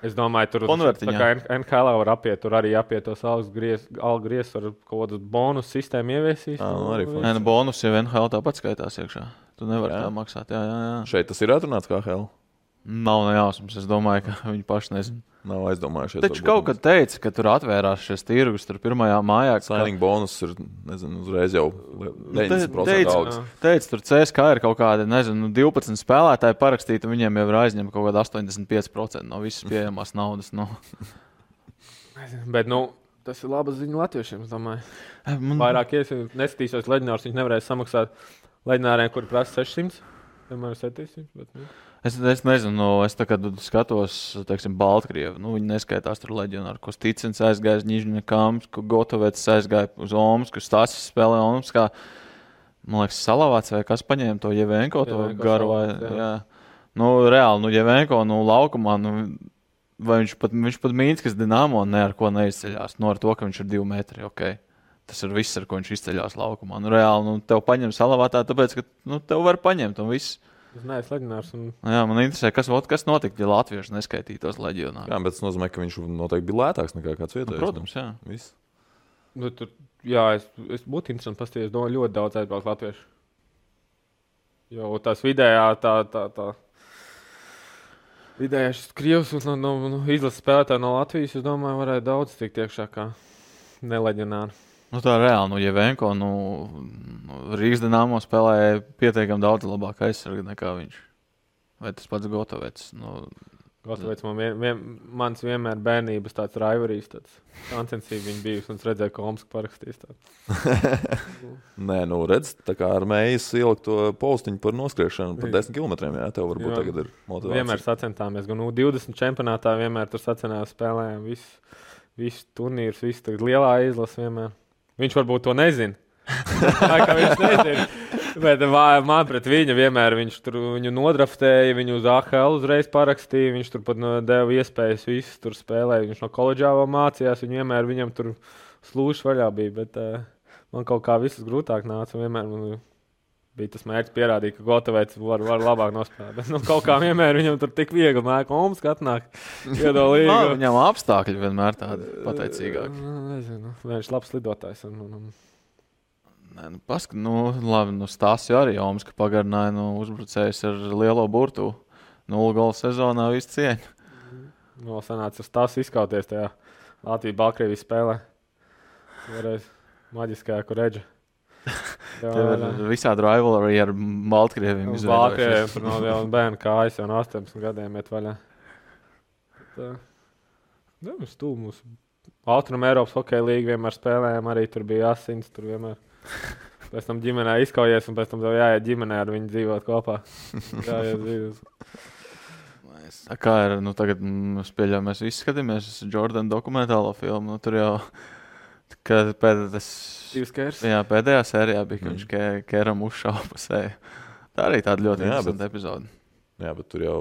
es domāju, tur Konvertiņā. tā kā NHL var apiet, tur arī apiet tos algu grieztus, ar kaut kādu bonus sistēmu ieviesīs. Ā, nu, arī Nē, nu, bonus jau NHL tāpat skaitās iekšā. Tu nevari Jā. tā maksāt. Jā, jā, jā. Šeit tas ir atrunāts kā hell. Nav nejausmas. Es domāju, ka viņi paši nezina. Nav aizdomājušies. Taču kaut kad teica, ka tur atvērās šis tirgus, tur pirmajā mājā. ka- Signing bonus ir nezinu, uzreiz jau te- 90% teica- augsts. Teica, tur CSK ir kaut kādi, nezinu, 12 spēlētāji parakstīti, un viņiem jau ir aizņemta kaut kāda 85% no visas pieejamās naudas. Nu. Bet, nu, tas ir labas ziņas latviešiem, es domāju. Man, Vairāk iesi- neskatīšos leģionārus, viņš nevarēs samaksāt leģionāriem, kuri prasa 600. Piemēram, 700. Bet, nu. Es, es nezinu, nu, es kā skatos, teiksim, Baltkrievu. Nu, viņi neskaitās tur leģionāri, ko Stīcens aizgāja uz Nižņa Kāms, ko Gotovets aizgāja uz Omas, kur Stāsis spēlē Omas. Kā, man liekas, Salavāts vai kas paņēma to Jevenko, to Jevenko garu. Vai, jā. jā. Nu, reāli, nu, Jevenko, nu, laukumā, nu, vai viņš pat, viņš pat mīts, kas Dinamo ne ar ko neizceļās. Nu, ar to, ka viņš ir divi metri, ok. Tas ir viss, ar ko viņš izceļās laukumā. Nu, reāli, nu, tev paņem Salavātā, tāpēc, ka, nu, tev var paņemt un viss. Es neesmu leģionārs. Un... Jā, man interesē, kas, kas notika, ja latvieši neskaitītos leģionārus. Jā, bet tas nozīmē, ka viņš noteikti bija lētāks nekā kāds vietējais. Protams, jā. Viss. Nu, tur, jā, es, es būtu interesanti paskatīties. Es domāju, ļoti daudz aizbraukt latviešu. Jo tās vidējā, tā, tā, tā. Vidējā šis krievs un no, no, no izlases spēlētāji no Latvijas, es domāju, varētu daudz tikt iekšā kā neleģionāri. Nu, tā ir reāli. Nu, ja Venko nu, Rīgas dīnāmo spēlēja pietiekami daudz labāk aizsargu nekā viņš. Vai tas pats Gotovets? Nu, Gatavots man vien, vien, mans vienmēr bērnības tāds raivarīs, tāds sāncensība viņa bijusi, un es redzēju, ka Omska parakstīs tādu. Nē, nu redz, tā kā ar mējas ielikt to postiņu par noskriešanu par 10 km. Jā, tev varbūt Jā. tagad ir motivācija. Vienmēr sacentāmies, gan U20 čempionātā, vienmēr tur sacenājām, spēlējām visu, visu turnīrus, visu tagad lielā izlase vienmēr. Viņš varbūt to nezina. Tā kā viņš nezina. Bet man pret viņu vienmēr viņš tur viņu nodraftēja, viņu uz AHL uzreiz parakstīja. Viņš tur pat deva iespējas visus tur spēlēt. Viņš no koledžā vēl mācījās. Viņa vienmēr viņam tur slūžs vaļā bija. Bet uh, man kaut kā viss grūtāk nāca. Vienmēr man bija tas mērķis pierādīt, ka Gotovēts var, var labāk nospēlēt. Nu, kaut kā vienmēr viņam tur tik viegli nāk, Omas atnāk. Iedalīgi. Nā, viņam apstākļi vienmēr tādi pateicīgāki. Nu, Nezinu, viņš ir labs lidotājs. Un, un, un. Nē, nu, paskat, nu, labi, nu, stāsts jau arī Omas, ka pagarināja nu, uzbrucējs ar lielo burtu. Nulli gola sezonā viss cieņa. No sanāca uz tās izkauties tajā Latvijas-Baltkrievijas spēlē. Toreiz maģiskajā, kur reģa. Tev ir visādi rivalry ar Baltkrieviem. Nu. Baltkrievija tur no jau bērnu kājas jau no 18 gadiem iet vaļā. Tā. Nu, mums tu mūsu Austrum Eiropas hokeja līga vienmēr spēlējām, arī tur bija asins, tur vienmēr. Pēc tam ģimenē izkaujies, un pēc tam tev jāiet ģimenē ar viņu dzīvot kopā. Jāiet dzīvot. A, Kā ir? Nu, tagad es pieļauju, mēs visi skatāmies Jordāna dokumentālo filmu. Nu, tur jau kad pēdējais, jā, pēdējā sērijā bija, ka Mm. viņš ke, Kēram uzšāva pa seju. Tā arī tāda ļoti Jā, interesanta bet- epizode. Jā, bet tur jau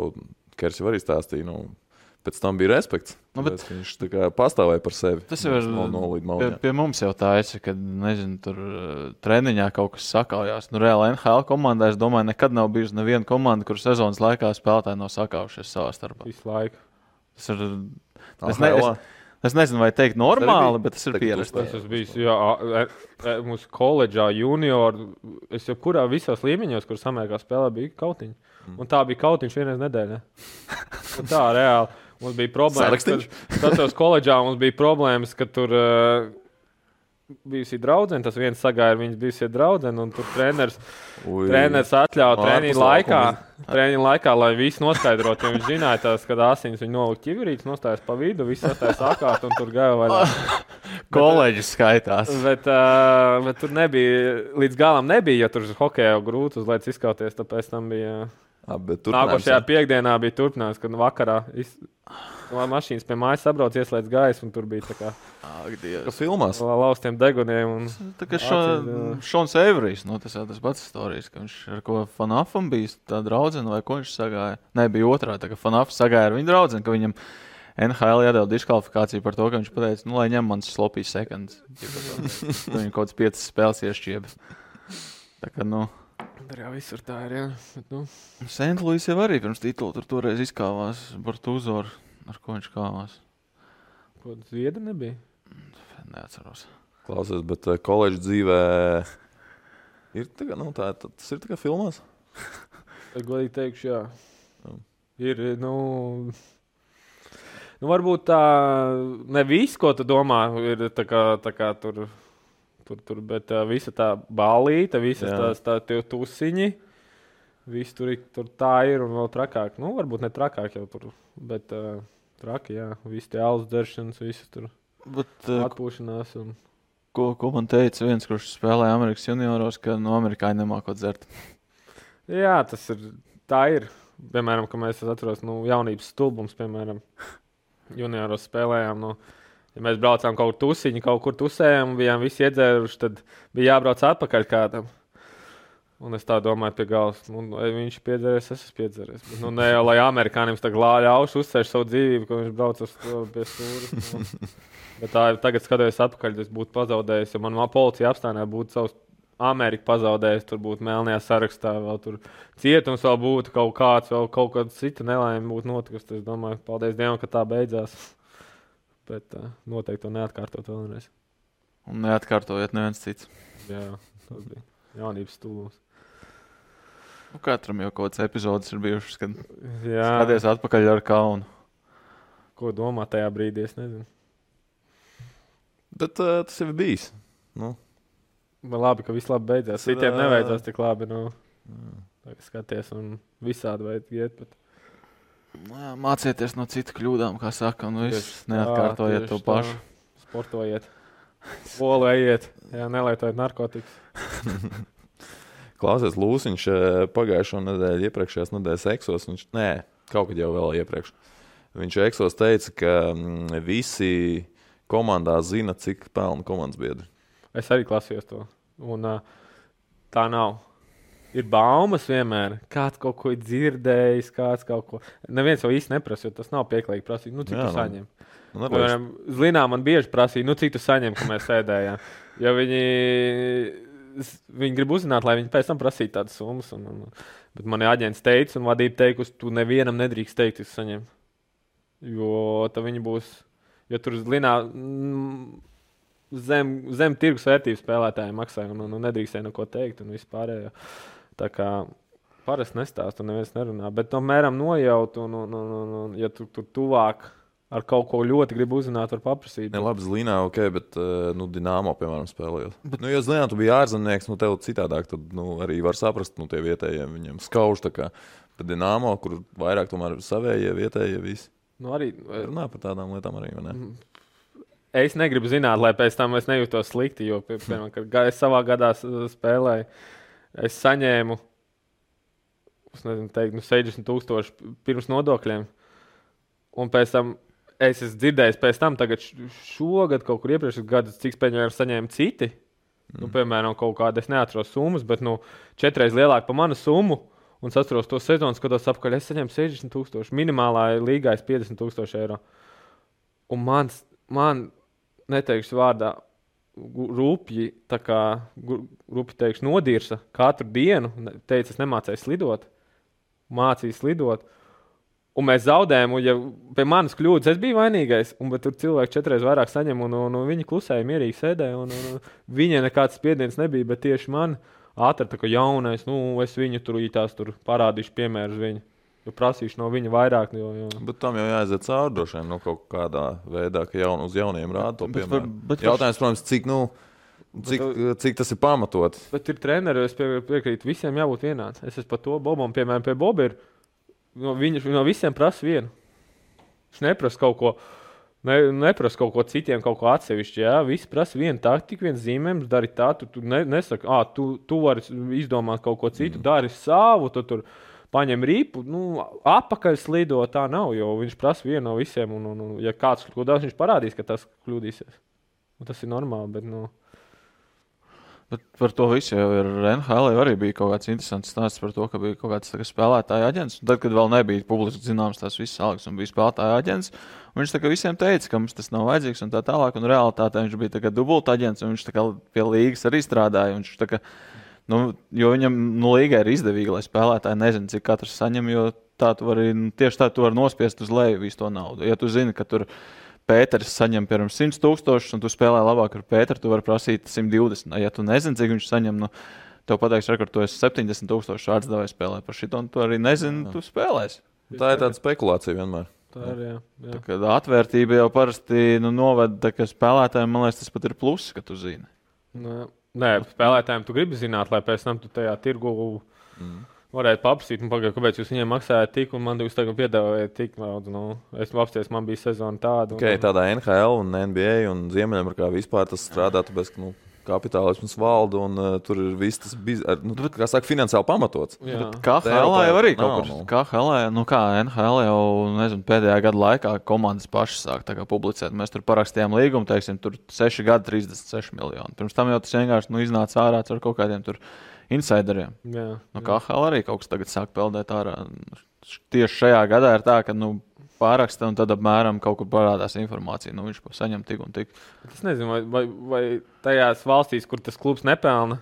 Kers jau arī stāstīja. Nu, pēc tam bija respekts. Nu, bet- bet... Viņš tā kā pastāvēja par sevi. Tas jau ir no, no Pie, pie mums jau tā ir, kad nezinu, tur uh, treniņā kaut kas sakājās. Nu, reāli NHL komandā, es domāju, nekad nav bijusi neviena komanda, kur sezonas laikā spēlētāji nav sakāvušies savā starpā. Visu laiku. Tas ir, es, ne, es, es nezinu, vai teikt normāli, bet tas ir pierasts. Tas esmu bijis jā, e- e- mūsu koledžā, junior. Es jau kurā visos līmeņos, kur samērā spēlē, bija kautiņa. Mm. Un tā bija kautiņš vienreiz nedēļā. Un tā reāli. Mums bija problēmas. Kad- Atceros, koledžā mums bija problēmas, ka tur uh, bijusi draudzene. Tas viens sagāja viņas bijusi draudzene, un tur treneris, Ui. treneris atļāva treniņu laikā. Treniņu laikā, lai viss noskaidrotu, jo viņš zināja, tās, kad asins viņa nolika ķiverītes, nostājās pa vidu, viss sastājas sakārt, un tur gāja vaļā. Kolēģis skaitās. Bet, uh, bet tur nebija, līdz galam nebija, jo tur uz hokeja grūti uz lejas izkauties. Tāpēc tam bija. Nākošajā jā. piekdienā bija turpinājums, kad vakarā iz... no mašīnas pie mājas sabrauc, ieslēdz gaisu, un tur bija tā kā Ak, Dievs. filmās. la- laustiem deguniem. Un... Tā kā jā. Šons Eiverijs, nu, tas jau tas pats stāstījis, ka viņš ar ko Fanafam bija tā draudzene, vai ko viņš sagāja. Nē, bija otrā, tā kā Fanafs sagāja ar viņu draugu, ka viņam NHL iedeva diskvalifikāciju par to, ka viņš teica, nu, lai ņem mans slopīs sekundes. Viņam kaut kāds piecas spēles iešķieba. Tā kā, nu, Tur jau visur tā ir. Jā. Bet, nu, Sentlūis jau arī pirms titula tur toreiz izkāvās uzoru, ar ko viņš kāvās. ko zviedri nebija? Neatceros. Klausies, bet uh, koledžas dzīvē ir tā, nu, tā, tā, tas ir tā kā filmās. Godīgi teikšu, jā. Jā. Ir, nu, nu, varbūt tā, ne viss, ko tu domā, ir tā kā, tā kā tur, tur, tur, bet uh, visa tā balīta, visas Jā. tās tā, tie tusiņi, viss tur, ir- tur tā ir un vēl trakāk. Nu, varbūt ne trakāk jau tur, bet uh, traki, jā, visi tie alus dzeršanas, visas tur Bet, uh, atpūšanās. Un... ko, ko man teica viens, kurš spēlēja Amerikas junioros, ka no amerikāņiem nemākot dzert? Jā, tas ir. Tā ir. Piemēram, kad mēs atceramies, nu, jaunības stulbums, piemēram, junioros spēlējām. Nu, ja mēs braucām kaut kur tusiņi, kaut kur tusējām, bijām visi iedzēruši, tad bija jābrauc atpakaļ kādam. Un es tā domāju, pie galvas, nu, ja viņš ir piedzēries, es esmu piedzēries. Bet, nu, ne jau lai amerikāņiem tā aušu uzsēž savu dzīvību, ka viņš brauc uz to pie stūra. Nu. Bet tā ir tagad, skatoties atpakaļ, es būtu pazaudējis, ja man policija apstājā būtu savs Amerika pazaudējusi, tur būtu melnajā sarakstā, vēl tur cietums, vēl būtu kaut kāds, vēl kaut kāda cita nelaime būtu notikusi. Es domāju, paldies Dievam, ka tā beidzās. Bet uh, noteikti to neatkārtot vēlreiz. Un neatkārtojiet neviens cits. Jā, tas bija jaunības stūlis. Nu, katram jau kaut kāds epizodes ir bijušas, kad skaties atpakaļ ar kaunu. ko domāt tajā brīdī, es nezinu. Bet uh, tas jau ir bijis. Nu, Bet labi, ka viss labi beidzās. Tas Citiem ā, neveicās tik labi. Nu, tagad skaties, un visādi vajag iet. Bet... Nu Mācieties no citu kļūdām, kā saka, un viss Tieši tā, neatkārtojiet to tieši tā. pašu. Sportojiet, jā, nelietojiet narkotikas. Klausies, Lūsiņš eh, pagājušo nedēļu, iepriekšējās nedēļas eksos, viņš, nē, kaut kad jau vēl iepriekš. Viņš eksos teica, ka mm, visi komandā zina, cik pelna komandas biedri. Es arī klasījos to. Un, uh, tā nav. Ir baumas vienmēr. Kāds kaut ko ir dzirdējis, kāds kaut ko. Neviens jau īsti neprasa, jo tas nav pieklājīgi prasīt. Nu, cik Jā, tu nu, saņem? Nu, Piemēram, Zlinā man bieži prasīja, nu, cik tu saņem, kad mēs sēdējām. Jo viņi, viņi grib uzzināt, lai viņi pēc tam prasītu tādas summas. Un, un, bet man aģents teica, un vadība teikusi, tu nevienam nedrīkst teikt, kas saņem. Jo tad viņi būs, jo tur Zlinā mm, zem, zem tirgus vērtības spēlētāji maksāja, un, un, un nedrīkstēja neko teikt, un vispārējo. Tā kā parasti nestāst, un neviens nerunā, bet tomēr nojaut, un, un, un, un, un ja tu tur tuvāk ar kaut ko ļoti gribi uzzināt, var paprasīt. Ne, labi, Zlīnā, ok, bet, eh, nu, Dienāmo, piemēram, spēlējot. Bet, nu, ja Zlīnā tu biji ārzemnieks, nu, tev citādāk, tad, nu, arī var saprast, nu, tie vietējiem viņiem skauž. Bet Dienāmo, kur vairāk tomēr ir savējie vietējie visi. Nu, arī, Runā par tādām lietām arī, ne? es negribu zināt, lai pēc tam es nejūtos slikti, jo, pie- piemēram, kad es savā gadā spēlēju, es saņēmu, es nezinu, teikt, nu, 60 tūkstoši pirms nodokļiem, un pēc tam es esmu dzirdējis, pēc tam, tagad šogad, kaut kur iepriekšējos gados, cik spēļņu ir saņēmuši citi. Nu, piemēram, kaut kāda, es neatceros summas, bet nu, četreiz lielāka par manu summu. Un es atceros to sezonu, skatos apkārt, es saņēmu 60 tūkstoši. Minimālā līgā ir 50 tūkstoši eiro. Un mans, man, neteikšu vārdā, rupji, tā kā rupji teikšu, nodirsa katru dienu. Teica, es nemācīju slidot, mācīju slidot. Un mēs zaudējām, un ja pie manas kļūdas es biju vainīgais. Un, bet tur cilvēki četras vairāk saņem, un, un, un viņi klusēja, mierīgi sēdēja. Un, un, un viņiem nekāds spiediens nebija, bet tieši man atrada, ka jaunais, nu, es viņu tur ītās tur parādīšu piemērus viņu. Jo prasīšu no viņa vairāk. Jo, jo. Bet tam jau jāaiziet cauri droši vien nu, kaut kādā veidā, ka jaun, uz jauniem rāda to Bet piemēru. var- bet var- Jautājums, protams, cik, nu, cik, cik tas ir pamatot? Bet ir treneri, es pie, piekrītu, visiem jābūt vienādam. Es esmu par to Bobam, piemēram, pie Boba ir. No, viņš no visiem prasa vienu. Viņš neprasa kaut ko. Ne, neprasa kaut ko citiem, kaut ko atsevišķu. Jā, visi prasa vienu taktiku, viens zīmējums, dari tā. Tu, tu ne, nesaki, ah, tu, tu vari izdomāt kaut ko citu, mm. dari savu, tu tur paņem rīpu, nu, apakaļ slido. Tā nav, jo viņš prasa vienu no visiem. Un, un, un ja kāds kļūdās, viņš parādīs, ka tas kļūdīsies. Un tas ir normāli. Bet, nu, Bet par to visu jau ir NHL. Arī bija kaut kāds interesants stāsts par to, ka bija kaut kāds kā spēlētāja aģents. Un Tad, kad vēl nebija publiski zināms tās visas algas, un bija spēlētāja aģents, viņš tā visiem teica, ka mums tas nav vajadzīgs un tā tālāk. Un realitātē viņš bija kā dubulta aģents, un viņš kā pie līgas arī strādāja. viņš kā, Nu, jo viņam nu, līga ir izdevīga, lai spēlētāji nezinātu, cik katrs saņem. Jo tā tu vari nu, tieši tā, tu vari nospiest uz leju visu to naudu. Ja tu zini, ka tur Pēters saņem piemēram 100 tūkstošus, un tu spēlē labāk ar Pēteru, tu vari prasīt 120. Ja tu nezini, cik viņš saņem, nu, tev pateiks, ka tu esi 70 tūkstoši šāds devējs spēlē par šito, un tu arī nezini, tu spēlēsi. Tā ir tāda spekulācija vienmēr. tā ir. Jā, jā. Tā atvērtība jau parasti nu, novada, ka spēlētājiem, man liekas, tas pat ir pluss, ka tu zini. Nē, nē spēlētājiem tu gribi zināt, lai pēc tam tu tajā tirgu mm. Varētu paprasīt, nu, pagaid, kāpēc jūs viņiem maksājat tik, un man jūs tagad piedāvājat tik daudz. Nu, es apsties, man bija sezona tāda. Okay, tādā NHL un NBA un Ziemeļamerikā vispār tas strādā, tāpēc, ka nu, kapitālisms valda un uh, tur ir viss tas, biz, nu, kā saka, finansiāli pamatots. Kā Tā HL jau arī kaut kur. nu. Kā HL, nu kā NHL jau nezinu, pēdējā gada laikā komandas pašas sāk publicēt. Mēs tur parakstījām līgumu, teiksim, tur 6 gadi, 36 miljoni. Pirms tam jau tas vienkārši nu, iznāca ārā ar kaut kādiem tur insideriem. Jā, Nu, kā HL arī kaut kas tagad sāk peldēt ārā. Tieši šajā gadā ir tā, ka nu, pāraksta un tad apmēram kaut kur parādās informācija. Nu, viņš saņem tik un tik. Es nezinu, vai, vai, vai tajās valstīs, kur tas klubs nepelna,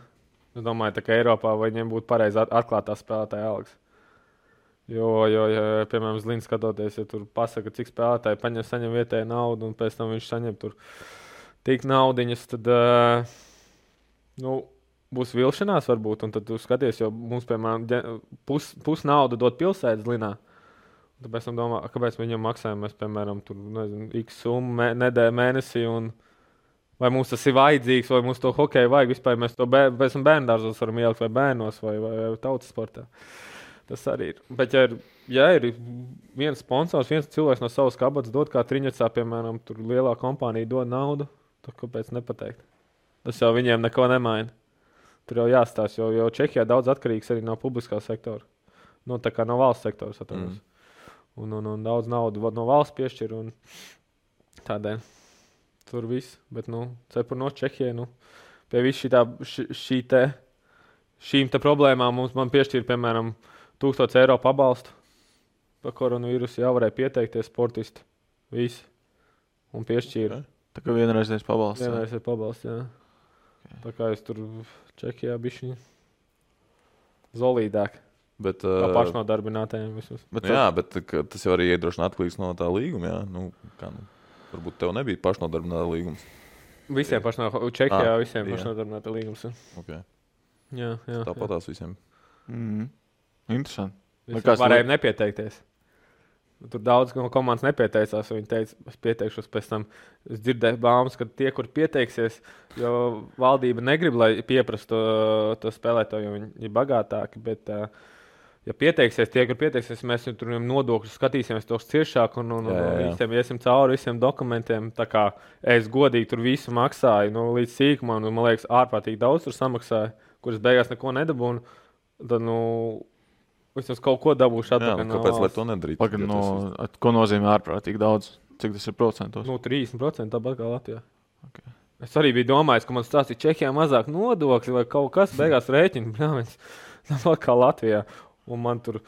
Es domāju, ka Eiropā viņiem būtu pareizi at- atklātā spēlētāja algas. Jo, jo, jo piemēram, Zlīns skatoties, ja tur pasaka, cik spēlētāji paņem, saņem vietēju naudu, un pēc tam viņš saņem tur tik naudiņas, tad uh, nu, būs vilšanās varbūt. Un tad tu skaties, jo mums, piemēram, pus, pus naudu dod pilsētas Zlīnā. Tāpēc es domāju, kāpēc viņam maksājam, mēs, piemēram, tur, nezinu, x summu mē, nedēļu mēnesī. Un, vai mums tas ir vajadzīgs, vai mums to hokeju vajag vispār. Mēs to bē- pēc tam bērnu dārzos varam ielikt vai bērnos vai, vai, vai tautas sportā. Tas arī ir. Bet, ja ir, ja ir viens sponsors, viens cilvēks no savas kabatas dod, kā Trīsnecā, piemēram, tur lielā kompānija dod naudu, tad kāpēc nepateikt? Tas jau viņiem neko nemaina. Tur jau jāstāsta, jo, jo Čehijā daudz atkarīgs arī no publiskā sektora. Nu, tā kā no valsts sektora. Mm. Un, un, un daudz naudas no valsts piešķir. Tādēļ tur viss. Bet, nu, cepur no Čehijas. Nu, pie vis šitā, ši, šī te, šīm te problēmām mums piešķīra, piemēram, 1000 eiro pabalstu. Par koronavīrusu jau varēja pieteikties sportisti. Visi. Un piešķīra. Tā kā vienreizējais pabalsts. jā. Vienreiz ir pabalsts. Jā. Tā kā es tur Čehijā biju zolīdāk. Bet, uh, pašnodarbinātajiem vismaz. Bet jā, bet tas jau arī iedrošina atkarīgs no tā līguma. Jā. Nu, kā, nu, varbūt tev nebija pašnodarbināta līgums. Visiem pašnodarbinātajiem, Čehijā Ah, visiem jā. pašnodarbinātajiem līgums. Okay. Jā, jā. Tāpat tās visiem. Mm. Interesanti. Mēs kāds varējām nepieteikties. Tur daudz no komandas nepieteicās. Viņi teica, es pieteikšos pēc tam. Es dzirdēju baumas, ka tie, kur pieteiksies, jo valdība negrib, lai pieprastu to, to spēlētāju, jo viņi ir bagātāki. Bet, ā, ja pieteiksies, tie, kur pieteiksies, mēs tur nodokļus skatīsimies tos ciešāk un, un, un, Jā, jā, un visiem iesim cauri visiem dokumentiem. Tā kā es godīgi tur visu maksāju, nu, līdz sīkumam, un man liekas, ārprātīgi daudz tur samaksāju, kuras beigās neko nedabūnu. Tad, nu, vismaz kaut ko dabūšu Jā, atpakaļ. nu, no kāpēc valsts. to nedarītu? Pagaid, Ja no, at- ko nozīmē ārprātīgi daudz? Cik tas ir procentos? Nu, 30% tāpat kā Latvijā. Ok. Es arī biju domājis, ka man stāstīja Čehijā mazāk nodokļu vai kaut kas, beigās rēķina. bļāviens, Tāpat kā Latvijā. Un man tur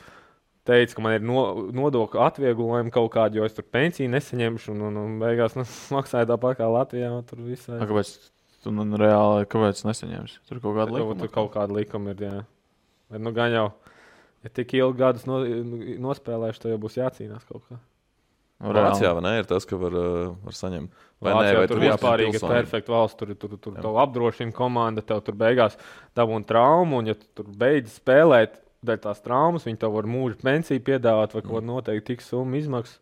teica, ka man ir no, nodokļu atvieglojumi kaut kādi, jo es tur pensiju nesaņemšu. Un, un, un beigās nu, maksāju tāpat kā Latvijā. un Tur viss A, kāpēc tu nu, reāli kāpēc nesaņemsi? Tur kaut kāda Tur likuma. kaut kāda likuma ir. Jā. Bet, nu, gan jau, ja tik ilgi gadus no, nospēlēšu, tad jau būs jācīnās kaut kā. Nu, Vācijā vai ne, ir tas, ka var, uh, var saņemt. Vai Vācijā nē, vai tur vispār ir perfekta valsts. Tur, tur, tur tev apdrošina komanda, tev tur beigās dabūna traumu. Un, ja tu tur beidz spēlēt, dēļ tās traumas, viņi tev var mūža pensiju piedāvāt vai Mm. ko noteikti tik summu izmaksas.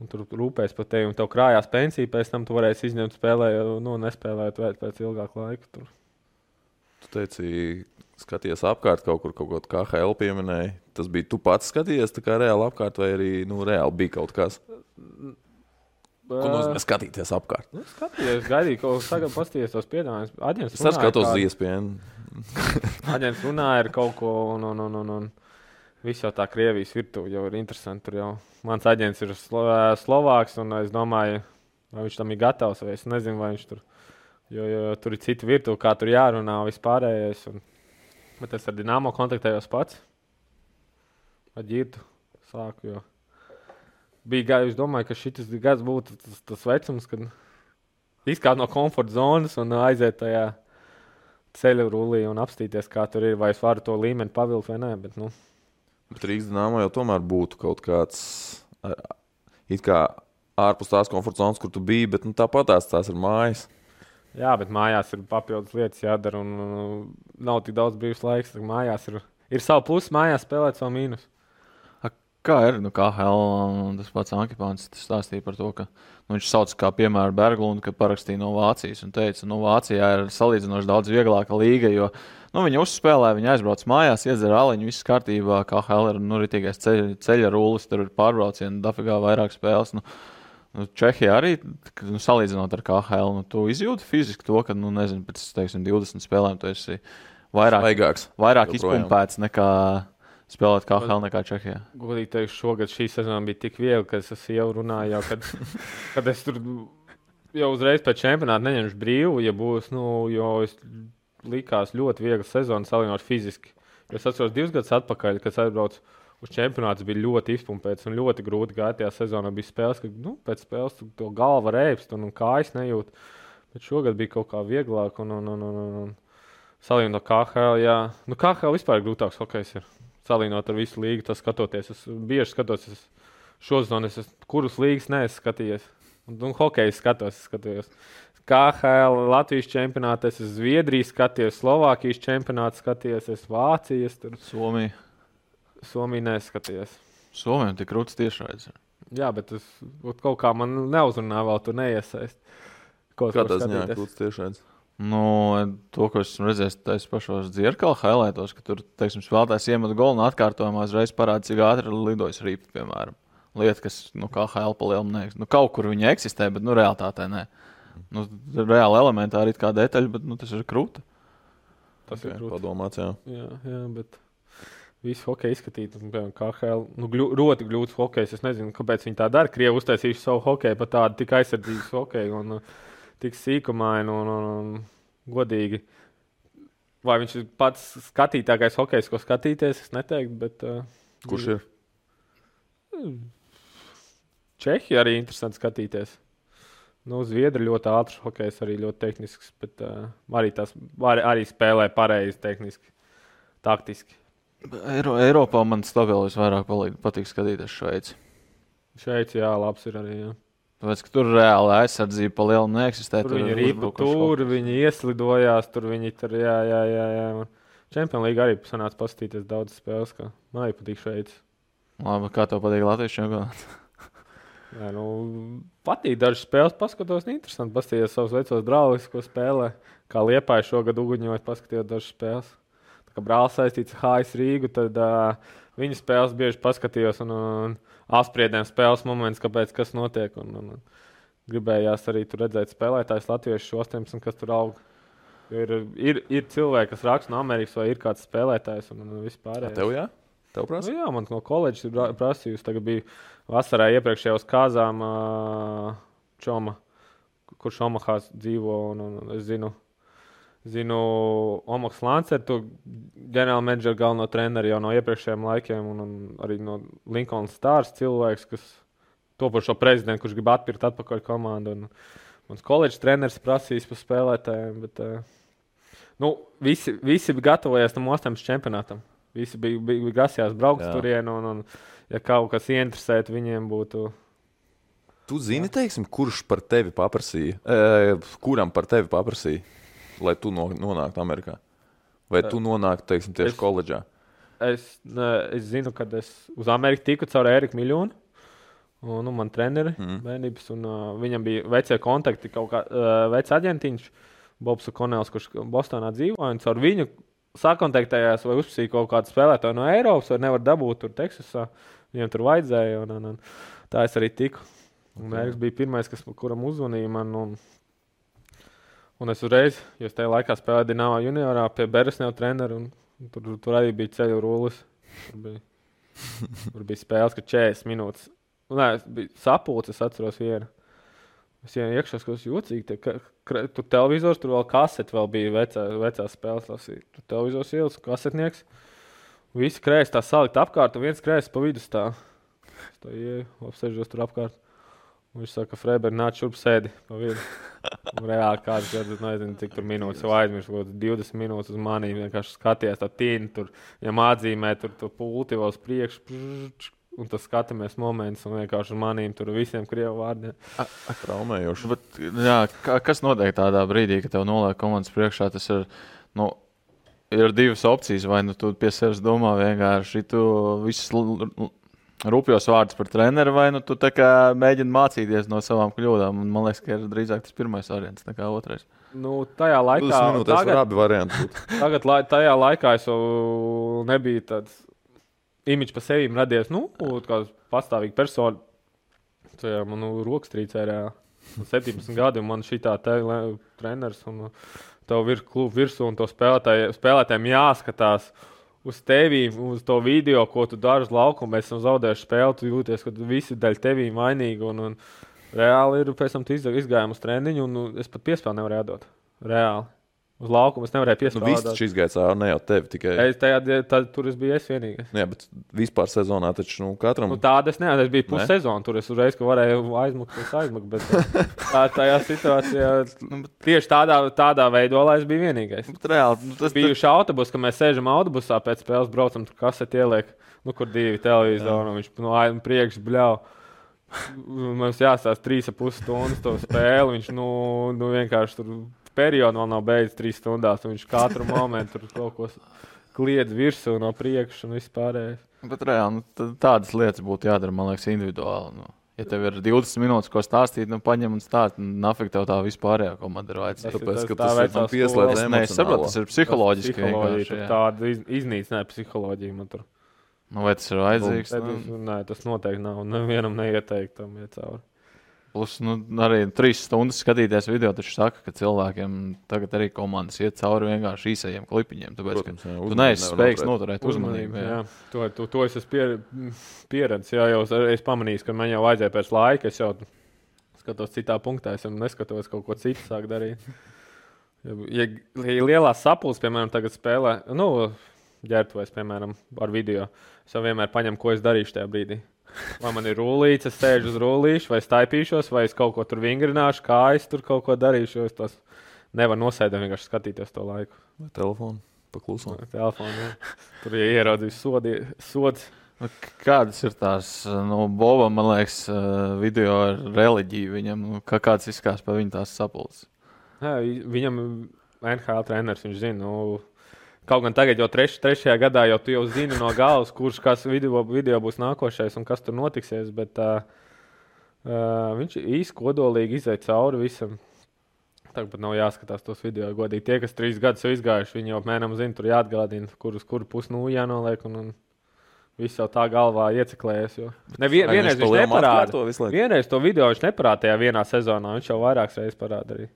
Un tur rūpēs par tevi, un tev krājās pensija, pēc tam tu varēsi izņemt spēlē, nu, nespēlēt vēl pēc ilgāka laika. Tur. Tu teici, skaties apkārt kaut kur, kaut ko KL pieminēji. Tas bija tu pats skatījies, tā kā reāli apkārt, vai arī nu, reāli bija kaut kas. Ko nozīmē skatīties apkārt? Nu, skatījos, gaidīju, ko tagad pasties tos piedāvājumus. Aģents Es skatos uz iespēju. Aģents runāja ar kaut ko, un, un, un, un, un viss jau tā Krievijas virtuve jau ir interesanti. Tur jau mans aģents ir Slo Slovāks, un es domāju, vai viņš tam ir gatavs, vai es nezinu, vai viņš tur. Jo, jo tur ir cita virtuve, kā tur jārunā, vispārējais. Un, bet es ar Dienāmo kontaktējos pats. Ar ģirtu sāku. Jo. Bija gājis, domāju, ka šis gads būtu tas, tas vecums, kad izkāpt no komforta zonas un aiziet tajā ceļa rullī un apstīties, kā tur ir. Vai es varu to līmeni pavilkt vai nē. Bet, nu, Bet Rīgas dīnāmā jau tomēr būtu kaut kāds ar- it kā ārpus tās komforta zonas, kur tu biji, bet nu, tāpat tās, tās ir mājas. Jā, bet mājās ir papildus lietas jādara. Un, un, nav tik daudz brīvs laiks. Mājās ir, ir savu plusu, mājās spēlēt savu mīnusu. Kā ir? Nu, kā Helēna tas pats Ankipāns stāstīja par to, ka nu, viņš sauc kā piemēru Berglundu, ka parakstīja no Vācijas un teica, ka nu, Vācijā ir salīdzinoši daudz vieglāka līga, jo nu, viņi uzspēlē, viņi aizbrauc mājās, iedzer aliņu, viss kārtībā, kā Helēna ir nu, ritīgais ceļa, ceļa rullis, tur ir pārbraucieni, dafigā vairāk spēles. Nu, Nu, Čehija arī, nu, salīdzinot ar KL, nu, tu izjūti fiziski to, ka, nu, nezinu, pēc teiksim, 20 spēlēm tu esi vairāk, Svaigāks. vairāk izpumpēts nekā spēlēt KL nekā Čehijā. Godīgi teikšu, šogad šī sezona bija tik viegla, ka es jau runājis, jau, kad, kad es tur jau uzreiz pēc čempionāta neņemšu brīvu, ja būs, nu, jo es likās ļoti viegla sezona salīdzinot fiziski. Es atceros divus gadus atpakaļ, kad es aizbraucu uz čempionātu, bija ļoti izpumpēts un ļoti grūti gāja tajā sezonā. Bija spēles, ka nu, pēc spēles tu to galva rēpst un, un kājas nejūt. Bet šogad bija kaut kā vieglāk. Un, un, un, un, un, salīdzinot KHL, jā. Nu, KHL vispār ir grūtāks hokejs. Ir. Salīdzinot ar visu līgu, tas skatoties. Es bieži skatos, es šodien, es, kurus līgas neesmu skatījies. Un, un hokeju skatos, es skatījos. KHL, Latvijas čempionātā, es Zviedrijas skatījos, Slovākijas čempionātā skatījos, es Vācijas, tur Somija. Somiju neskatījos. Somijam tik krūts tiešraides. Jā, bet tas kaut kā man neuzrunā vēl tur neiesaist. Ko Kā tas skatīties. kļūst tiešais? Nu, to, ko esmu redzējis tajos pašos dzirkala highlightos, ka tur, teiksim, spēlētājs iemet golu un atkārtojumā uzreiz parāda, cik ātri lidojas rīpa, piemēram. Lieta, kas, nu, kā HL palielam, nē, nu, kaut kur viņa eksistē, bet, nu, realitātē nē. Nu, reāli elementāri it kā detaļa, bet, nu, tas ir krūti. Tas ir Okay, grūti. padomāts, jā. Jā, jā, bet visu hokeju izskatīt, un, piemēram, KHL, nu, gļu, ļoti grūts hokejs. Es nezinu, kāpēc viņi tā dara. Krievi uztaisījuši savu hokeju, pat tādu tik aizsardzīgu hokeju un uh, tik sīkumainu un, un, un godīgi. Vai viņš ir pats skatītākais hokejs, ko skatīties, es neteiktu, bet. Uh, Kurš ir? Čehija arī interesanti skatīties. Nu, Zviedri ļoti ātrs hokejs, arī ļoti tehnisks, bet uh, arī, tas, arī, arī spēlē pareizi, tehniski, taktiski. Eiro, Eiropā man stabili visvairāk palīd, patīk skatīties Šveici. Šeit, jā, labs ir arī. Jā. Tāpēc, tur reāli aizsardzība pa lielu neeksistē. Tur viņi ir ir īpa uzbrukošs tur, viņi ieslidojās, tur viņi tur, jā, jā, jā. jā. Čempionu līgā arī sanāca paskatīties daudz spēles, kā man arī patīk hokeja. Labi, kā tev patīk Latvijas čempionāts? Jā, nu, patīk dažas spēles, paskatos, nu, interesanti. Paskatīties savus vecos draugus, ko spēlē. Kā liepāja šogad uguņot, paskatījos dažas spēles. Brālis saistīts ar Hājas Rīgu, tad uh, viņa spēles bieži paskatījos un, un apspriedēm spēles momentus, kāpēc kas notiek. Un, un, un gribējās arī tur redzēt spēlētājus latviešu 18, kas tur aug. Ir, ir, ir cilvēki, kas raksta no Amerikas, vai ir kāds spēlētājs un, un vispār. Tev jā? Tev Nu, prasa? jā, man no koledžas ir prasījusi. Tagad bija vasarā iepriekšējos kāzām uh, Čoma, kurš Omahās dzīvo. Un, un, un es zinu, zinu Omahas Lanceru, ģenerāla menedžera galveno treneru jau no iepriekšējiem laikiem, un, un arī no Linkoln Stars cilvēks, kas topošo prezidentu, kurš grib atpirkt atpakaļ komandu. Un, mans koledžas treneris prasīs par spēlētājiem. Bet, uh, nu, visi, visi bija gatavojies tam Osamas čempionātam. Visi bija, bija, bija grasījās braukt Jā. turien, un, un, ja kaut kas ieinteresētu, viņiem būtu. Tu zini, teiksim, kurš par tevi paprasīja? E, kuram par tevi paprasīja, lai tu no, nonāktu Amerikā? Vai tu nonāktu, teiksim, tieši Es- koledžā? Es, es zinu, ka es uz Ameriku tiku caur Eriku Miljonu. Un, nu, man treneri mm. bērnības, un uh, viņam bija vecie kontakti, kaut kā uh, vecs aģentiņš, Bobs Konels, kurš Bostonā dzīvoja. un Caur viņu sakontaktējās, vai uzprasīja kaut kādu spēlētāju no Eiropas, vai nevar dabūt tur Teksasā. Viņam tur vajadzēja, un, un, un tā es arī tiku. Un Eriks bija pirmais, kas, kuram uzzvanīja man. Un, un es uzreiz, jo es tajā laikā spēlēju Dienāmā juniorā pie Beresneva trenera, un tur, tur arī bija ceļu rullis. Tur bija, tur bija spēles, ka 40 minūtes. Un, nē, es biju sapulcis, es atceros vienu. Es ienāku iekšā, kas jocīgi. Tie, ka, ka, tur televizors, tur vēl kasete vēl bija vecā, vecās spēles. Lasīt. Tur televizors ielas, kasetnieks. Visi krēsli tā salikt apkārt, un viens krēsls pa vidu stāv. Es tā ieju, apsēžos tur apkārt. Viņš saka, Freiberg, nāc šurp sēdi pa vidu. Reāli kāds gadus, nezinu, cik tur minūtes jau aizmirst, kaut kāds 20 minūtes uz mani. Vienkārši skaties, tā tīna tur, ja mācīmē, tur tu pulti vēl uz priekšu. Un tas skatāmies moments, un vienkārši uz maniem tur visiem krievu vārdiem. Traumējoši. Bet, jā, kas notiek tādā brīdī, kad tev noliek komandas priekšā? Tas ir, nu, ir divas opcijas. Vai nu tu pie sevis domā vienkārši tu visus rupjos vārdus par treneru, vai nu tu mēģini mācīties no savām kļūdām. Man liekas, ka ir drīzāk tas pirmais variants nekā otrais. Nu, tajā laikā, 20 minūtes var tagad, abi varianti tagad, lai, tajā laikā es jau nebiju tāds imidžs par sevi radies. Nu, kā pastāvīga persona. Tajā man nu, rokas trīcē reāli. Man 17 gadi, un man šī tā te le- treneris un tev ir klubu virsū, un to spēlētāji, spēlētājiem jāskatās. Uz tevi, uz to video, ko tu dari uz laukuma, mēs esam zaudējuši spēli. Tu jūties, ka visi daļai tevī vainīgi. Un, un reāli ir pēc tam izgājām uz treniņu, un nu, es pat piespēli nevarēju dot. Reāli. Uz laukuma es nevarēju Nu, viss taču izgāja cauri, ne jau tevi tikai. es tajā, tad, tur es biju es vienīgais. Jā, bet vispār sezonā taču nu, katram Nu, tāda es neesmu. Es biju Ne? pussezonā. Tur es uzreiz ka varēju aizmukt, es aizmuku. Bet uh, tā, tajā situācijā Nu, bet, tieši tādā, tādā veidolā es biju vienīgais. bet reāli, nu, tas Bijuši autobusi, kad mēs sēžam autobusā pēc spēles, braucam, tur kaseti ieliek, nu, kur divi televizori, un viņš no aizmugures priekšā bļauj. Mums jāstāsta trīs ap pus stundas to spēli. Viņš nu, nu vienkārši tur periodu vēl nav beidzis trīs stundās. un Viņš katru momentu tur kaut ko kliedz virsū no priekšas un vispārējais. Bet reāli, nu, tādas lietas būtu jādara, man liekas, individuāli. Nu. Ja tev ir 20 minūtes, ko stāstīt, nu, paņem un stāsti, nu, nafik tev tā vispārējā komanda ir vajadzīga. Tāpēc, ka tā tas ir man pieslēdz skola. Es nesaprotu, tas ir psiholoģiski. Psiholoģija, tāda iz, iznīcināja psiholoģiju. Man tur. Nu, vai tas ir vajadzīgs? Tas, Nu, nē, tas noteikti nav. Nevienam neieteikt tam iet cauri. Plus, nu, arī trīs stundas skatīties video, taču saka, ka cilvēkiem tagad arī komandas iet cauri vienkārši īsajiem klipiņiem. Tāpēc, Protams, jā, tu uzmanību neesi spējīgs noturēt. noturēt uzmanību. Jā. Jā, to, to, to es esmu pier, pieredzējis. Jā, jau es- pamanīju, ka man jau vajadzēja pēc laika. Es jau skatos citā punktā, es jau neskatos kaut ko citu sāk darīt. Ja, ja, ja lielās sapulces, piemēram, tagad spēlē, nu, ģērbtuvēs, piemēram, ar video, es jau vienmēr paņemu, ko es darīšu tajā brīdī. Vai man ir rullīte, es sēžu uz rullīša, vai staipīšos, vai es kaut ko tur vingrināšu, kā es tur kaut ko darīšu. Es tos nevaru nosēdēt, vienkārši skatīties to laiku. Vai telefonu paklusam. Telefonu, jā. Tur ir ieraudzījis sodi, sods. Nu, Kādas ir tās, nu, Boba, man liekas, eh, video ar reliģiju viņam, nu, kā kāds izskatās pa viņu tās sapulces? Viņam NHL treneris, viņš zina. Nu, kaut gan tagad, jau treš, trešajā gadā, jau tu jau zini no galvas, kurš kas video, video būs nākošais un kas tur notiksies. Bet uh, uh, viņš īsti kodolīgi izaicinājums cauri visam. Tagad pat nav jāskatās tos video. Godīgi tie, kas trīs gadus jau izgājuši, viņi jau apmēram zina, tur jāatgādina, kur uz kuru pusi nu jānoliek. Un, un viss jau tā galvā ieceklējies. Jo... Ne, vien, viņš lielam neparāda. atkārto visu laiku? Vienreiz to video viņš neparādīja vienā sezonā. Viņš jau vairākas reizes parādīja.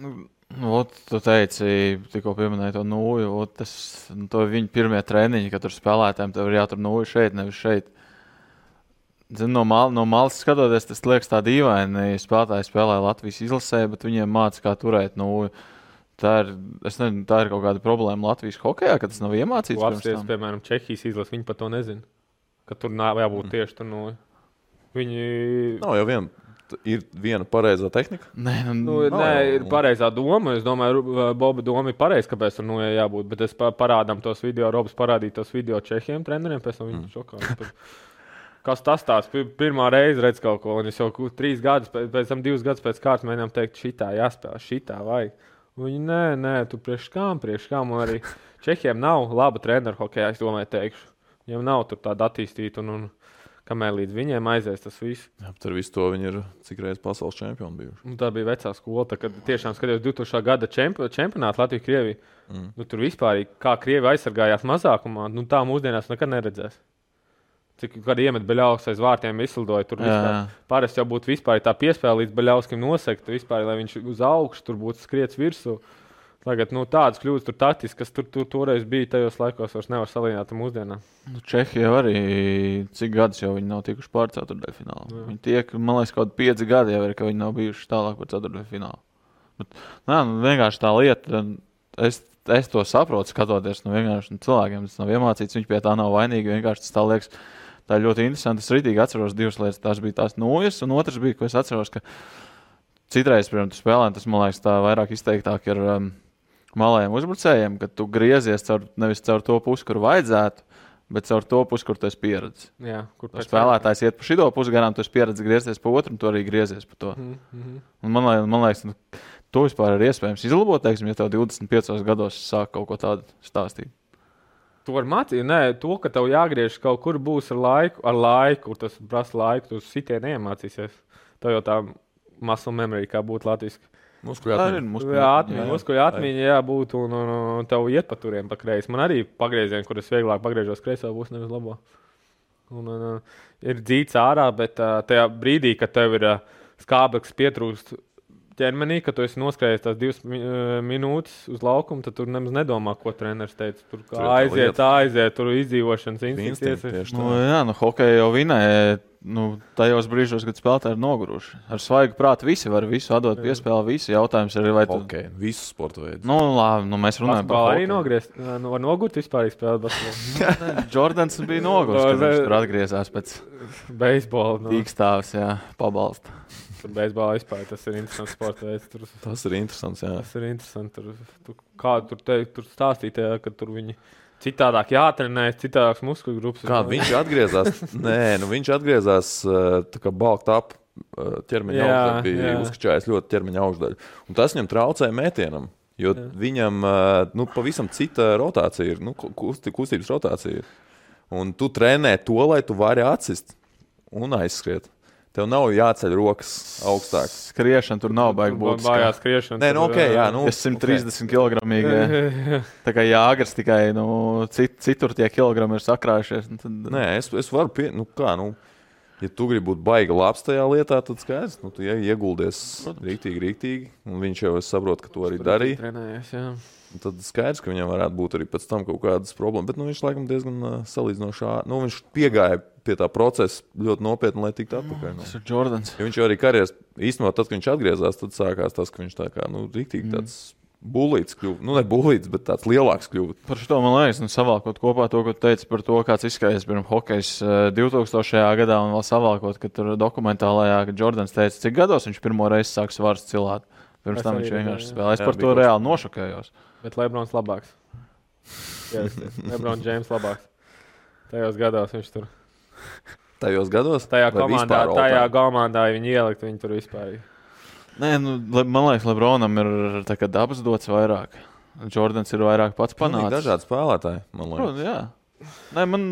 nu, ot, tu teici, tikko pieminēji to nūju, ot, tas nu, to viņa pirmie treniņi, kad tur spēlētājiem tev ir jātur nūju šeit, nevis šeit. Zin, no, mal, no malas skatoties, tas liekas tā dīvaini. Spēlētāji spēlē Latvijas izlasē, bet viņiem mācās, kā turēt nūju. Tā ir, es nezinu, tā ir kaut kāda problēma Latvijas hokeja, ka tas nav iemācīts. Tam. piemēram, Čehijas izlase, viņi par to nezina. Ka tur nav jābūt mm. tieši tur no. Viņi. Nav jau viena, ir viena pareizā tehnika. Nē, nu, Nu, nav nē, ir pareizā doma. Es domāju, ka Boba doma ir pareiza, kāpēc tur nu jābūt. Bet es pa- parādām tos video, Robs parādīja tos video čehiem treneriem, pēc tam viņi mm. šokā. viņi tur- Kas tas tāds? Pi- Pirmā reize redz kaut ko, un es jau trīs gadus, pēc, pēc tam divus gadus pēc kārtas mēģinām teikt, šitā jāspēlē, šitā vajag. Un Viņi nē, nē, tu priekš kām, priekš kām. Un arī Čehiem nav laba treneru hokeja, es domāju, teikšu. Viņiem nav tur tāda attīstīta, un, un kamēr līdz viņiem aizies tas viss. Jā, ar visu to viņi ir cik reizes pasaules čempioni bijuši. Un tā bija vecā skola, tā, kad tiešām skatījos 2000. gada čempi čempionātu Latviju Krieviju. Mm. Nu, tur vispār, kā Krievija aizsargājās mazākumā, nu, tā mūsdienās nekad neredzēs. Cik kādi iemet beļaus aiz vārtiem izlidoja. Tur vispār, parasti jau būtu vispār tā piespēle līdz beļauskim nosegt, vispār, lai viņš uz augšu tur būtu skriets virsū. Tagad nu, tādas kļūdas tur taktiski, kas tur, tur toreiz bija tajos laikos, vairs nevar salīdzināt ar mūsdienām. Nu, Čehija arī cik gadus jau viņi nav tikuši pār ceturdaļfinālu. Jā. Viņi tiek, man liekas, kaut kādi pieci gadi jau ir, ka viņi nav bijuši tālāk par ceturdaļfinālu. Bet, nē, nu, vienkārši tā lieta, es, es to saprotu, skatoties no vienkārši no cilvēkiem. Tas nav iemācīts, viņi pie tā nav vainīgi. Vienkārši tas tā liekas, tā ļoti interesanti. Es rītīgi atceros divas lietas. Tās bija tās nūjas, un otrs bija, ko es atceros, ka citreiz, piemēram, tu spēlē, tas man liekas tā vairāk izteiktāk ir. Um, Malajiem uzbrucējiem, ka tu griezies caur, nevis caur to pusi, kur vajadzētu, bet caur to pusi, kur tu esi pieredzējis. Jā, kur Tas spēlētājs iet pa šito pusi garām, tu esi pieredzējis griezties pa otru, un tu arī griezies pa to. Mm -hmm. Un man, liekas, man liekas, nu, to vispār ir iespējams izlabot, teiksim, ja tev 25 gados sāk kaut ko tādu stāstīt. Tu vari mācīt, nē, to, ka tev jāgriež kaut kur būs ar laiku, ar laiku, tas prasa laiku, tu sitienu neiemācīsies. Tā jau tā muscle memory, kā būtu latviešu. Muskuļu atmiņa. Jā, atmiņa, muskuļu atmiņa, jā, būtu, un, un, un tev iet pa turiem pa kreisi. Man arī pagriezieni, kur es vieglāk pagriežos kreisā, būs nevis labo. Un, un, un, ir dzīts ārā, bet tajā brīdī, kad tev ir skābeklis pietrūkst ķermenī, ka tu esi noskrējis tās divas eh, minūtes uz laukuma, tad tur nemaz nedomā, ko treneris teica. Tur kā Tur ir tā aiziet, aiziet, tur izdzīvošanas instinkts. Nu, tā. jā, nu, hokeja jau vinēja. Nu, tajos brīžos, kad spēlētāji ir noguruši. Ar svaigu prātu visi var visu atdot piespēli. Visi jautājums ir, vai tu. Okay. Visu sporta veidu. Nu, labi, nu, mēs runājam par Basketbolā arī nogriezt. Nu, var nogurt vispār spēlēt basketbolu. Jordans bija noguris, kad viņš tur atgriezās pēc Beisbolu. Nu, dīkstāves, jā, pabalsta. Tur beisbolā vispār tas ir interesants sports veids. Tur, Tas ir interesants. Jā. tas ir interesanti. Tur, tu, kā tur, te, tur stāstīt, jā, ka tur viņi citādāk jātrenē, citādākas muskuļu grupas. Kā viņš atgriezās? Nē, nu viņš atgriezās uh, tā kā balkt ap uh, ķermeņa augšdaļu. Bija uzkačājis ļoti ķermeņa augšdaļu. Un tas viņam traucēja mētienam. Jo Jā. viņam uh, nu, pavisam cita rotācija ir, nu, kustības rotācija. ir. Un tu trenē to, lai tu vari atsist un aizskriet. Tev nav jāceļ rokas augstāk. Skriešana tur nav baigta būt. Bājā skriešana. Nē, nu, ok, jā, nu, Es 130 kg. Tā kā jāgars tikai nu, cit, citur tie kilogrami ir sakrājušies. nu Tad, Nē, es, es varu pie, nu, kā, nu, ja tu gribi būt baigi labs tajā lietā, tad skaidrs, nu, tu ie- ieguldies rītīgi, rītīgi. Un viņš jau es saprotu, ka to arī darīja. Trenējies, jā. Un Tad skaidrs, ka viņam varētu būt arī pēc tam kaut kādas problēmas. Bet nu, viņš laikam diezgan uh, salīdzinoši ā- nu, viņš piegāja pie tā procesa ļoti nopietni, lai tiktu atpakaļ. Nu. Tas ir Jordans. Ja viņš jau arī karjeras īstenībā, tad, kad viņš atgriezās, tad sākās tas, ka viņš tā kā nu, rītīgi tāds bulīts kļuva. Nu, ne bulīts, bet tāds lielāks kļuva. Par šo man liekas, nu, savākot kopā to, ko teici par to, kāds izskatījās pirms hokeja 2000. gadā, un vēl savākot, ka tur dokumentālajā, ka Jordans teica, cik gados viņš pirmo reizi sāk svārst cilāt. Pirms Es tam viņš vienkārši jā. spēlēja. Es Jā, par to reāli nošokējos. Bet Lebrons labāks. Jā, Lebrons Džeims labāks. Tajos gados viņš tur. Tajos gados? Tajā komandā, tajā komandā viņi ielikt, viņi tur vispār. Nē, nu, man liekas, Lebronam ir dabas dots vairāk. Jordans ir vairāk pats panācis. Dažādi spēlētāji, man liekas. Protams, jā. Nē, man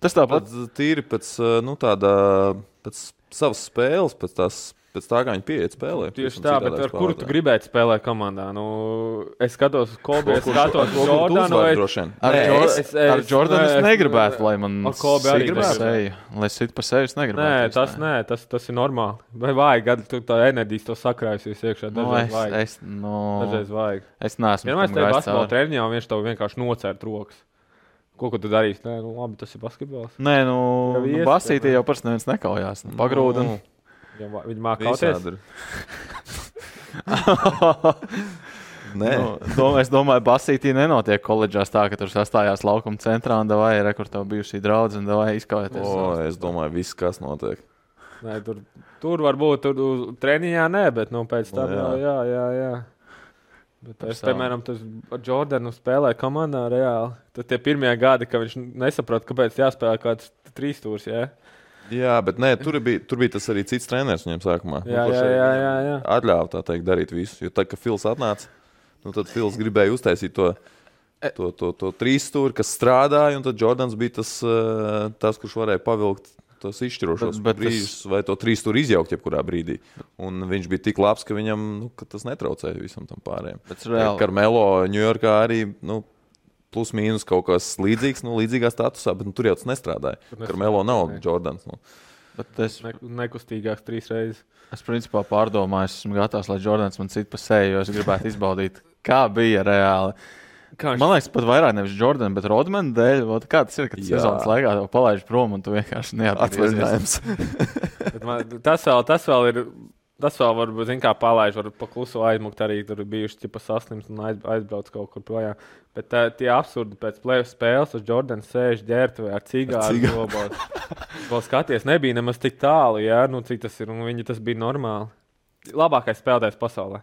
tas tāpat. Pat tīri pēc, uh, nu, tāda, pēc savas spēles, pēc, tās, pēc tā, kā viņi pieiet spēlē. Tieši tā, bet ar kuru tu gribētu spēlēt komandā? Nu, es skatos, Kobe, es skatos Jordanu vai Ar, Nē, es- es- ar Jordanu es es- negribētu, lai man Ar Kobe arī gribētu. seju. Lai sit pa seju, es negribētu. Nē, es tas, nē, tas, tas ir normāli. Vai vajag, kad tu tā enerģijas to sakrājusies iekšā? Nu, Dažreiz es, vajag. es, nu, Dažreiz vajag. es neesmu. Vienmēr gājis basketbola cauri. treniņā un viņš tev vienkārši nocērt rokas. Ko, ko tu darīsi? Nē, nu, labi, tas ir basketbols. Nē, nu, nu basītī jau pats neviens nekaujās. Nu, Ja va- Viņi māca kauties. Visādi ir. Nē, Nu, dom, es domāju, basītī nenotiek koledžās tā, ka tur sastājās laukuma centrā un vai rekurtā bijusī draudzene, vai izkaujoties. o, es domāju, viss, kas notiek. Nē, tur, tur varbūt tur treniņā nē, bet nu, pēc tam Nu, jā, jā. jā, jā. Bet es, piemēram, tas ar Jordanu spēlēju komandā reāli. Tad tie pirmie gadi, kad viņš nesaprata, kāpēc jāspēlē kāds trīs stūris. Jā, Jā, bet nē, tur, bija, tur bija tas arī cits treneris viņam sākumā. jā, kurš jā. jā, jā, jā. Atļāva tā teikt, darīt visu. Jo tad, kad Fils atnāca, nu, tad Fils gribēja uztaisīt to. E- To, to, to trīs stūri, kas strādāja, un tad Jordans bija tas, uh, tas kurš varēja pavilkt tos izšķirošos Bet- bet tas- brīžus, vai to trīs stūri izjaukt jebkurā brīdī. Un viņš bija tik labs, ka viņam nu, ka tas netraucēja visam tam pārējiem. Bet reāli. Karmelo Ņujorkā arī nu, plus mīnus kaut kas līdzīgs, nu, līdzīgā statusā, bet nu, tur jau tas nestrādāja. Tur Karmelo nav nestrādāja. Jordans. Nu. Bet es, Ne, nekustīgāks trīs reizes. es principā pārdomāju, es esmu gatavs, lai Jordans man sit pa seju, jo es gribētu izbaudīt, kā bija reāli. Kā viņš Man liekas, pat vairāk nevis Jordana, bet Rodmana dēļ. Vot Kā tas ir, kad sezonas laikā tev palaiž prom un tu vienkārši neatceries. Tas, vēl, tas vēl ir. Tas vēl varbūt, zin, kā palaiž, var pa klusu aizmukt arī tur bijuši tipa saslims un aiz, aizbrauc kaut kur projām. Bet tā, tie absurdi pēc plēsoņa spēles, uz Jordana sēž ģērbtuvē ar cigāru. Globos. Vēl skaties, nebija nemaz tik tālu, jā, nu cik tas ir, un viņi tas bija normāli. Labākais spēlētājs pasaulē.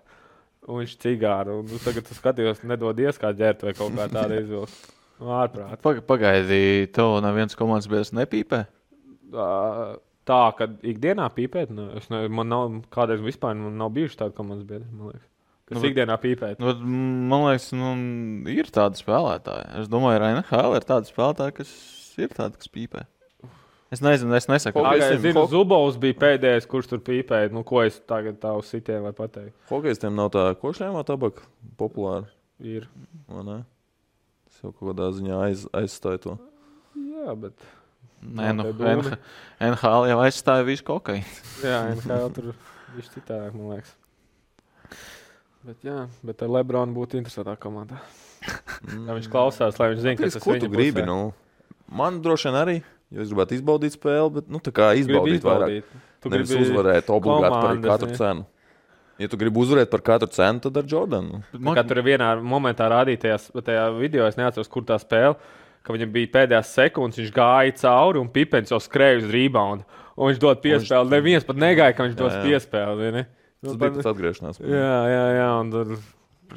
Un viņš cigāru, un nu, tagad tu skaties, nedodies kā ģērbtuvē kaut kā tāda izvilkt. Nu, Ārprāt. Pag- Pagaidi, tev neviens komandas biedrs nepīpē. Ā, Tā, ka ikdienā pīpēt, nu, es ne, man nav kādreiz vispār man nav bijuši tādi komandas biedri. man liekas. Kas Nu, ikdienā pīpēt? Nu, man liekas, nu, ir tādi spēlētāji. Es domāju, ka NHL ir tādi spēlētāji, kas ir tādi, kas pīpē. Es nezinu, es nesaku, Hokejs Kā, es Hokejistiem- zinu, hok- Zubovs bija pēdējais, kurš tur pīpēja. Nu, ko es tagad tā uz sitienu varu pateikt? Hokejistiem nav tā košļāmā tabaka populāra. Ir. vai ne? Tas jau kaut kādā ziņā aiz, aizstāja to. Jā, bet. Nē, nu. NHL jau aizstāja visu kokainu. Jā, NHL tur viss citādāk, man liekas. Bet, jā, bet ar Lebronu būtu interesantā komandā. Mm. Lai viņš klausās, lai viņš zinātu, kas ko tas tu viņa gribi? pusē. Nu, man droši vien arī, jo es gribētu izbaudīt spēli, bet nu, tā kā Gribi izbaudīt, vairāk. izbaudīt. Tu Nevis gribi uzvarēt obligāti par katru ne? cenu. Ja tu gribi uzvarēt par katru cenu, tad ar Tā Kā tur vienā momentā rādīja tajā, tajā video, es neatceros, kur tā spēle. Ka viņam bija pēdējās sekundes, viņš gāja cauri un pipens jau skrēja uz reboundu. Un viņš dod piespēli. Neviens pat negaidīja, ka viņš dos Jā, jā. piespēli. ne? Tas Nu, bija pēc atgriešanās. Jā, jā, jā. Un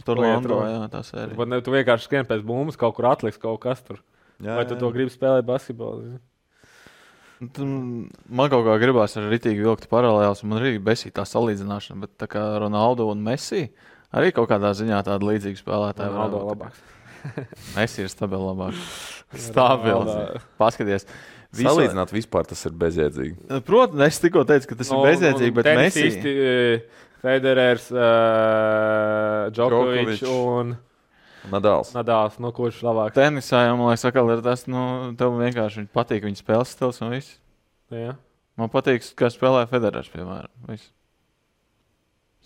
Tur Lando, runa. jā, tā sērija. pat ne, tu vienkārši skrien pēc bumbas, kaut kur atliks kaut kas tur. Jā, Vai tu to gribi spēlēt basketbolu? Nu, Man kaut kā gribās ar rītīgi vilkt paralēlus, man arī besīja tā salīdzināšana, bet tā kā Ronaldo un Messi arī kaut kādā ziņā tāda līdzīga spēlētāja. Būt. labāks. Messi ir stabils labāk. Stabils. Ronaldo. Paskaties. Visu- Salīdzināt vispār tas ir bezjēdzīgi. Protams, es tikko teicu, ka tas ir bezjēdzīgi, bet Messi. Mēsī. Federers, uh, Džokovičs un Nadāls. Nadals. No kurš labāks? Tenisā jau, man liekas, atkal ir tas, nu, tev vienkārši patīk viņa spēles stils un viss. Jā. Man patīk, kā spēlē Federers, piemēram. Viss.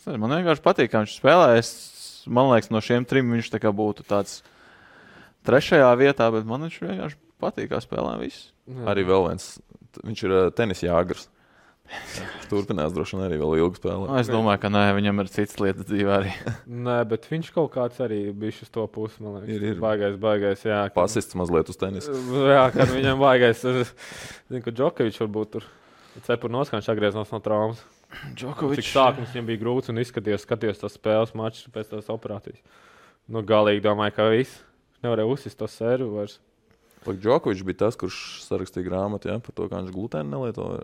Man vienkārši patīk, kā viņš spēlē. Es, man liekas, no šiem trim viņš tā kā būtu tāds trešajā vietā, bet man viņš vienkārši patīk, kā spēlē viss. Jā. Arī vēl viens. Viņš ir tenisa jāgars. Turpinās droši vien arī vēl ilgi Nu, spēlēt. es domāju, ka nē, viņam ir citas lietas dzīvē arī. Nē, bet viņš kaut kāds arī bija uz to pusi. man liekas. Ir, ir. Baigais, baigais. Jā, kad- Pasists mazliet uz tenisa. Jā, kad viņam baigais. Zinu, ka Džokovičs varbūt tur. Cepur noskaņš atgriezās no traumas. Cik Džokovičs. sākums viņam bija grūts un izskatījās, skatījos tās spēles mačus pēc tās operācijas. Nu, galīgi domāju, ka viss. Nevarēja uzsist to sēru vairs. Džokovičs bija tas, kurš sarakstīja grāmatu ja, par to, kā viņš glutēnu nelieto. eh,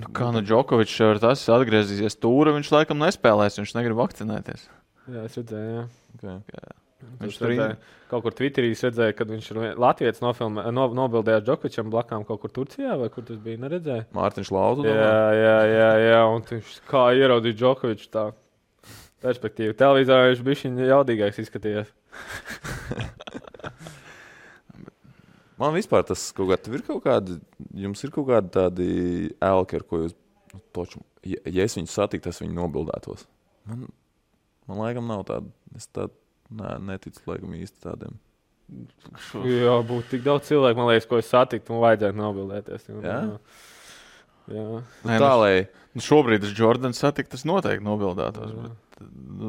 Nu, Kā nu Džokovičs jau ir tas atgriezīsies stūra, viņš laikam nespēlēs, viņš negrib vakcinēties. Jā, es redzēju, jā. Okay. Viņš Es tur redzēju, kaut kur Twitterī es redzēju, kad viņš ir Latvijas nofilmē, no, nobildējis Džokovičam blakām kaut kur Turcijā, vai kur tas bija. Neredzēju. Mārtiņš Lauta. Jā, jā, jā, jā. Un viņš kā ieraudzīja Džokoviču tā perspektīvu. Televizorā viņš bija jaudīgāks izskatījās. Man vispār tas kaut kā, ir kaut kādi, jums ir kaut kādi tādi elki, ar ko jūs, nu, toču, ja, ja es viņus satiktu, es viņu nobildētos. Man, man laikam nav tāda, es tādu nē, neticu laikam īsti tādiem. Jā, būtu tik daudz cilvēku, man liekas, ko es satiktu, un vajadzētu nobildēties. Jā? jā. Nē, tā, nu, lai nu, šobrīd es Jordans satiku, tas noteikti nobildētos. Jā. Bet,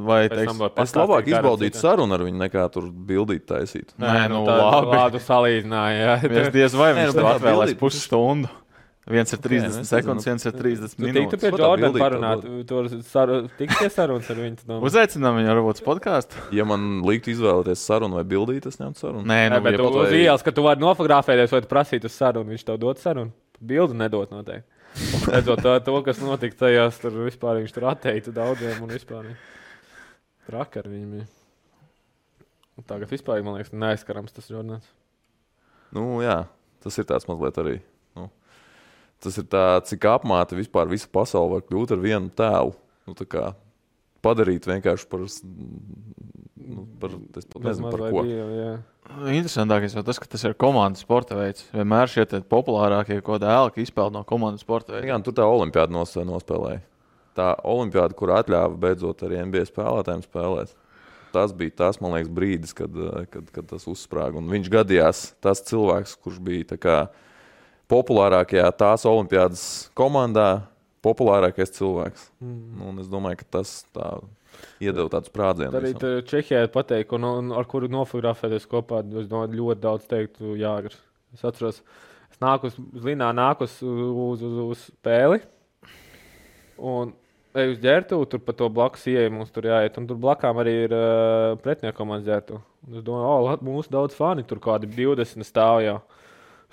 vai teiks, es labāk izbaudītu sarunu ar viņu, nekā tur bildīt taisīt. Nē, nu, tā labi. Salīdzināja. Es Jā, diez vai Nē, viņš nu, tā atvēlēs pusstundu. Viens ir Ok, 30 nu, es sekundes, viens ir 30 Tu tiktu minūtes. pie Jordana parunāt, tur saru, tiksies sarunas ar viņu. domā? Uzaicinām viņu varbūt podkāstu. Ja man liktu izvēlēties sarunu vai bildīt, es ņemtu sarunu. Nē, Nē, nu, bet ja tu pat uz vai- ielas, ka tu vari nofotografēties vai prasīt uz sarunu, viņš tev dod sarunu. Bildi nedot noteikti. Redzot to, kas notika tajās, tur vispār viņš tur atteica daudziem un vispār. Traki ar viņu. bija. Un Tagad vispār, man liekas, neaizskarams tas Jordans. Nu, jā, tas ir tāds mazliet arī. Nu, tas ir tā, cik apmāta vispār visa pasaule var kļūt ar vienu tēlu. Nu, padarīt vienkārši par, nu, par es pat nezinu, par ko. divu, jā. Interesantākais jau tas, ka tas ir komandas sporta veids. Vienmēr šie populārākie ēli, ka izpeld no komandas sporta veida. Jā, tur tā olimpiāda nos, nospēlēja. Tā olimpiāda, kur atļāva beidzot arī NBA spēlētājiem spēlēt. Tas bija tas, man liekas, brīdis, kad, eh, kad, kad tas uzsprāga. Un viņš gadījās tas cilvēks, kurš bija tā kā populārākajā tās olimpiādas komandā, populārākais cilvēks. Mm. Nu, un es domāju, ka tas tā iedeva tādu sprādzienu. Arī Čehijā ir pateikts, no, ar kuru nofotografēties kopā. Es domāju, ļoti daudz teiktu, Jāgars. Es atceros, es nāku uz Linā, nāku uz, uz, uz, uz spēli. Un eju uz ģērbtu, tur pa to blakus ieeju, mums tur jāiet. Un tur blakām arī ir uh, pretinieku komandas ģērbtu. Un Es domāju, oh, mūsu daudz fani tur kādi 20 stāv jau.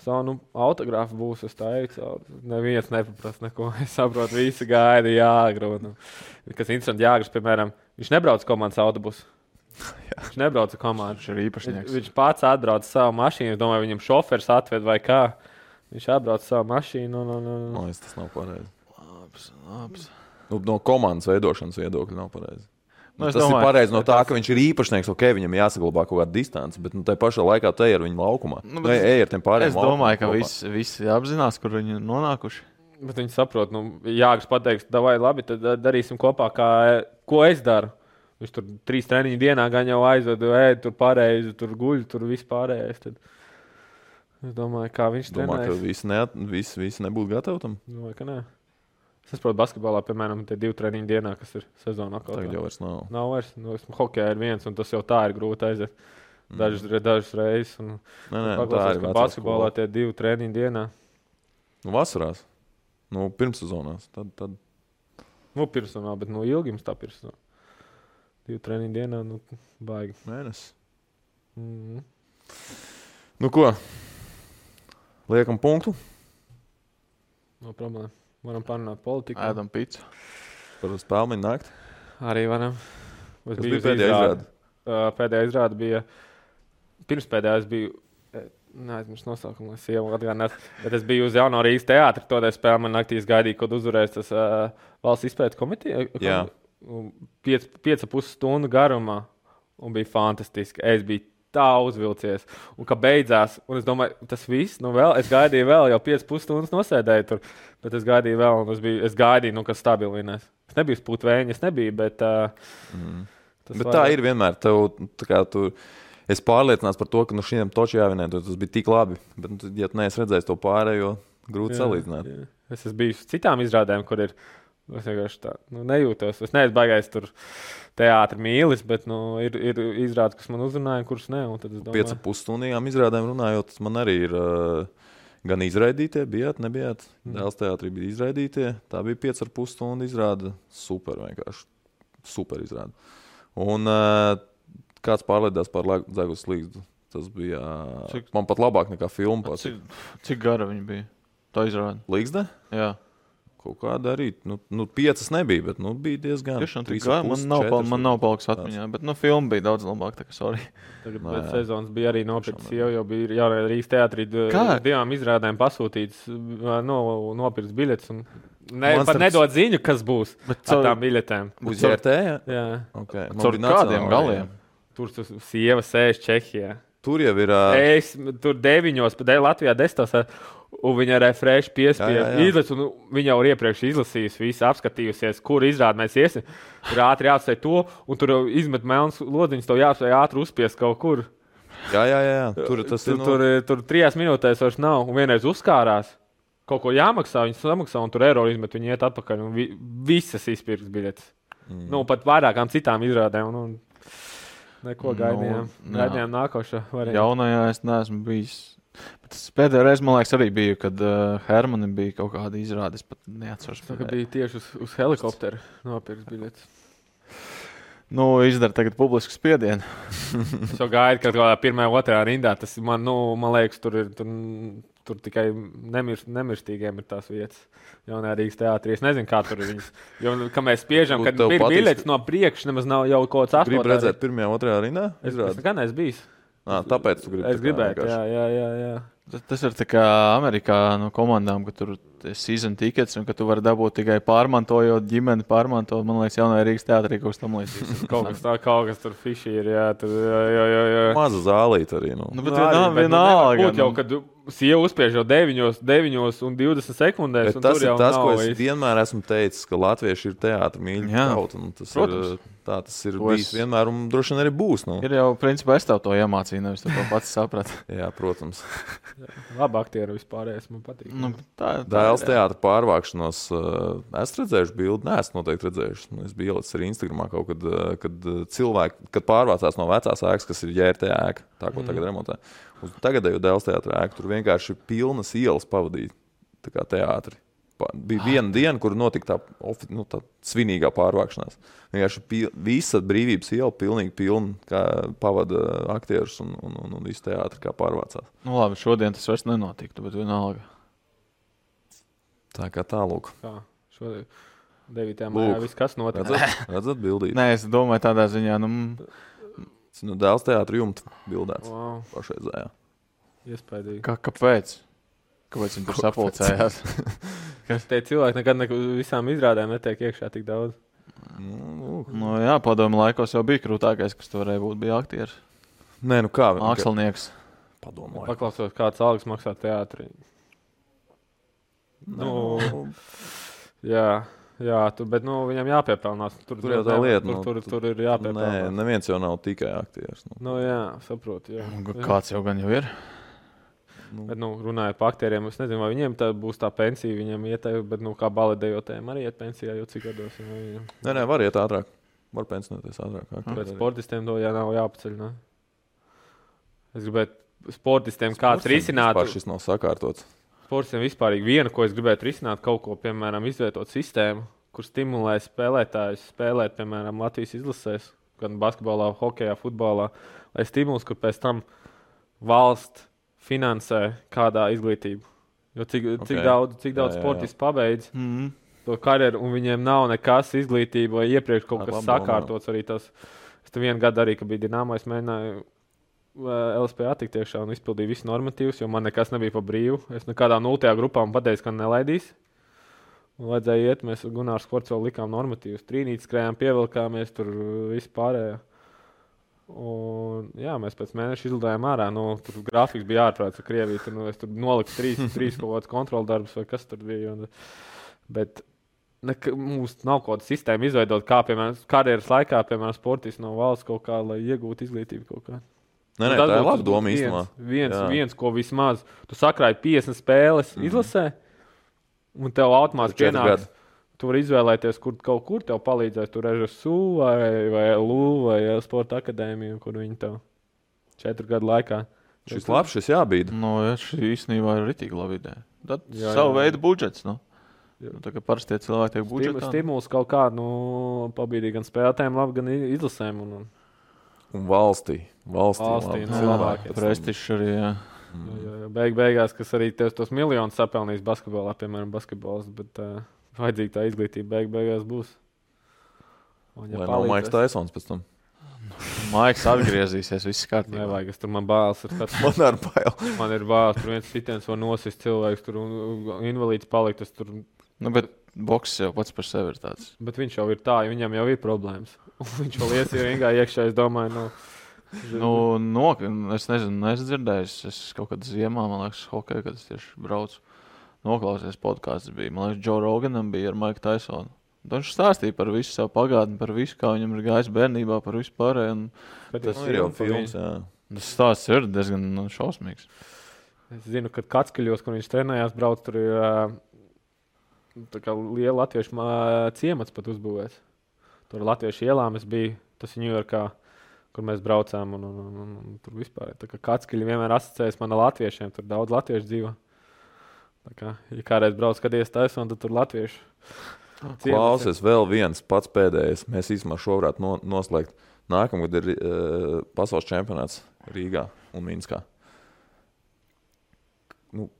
Savu nu, autogrāfu būs, es teicu. Neviens nepaprasa neko. Es saprotu, visi gaida jāgrūna. Kas interesanti, Jāgars, piemēram, viņš nebrauc komandas autobusu. Viņš nebrauc ar komandu. Viņš ir īpašnieks. Viņš pats atbrauc ar savu mašīnu. Es domāju, viņam šofers atved vai kā. Viņš atbrauc ar savu mašīnu. Un, un, un. Man liekas, tas nav pareizi. Labs, labs. Nu, no komandas veidošanas viedokļa nav pareizi. Nu, tas domāju, domāju, ir pareizi no tā, ka viņš ir īpašnieks. Ok, viņam jāsaglabā kaut kāda distance, bet nu, tajā pašā laikā te ir viņa laukumā. Nu, Nu, bet Ej ar tiem pārējiem. Es domāju, laukumiem ka visi, visi apzinās, kur viņi ir nonākuši. Bet viņi saprot, nu, Jāgars pateiks, vai labi, tad ā, darīsim kopā, kā, ko es daru. Viņš tur trīs treniņu dienā gan jau aizved, ēd tur pareizi, tur guļ, tur viss pārējais. Tad es domāju, kā viņš Domā, ka trenēs. visi, neat, visi, visi nebūtu gatavi tam. Domāju, ka nē. Es saprotu, basketbolā, piemēram, tie divi treniņu dienā, kas ir sezonā. Tagad jau vairs nav. Nav vairs. Nu, es- Hokejā ir viens, un tas jau tā ir grūti aiziet. Dažas, mm. dažas reizes. Un, Nē, nē, tā ir basketbolā tie divi treniņi dienā. Nu, vasarās. Nu, pirmssezonās. Tad, tad Nu, pirmsonā, bet no ilgums tā pirmsonā. Divu treniņu dienā, nu, baigi. mēnesis. Mm. Nu, ko? Liekam punktu No problēma. Varam parunāt politiku. Ēdam pīci. par spēli naktī. Arī varam. Tas biju bija uz pēdējā izrāde. Uh, pēdējā izrāde bija. Pirms pēdējā es biju. eh, Neaizmirsu nosaukumu, lai sieva atgādinās. Bet es biju uz Jauno Rīgas teātri. Toreiz spēlē man naktīs gaidīja, kad uzvarēs tas uh, valsts izpētes komiteja. Jā. Piec, pieca pusi stundu garumā. Un bija fantastiski. Es biju tā uzvilcies. Un kā beidzās, un es domāju, tas viss, nu vēl, es gaidīju vēl, jau 5 stundas nosēdēju tur. Bet es gaidīju vēl, un es, biju, es gaidīju, nu, kas stabili vinēs. Es nebiju spūtvēņi, es nebiju, bet. Uh, Mm. Bet tā vajag- ir vienmēr. Tev, tā kā tu, es pārliecināts par to, ka no šiem točiem jāvinē, tas bija tik labi. Bet, nu, ja tu neesi redzējis to pārējo, grūti Jā, salīdzināt. jā. Es esmu bijis citām izrādēm, kur ir. Es vienkārši tā nu, nejūtos. Es neesmu baigājis tur teātris mīlis, bet nu, ir, ir izrādes, kas man uzrunāja, kuras ne. domāju, pusstundām izrādēm runājot, man arī ir. Uh, Gan izraidītie, bijāt, nebijāt. Mm. Dēls teātrī bija izraidītie. Tā bija 5,5 stundu izrāde. Super, vienkārši. Super izrāde. Un uh, kāds pārlidās pār Zagus līdzi. Tas bija uh, Cik- man pat labāk nekā filma. Cik, cik gara viņa bija? Tā izrāda. Līgzde? Jā, Kaut kāda arī. Nu, nu, piecas nebija, bet nu, bija diezgan. tiešām gara. ar Man nav, četras man nav palicis atmiņā, bet nu, filma bija daudz labāka. Tā kā. Tagad Nā, sezonas bija arī Tiešām, jau, jau bija jāra Rīgas teātrī. Kā? Divām izrādēm pasūtīts, no, nopirkts biļets. un Ne, Man pat starp- nedod ziņu, kas būs Bet ar caur- tām biļetēm. Uz JRT? Jā, Jā. okay. Caur bija kādiem galiem? Tur tas sieva sēž Čehijā. Tur jau ir. Uh, Es tur deviņos, bet Latvijā desmitos. Un viņa jā, piespiedu jā. izlasi, un viņa jau ir iepriekš izlasījusi, visu apskatījusies, kur izrādē mēs iesim. Tur ātri jāatstāj to, un tur jau izmet melnas lodziņas, to jāspēj ātri uzspiest kaut kur. jā, jā, jā. Tur tas tur, ir. nu, tur, tur trijās minūtēs vairs nav, un vienreiz uzkārās. Kaut ko jāmaksā, viņi samaksā, un tur eiro izmet, viņi iet atpakaļ. Un vi, visas izpirks biļetes. Mm. Nu, pat vairākām citām izrādēm. Un, un neko Nu, gaidījām. jā. Gaidījām nākošo variantu. Jaunajā es neesmu bijis. Bet tas pēdējā reizē, man liekas, arī bija, kad uh, Hermanam bija kaut kāda izrāde. Es pat neatceros. Tā kā bija tieši uz, uz helikoptera nopirks biļetes. Nu, izdara tagad publisku spiedienu. Es jau gaidu, ka kaut kādā pirmā, otrā rindā tas man, nu, man liekas, tur ir. Tur, Tur tikai nemirst, nemirstīgiem ir tās vietas. Jaunajā Rīgas teātrī. Es nezinu, kā tur ir viņas. Jo, kad mēs spiežam, kad ir biļets no priekšas, nemaz nav jau kaut kāds Gribu astotais. redzēt, pirmajā, otrajā rindā. Es, es gan neesmu bijis. Ā, tāpēc tu gribi. Es tā vienkārši. jā, jā, jā. jā. Tas, ir tā kā Amerikā no komandām, ka tur ir season tickets un ka tu vari dabūt tikai pārmantojot ģimeni, pārmantojot. Man liekas, jaunajā Rīgas teātrī kaut kas tam līdzīgs. Kaut kas tāds, kaut kas tur fiši ir. Jā, tur, jā, jā, jā, jā. Maza zālīte arī. Nu. Nu, bet Nu, bet nu vienalga, būt Jau, nu. kad sieva uzspiež jau 9, 9 un 20 sekundēs, Bet un tas ir tas, nav ko es vienmēr esmu teicis, ka latvieši ir teātris mīļi Jā. un Tas Protams. ir, tā tas ir To bijis es- vienmēr, un droši vien arī būs. Nu. Ir jau, principā, es tev to iemācīju, nevis tu to pats saprati. Jā, protams. Labi, aktieri vispār. Man patīk. Nu, tā, Dēls ir, jā. teātris pārvākšanos. Uh, es redzēju bildi, nē, es noteikti redzēju. Nu, es biju ielicis arī Instagramā kaut kad, uh, kad uh, cilvēki kad pārvācās no vecās ēkas, kas ir ģērbta ēka, tā ko Mhm. tagad remontē. Uz tagadēju dēls teātris ēku. Tur vienkārši ir pilnas ielas pavadīt. Tā kā teātris. Bija viena diena, kur notika tā, ofi- nu, tā svinīgā pārvākšanās. Vienkārši pil, visa brīvības iela pilnīgi pilna, kā pavada aktierus un, un, un, un visu teātris kā pārvācās. Nu, labi, šodien tas vairs nenotiktu, bet vienalga. Tā kā tālāk. Kā šodien 9. Lūk. maijā viss kas notic. Redzat, redzat bildīt. Nē, es domāju, tādā ziņā, nu, Tas nu, dēls teātris jumta bildēts Wow, pašreizējā. iespaidīgi. kā, kāpēc? Kāpēc viņi tur sapulcējās? Tie cilvēki nekad ne, visām izrādēm netiek iekšā tik daudz. Nu, nu, jā, padomu laikos jau bija krūtākais, kas tur varēja būt. Bija aktieris, Nē, nu kā vēl? mākslinieks. Padomāju. Paklausos, kāds algas maksā teātrī. Nu, jā, Jā, tur, bet nu, viņam jāpiepelnās. Tur, Tur jau tā lieta, Tur, nu, tur, tu- tur ir Nē, jāpiepelnās. neviens jau nav tikai aktieris. Nu. Nu, jā, saprotu. Jā. Un Kāds jau gan jau ir? Nu, Bet, nu, runājot par aktieriem, es nezinu, vai viņiem tā būs tā pensija. Viņiem iet, bet, nu, kā baletējotājiem arī iet pensijā jau cik gados. viņiem- Nē, nē, var iet ātrāk. Var pensionēties ātrāk. Bet sportistiem to jā, nav jāpaceļ. Ne? Es gribētu sportistiem kāds risināt. Vispār šis nav sakārtots. Sportistiem vispār viena, ko es gribētu risināt, kaut ko, piemēram, izveidot sistēmu, kur stimulē spēlētājus spēlēt, piemēram, Latvijas izlasēs, gan basketbolā, hokeja, futbolā, lai stimuls, kur pēc tam valsts finansē kādā izglītībā. Jo cik, okay. cik daudz, cik daudz sportistu pabeidz Mm. to karjeru, un viņiem nav nekas izglītība vai iepriekš kaut kas sakārtots. Arī tas, es tur vienu gadu arī, kad bija Dienāmo, es mēģināju eh, LSPA tikt iekšā un izpildīju visus normatīvus, jo man nekas nebija pa brīvu. Es nekādā nultajā grupā pateicu, ka nelaidīs. Un vajadzēja iet, mēs ar Gunārs Korts vēl likām normatīvus. Trīnītes skrējām, pievilkāmies, tur viss pārējā. Un, jā, mēs pēc mēneša izlidojām ārā. Nu, tur grafiks bija ārprāts ar Krieviju. Tur, nu, es tur noliku trīs, trīs kaut kādus kontroldarbus vai kas tur bija. Un, bet nek, mums nav kaut kāda sistēma izveidot, kā piemēram karjeras laikā, piemēram, sportists no valsts kaut kā, lai iegūtu izglītību kaut kādā. Nē, nē, Nu, tā ir laba doma īstenībā. Viens, viens, viens, ko vismaz tu sakrāji 50 spēles mm. izlasē, un tev automātiski gadi. Tu vari izvēlēties, kur kaut kur tev palīdzēs. Tur ir SU vai, vai LU vai Sporta akadēmija, kur viņi tev četru gadu laikā. Šis labs, šis jābīda. Nu, ja, šī īstenībā ir rītīgi laba ideja. Tad Jā, jā, savu jā. veidu budžets. Nu. Jā. Nu, tā kā parasti tie cilvēki tiek budžetā. stimuls kaut kādu nu, pabīdīt gan spēlētājiem, labi, gan izlasēm. Un, un, Un valstī. Valstī, Valstī, labi. nu, Jā, labākie. prestižs arī. Jā. Mm. Jā, jā, beig, beigās, kas arī tos, miljonus sapelnījis basketbolā, piemēram, basketbols. Bet uh, vajadzīga tā izglītība, beig, beigās būs. Un, Lai nav Maiks Taisons pēc tam. Maiks atgriezīsies, viss kārtībā. Nevajag, es tur man bāles ir. Kad, Man ar bail. man ir bāles, tur viens sitiens var nosist cilvēks, tur un, invalīds palikt. Tur, Nu, bet boks jau pats par sevi ir tāds. bet viņš jau ir tā, jo viņam jau ir problēmas. Viņš vēl ies ir ringā iekšā, es domāju, nu, Nu, no, es nezinu, es dzirdēju, es kaut kādā ziemā, man liekas, hokeja, kad es tieši braucu. Noklausījos podkāstu, bija, man liekas, Džo Roganam bija ar Maiku Taisonu. Un Viņš stāstīja par visu savu pagātni, par visu, kā viņam ir gājis bērnībā, par visu pārējo. Tas ir jau films. Jā. Tas stāsts ir diezgan nu, šausmīgs. Es zinu, ka Katskaļos, kur viņš trenējās, brauc tur ir liela latviešu ciemats pat uzbūvēts. Tur latviešu ielām es biju, tas ir Ņujorkā, kur mēs braucām. Un, un, un, un, un tur vispār Katskaļi vienmēr asociējas man ar latviešiem, tur daudz latviešu dzīvo. Kā, ja kādreiz brauc skaties taisnība, tad tur latviešu. ciemats ir. Klausies, vēl viens pats pēdējais. Mēs īstenībā šo varētu no, noslēgt. Nākamgad ir uh, pasaules čempionāts Rīgā un Minskā. Nu,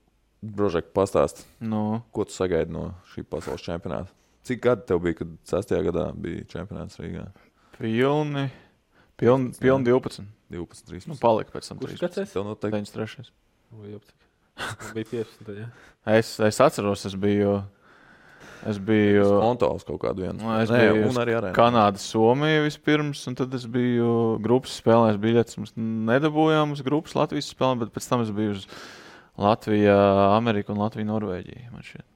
Brožek, pastāst, Nu, ko tu sagaidi no šī pasaules čempionāta? Cik gadi tev bija, kad 6. gadā bija čempionāts Rīgā? pilni, pilni, pilni 12. 12, 13. Nu, palika pēc tam Kurš 13. gads esi? Tev noteikti 93. Bija 15. tad, jā. Es, es atceros, es biju. Es biju Montovs kaut kādu vienu. Nu, es Nē, biju arī arēnā. Kanāda, Somija vispirms, un tad es biju grupas spēlēs biļetes. Mēs nedabūjām uz grupas Latvijas spēlēm, bet pēc tam es biju uz Latviju, Ameriku un Latviju, Norvēģiju. man šķiet.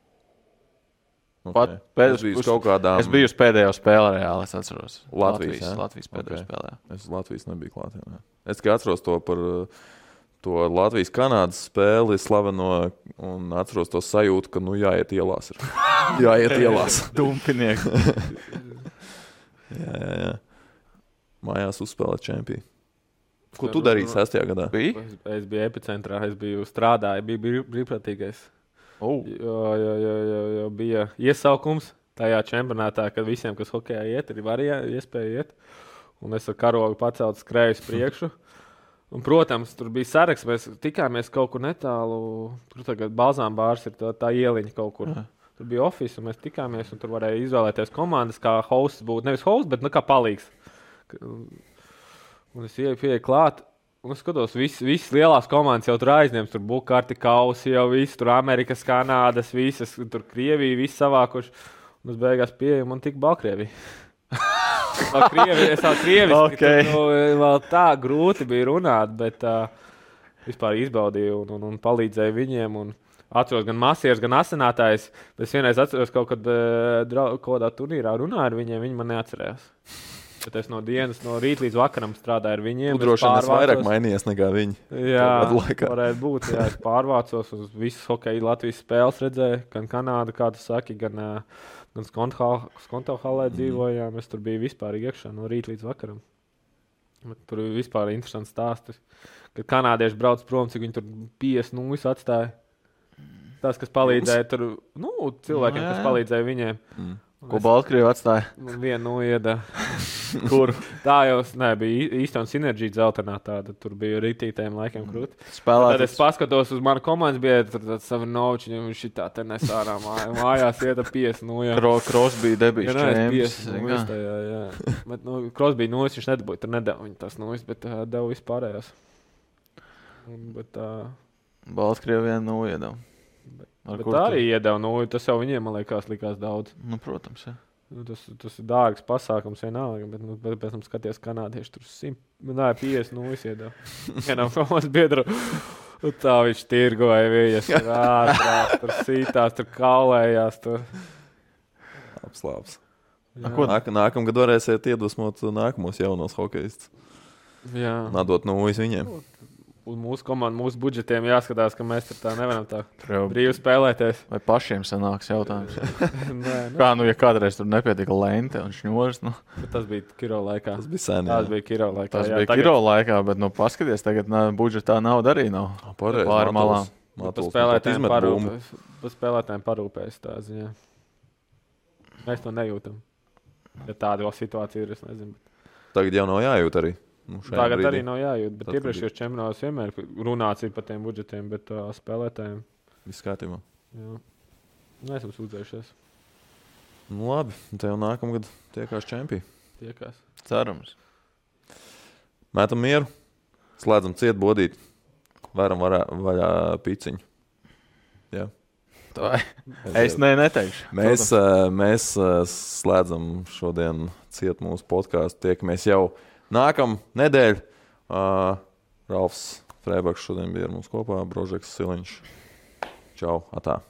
Okay. pat pēc- es biju uz- uz kaut kādām. Es biju uz pēdējo spēli reāli, es atceros. Latvijas, Latvijas, jā? Latvijas pēdējo Ok. okay. spēlē. Es uz Latvijas nebiju klāt. Jā. Es tikai atceros to par uh, to Latvijas-Kanādas spēli, slaveno, un atceros to sajūtu, ka, nu, jāiet ielās. Ir. jāiet ielās. Dumpinieki. jā, jā, jā. Mājās uzspēlēt čempionu. Ko tu darīji nu, 6. gadā? Bija? Es, biju epicentrā, es biju strādājis, biju brīv- brīvprātīgais. Oh. Jo, jo, jo, jo, jo bija iesaukums tajā čempionātā, kad visiem, kas hokeja iet, ir varēja iespēja iet. Un es ar karogu pacēlu skrēju uz priekšu. Un, protams, tur bija saraksts. Mēs tikāmies kaut kur netālu. Tur tagad Balzāna bārs ir tā, tā ieliņa kaut kur. Aha. Tur bija oficiāls, un mēs tikāmies. un Tur varēja izvēlēties komandas, kā hosts būtu. Nevis hosts, bet nu, kā palīgs. Un es ieju pie klāt. Un es skatos, visas vis lielās komandas jau tur aizņemts. Tur bija Bukārti, Kausi, jau viss, tur Amerikas, Kanādas, visas, tur Krievija, viss savākuši. Un es beigās pieeju, man tik Baltkrievija. Vēl Krievi, es jau krieviski, Ok. tur, nu, vēl tā grūti bija runāt, bet uh, vispār izbaudīju un, un, un palīdzēju viņiem. Un atceros gan masieris, gan asinātājs. Es vienreiz atceros, kaut kad uh, kādā turnīrā runāju ar viņiem, viņi man neatcerējās. Bet es no dienas, no rīta līdz vakaram strādāju ar viņiem. Tu es droši vien esi vairāk mainījies nekā viņi. Jā, laikā. varētu būt. Jā, es pārvācos uz visas hokeja Latvijas spēles, redzēju, gan Kanādu, kā tu saki, gan, ā, gan Skonto halē Mhm. dzīvojām. Es tur biju vispār iekšā no rīta līdz vakaram. Bet tur bija vispār interesants stāsts. Kad kanādieši brauc prom, cik viņi tur 50 nūjas atstāja. Tas, kas palīdzēja tur, nu, cilvēkiem, kas palīdzēja viņiem. Mm. Ko Baltkrievi atstāja? Man Vienu noieda, kur tā jau nebija īstenībā sinerģija dzeltenā. Tāda, tur bija rītītēm laikiem krūti. Tad Spēlētājs. es paskatos uz manu komandas biedru, tur tāds savu nauču, viņam šī tā te nesārā mājā, mājās iet ap 50 no jā. Kro, Krosbī debijas Jā, nē, es čempions. 50 no jā, jā, jā. Bet, nu, Krosbī nojas viņš nedabūja, tur nedēļa viņa tās nojas, bet uh, deva vispārējās. Un, bet, uh, Baltkrievi vienu noiedam. Ar bet tā arī iedeva, nu, tas jau viņiem, man liekas, likās daudz. Nu, protams, jā. Nu, tas, tas ir dārgs pasākums, vienalga, bet, nu, bet pēc tam skaties, kanādieši tur 100, nē, 50 no iedeva. Vienam komandas biedram. Nu, tā viņš tirgoja viņas, tur ātrāk, tur sītās, tur kaulējās. Tur. Apslāps. Nāk, nākamgad varēsiet iedvesmot nākamos jaunos hokeistus. jā. Nadot nūjas viņiem. Un mūsu komandai, mūsu budžetiem jāskatās, ka mēs tā nevaram tā brīvi spēlēties. vai pašiem sanāks jautājums. jā. Nē, nu, Kā nu, ja kādreiz tur nepietika lente un šņūrs, nu, bet tas bija Kiro laikā. Tas bija sen. Tas bija Kiro laikā. tas jā, bija tagad- Kiro laikā, bet, nu, paskaties, tagad nā, budžetā nauda arī nav. Pareizi. Pāri malām. Pa Matuls spēlētājiem parūpēs- pa spēlētājiem parūpēs tā ziņā. Mēs to nejūtam. Ja tāda vēl situācija ir, es nezinu. Tagad jau nav jājūt arī. Nu, Tagad brīdī. arī nav jājūt, bet iepriekšējos čempionātos vienmēr runāts ir par tiem budžetiem, bet uh, spēlētājiem Viss kārtībā. jā. neesam sūdzējušies. Nu, labi, jau nākamgad tiekās čempioni. Tiekās. Cerams. Mētam mieru, slēdzam ciet bodīt, varam varā, vaļā piciņu. Jā. Tā, es ne, neteikšu. Mēs, eh, mēs slēdzam šodien ciet mūsu podkāstu. Tiekamies jau nākamā nedēļa. Uh, Ralfs Freibergs šodien bija ar mums kopā, Brožeks Siliņš. Čau! Atā.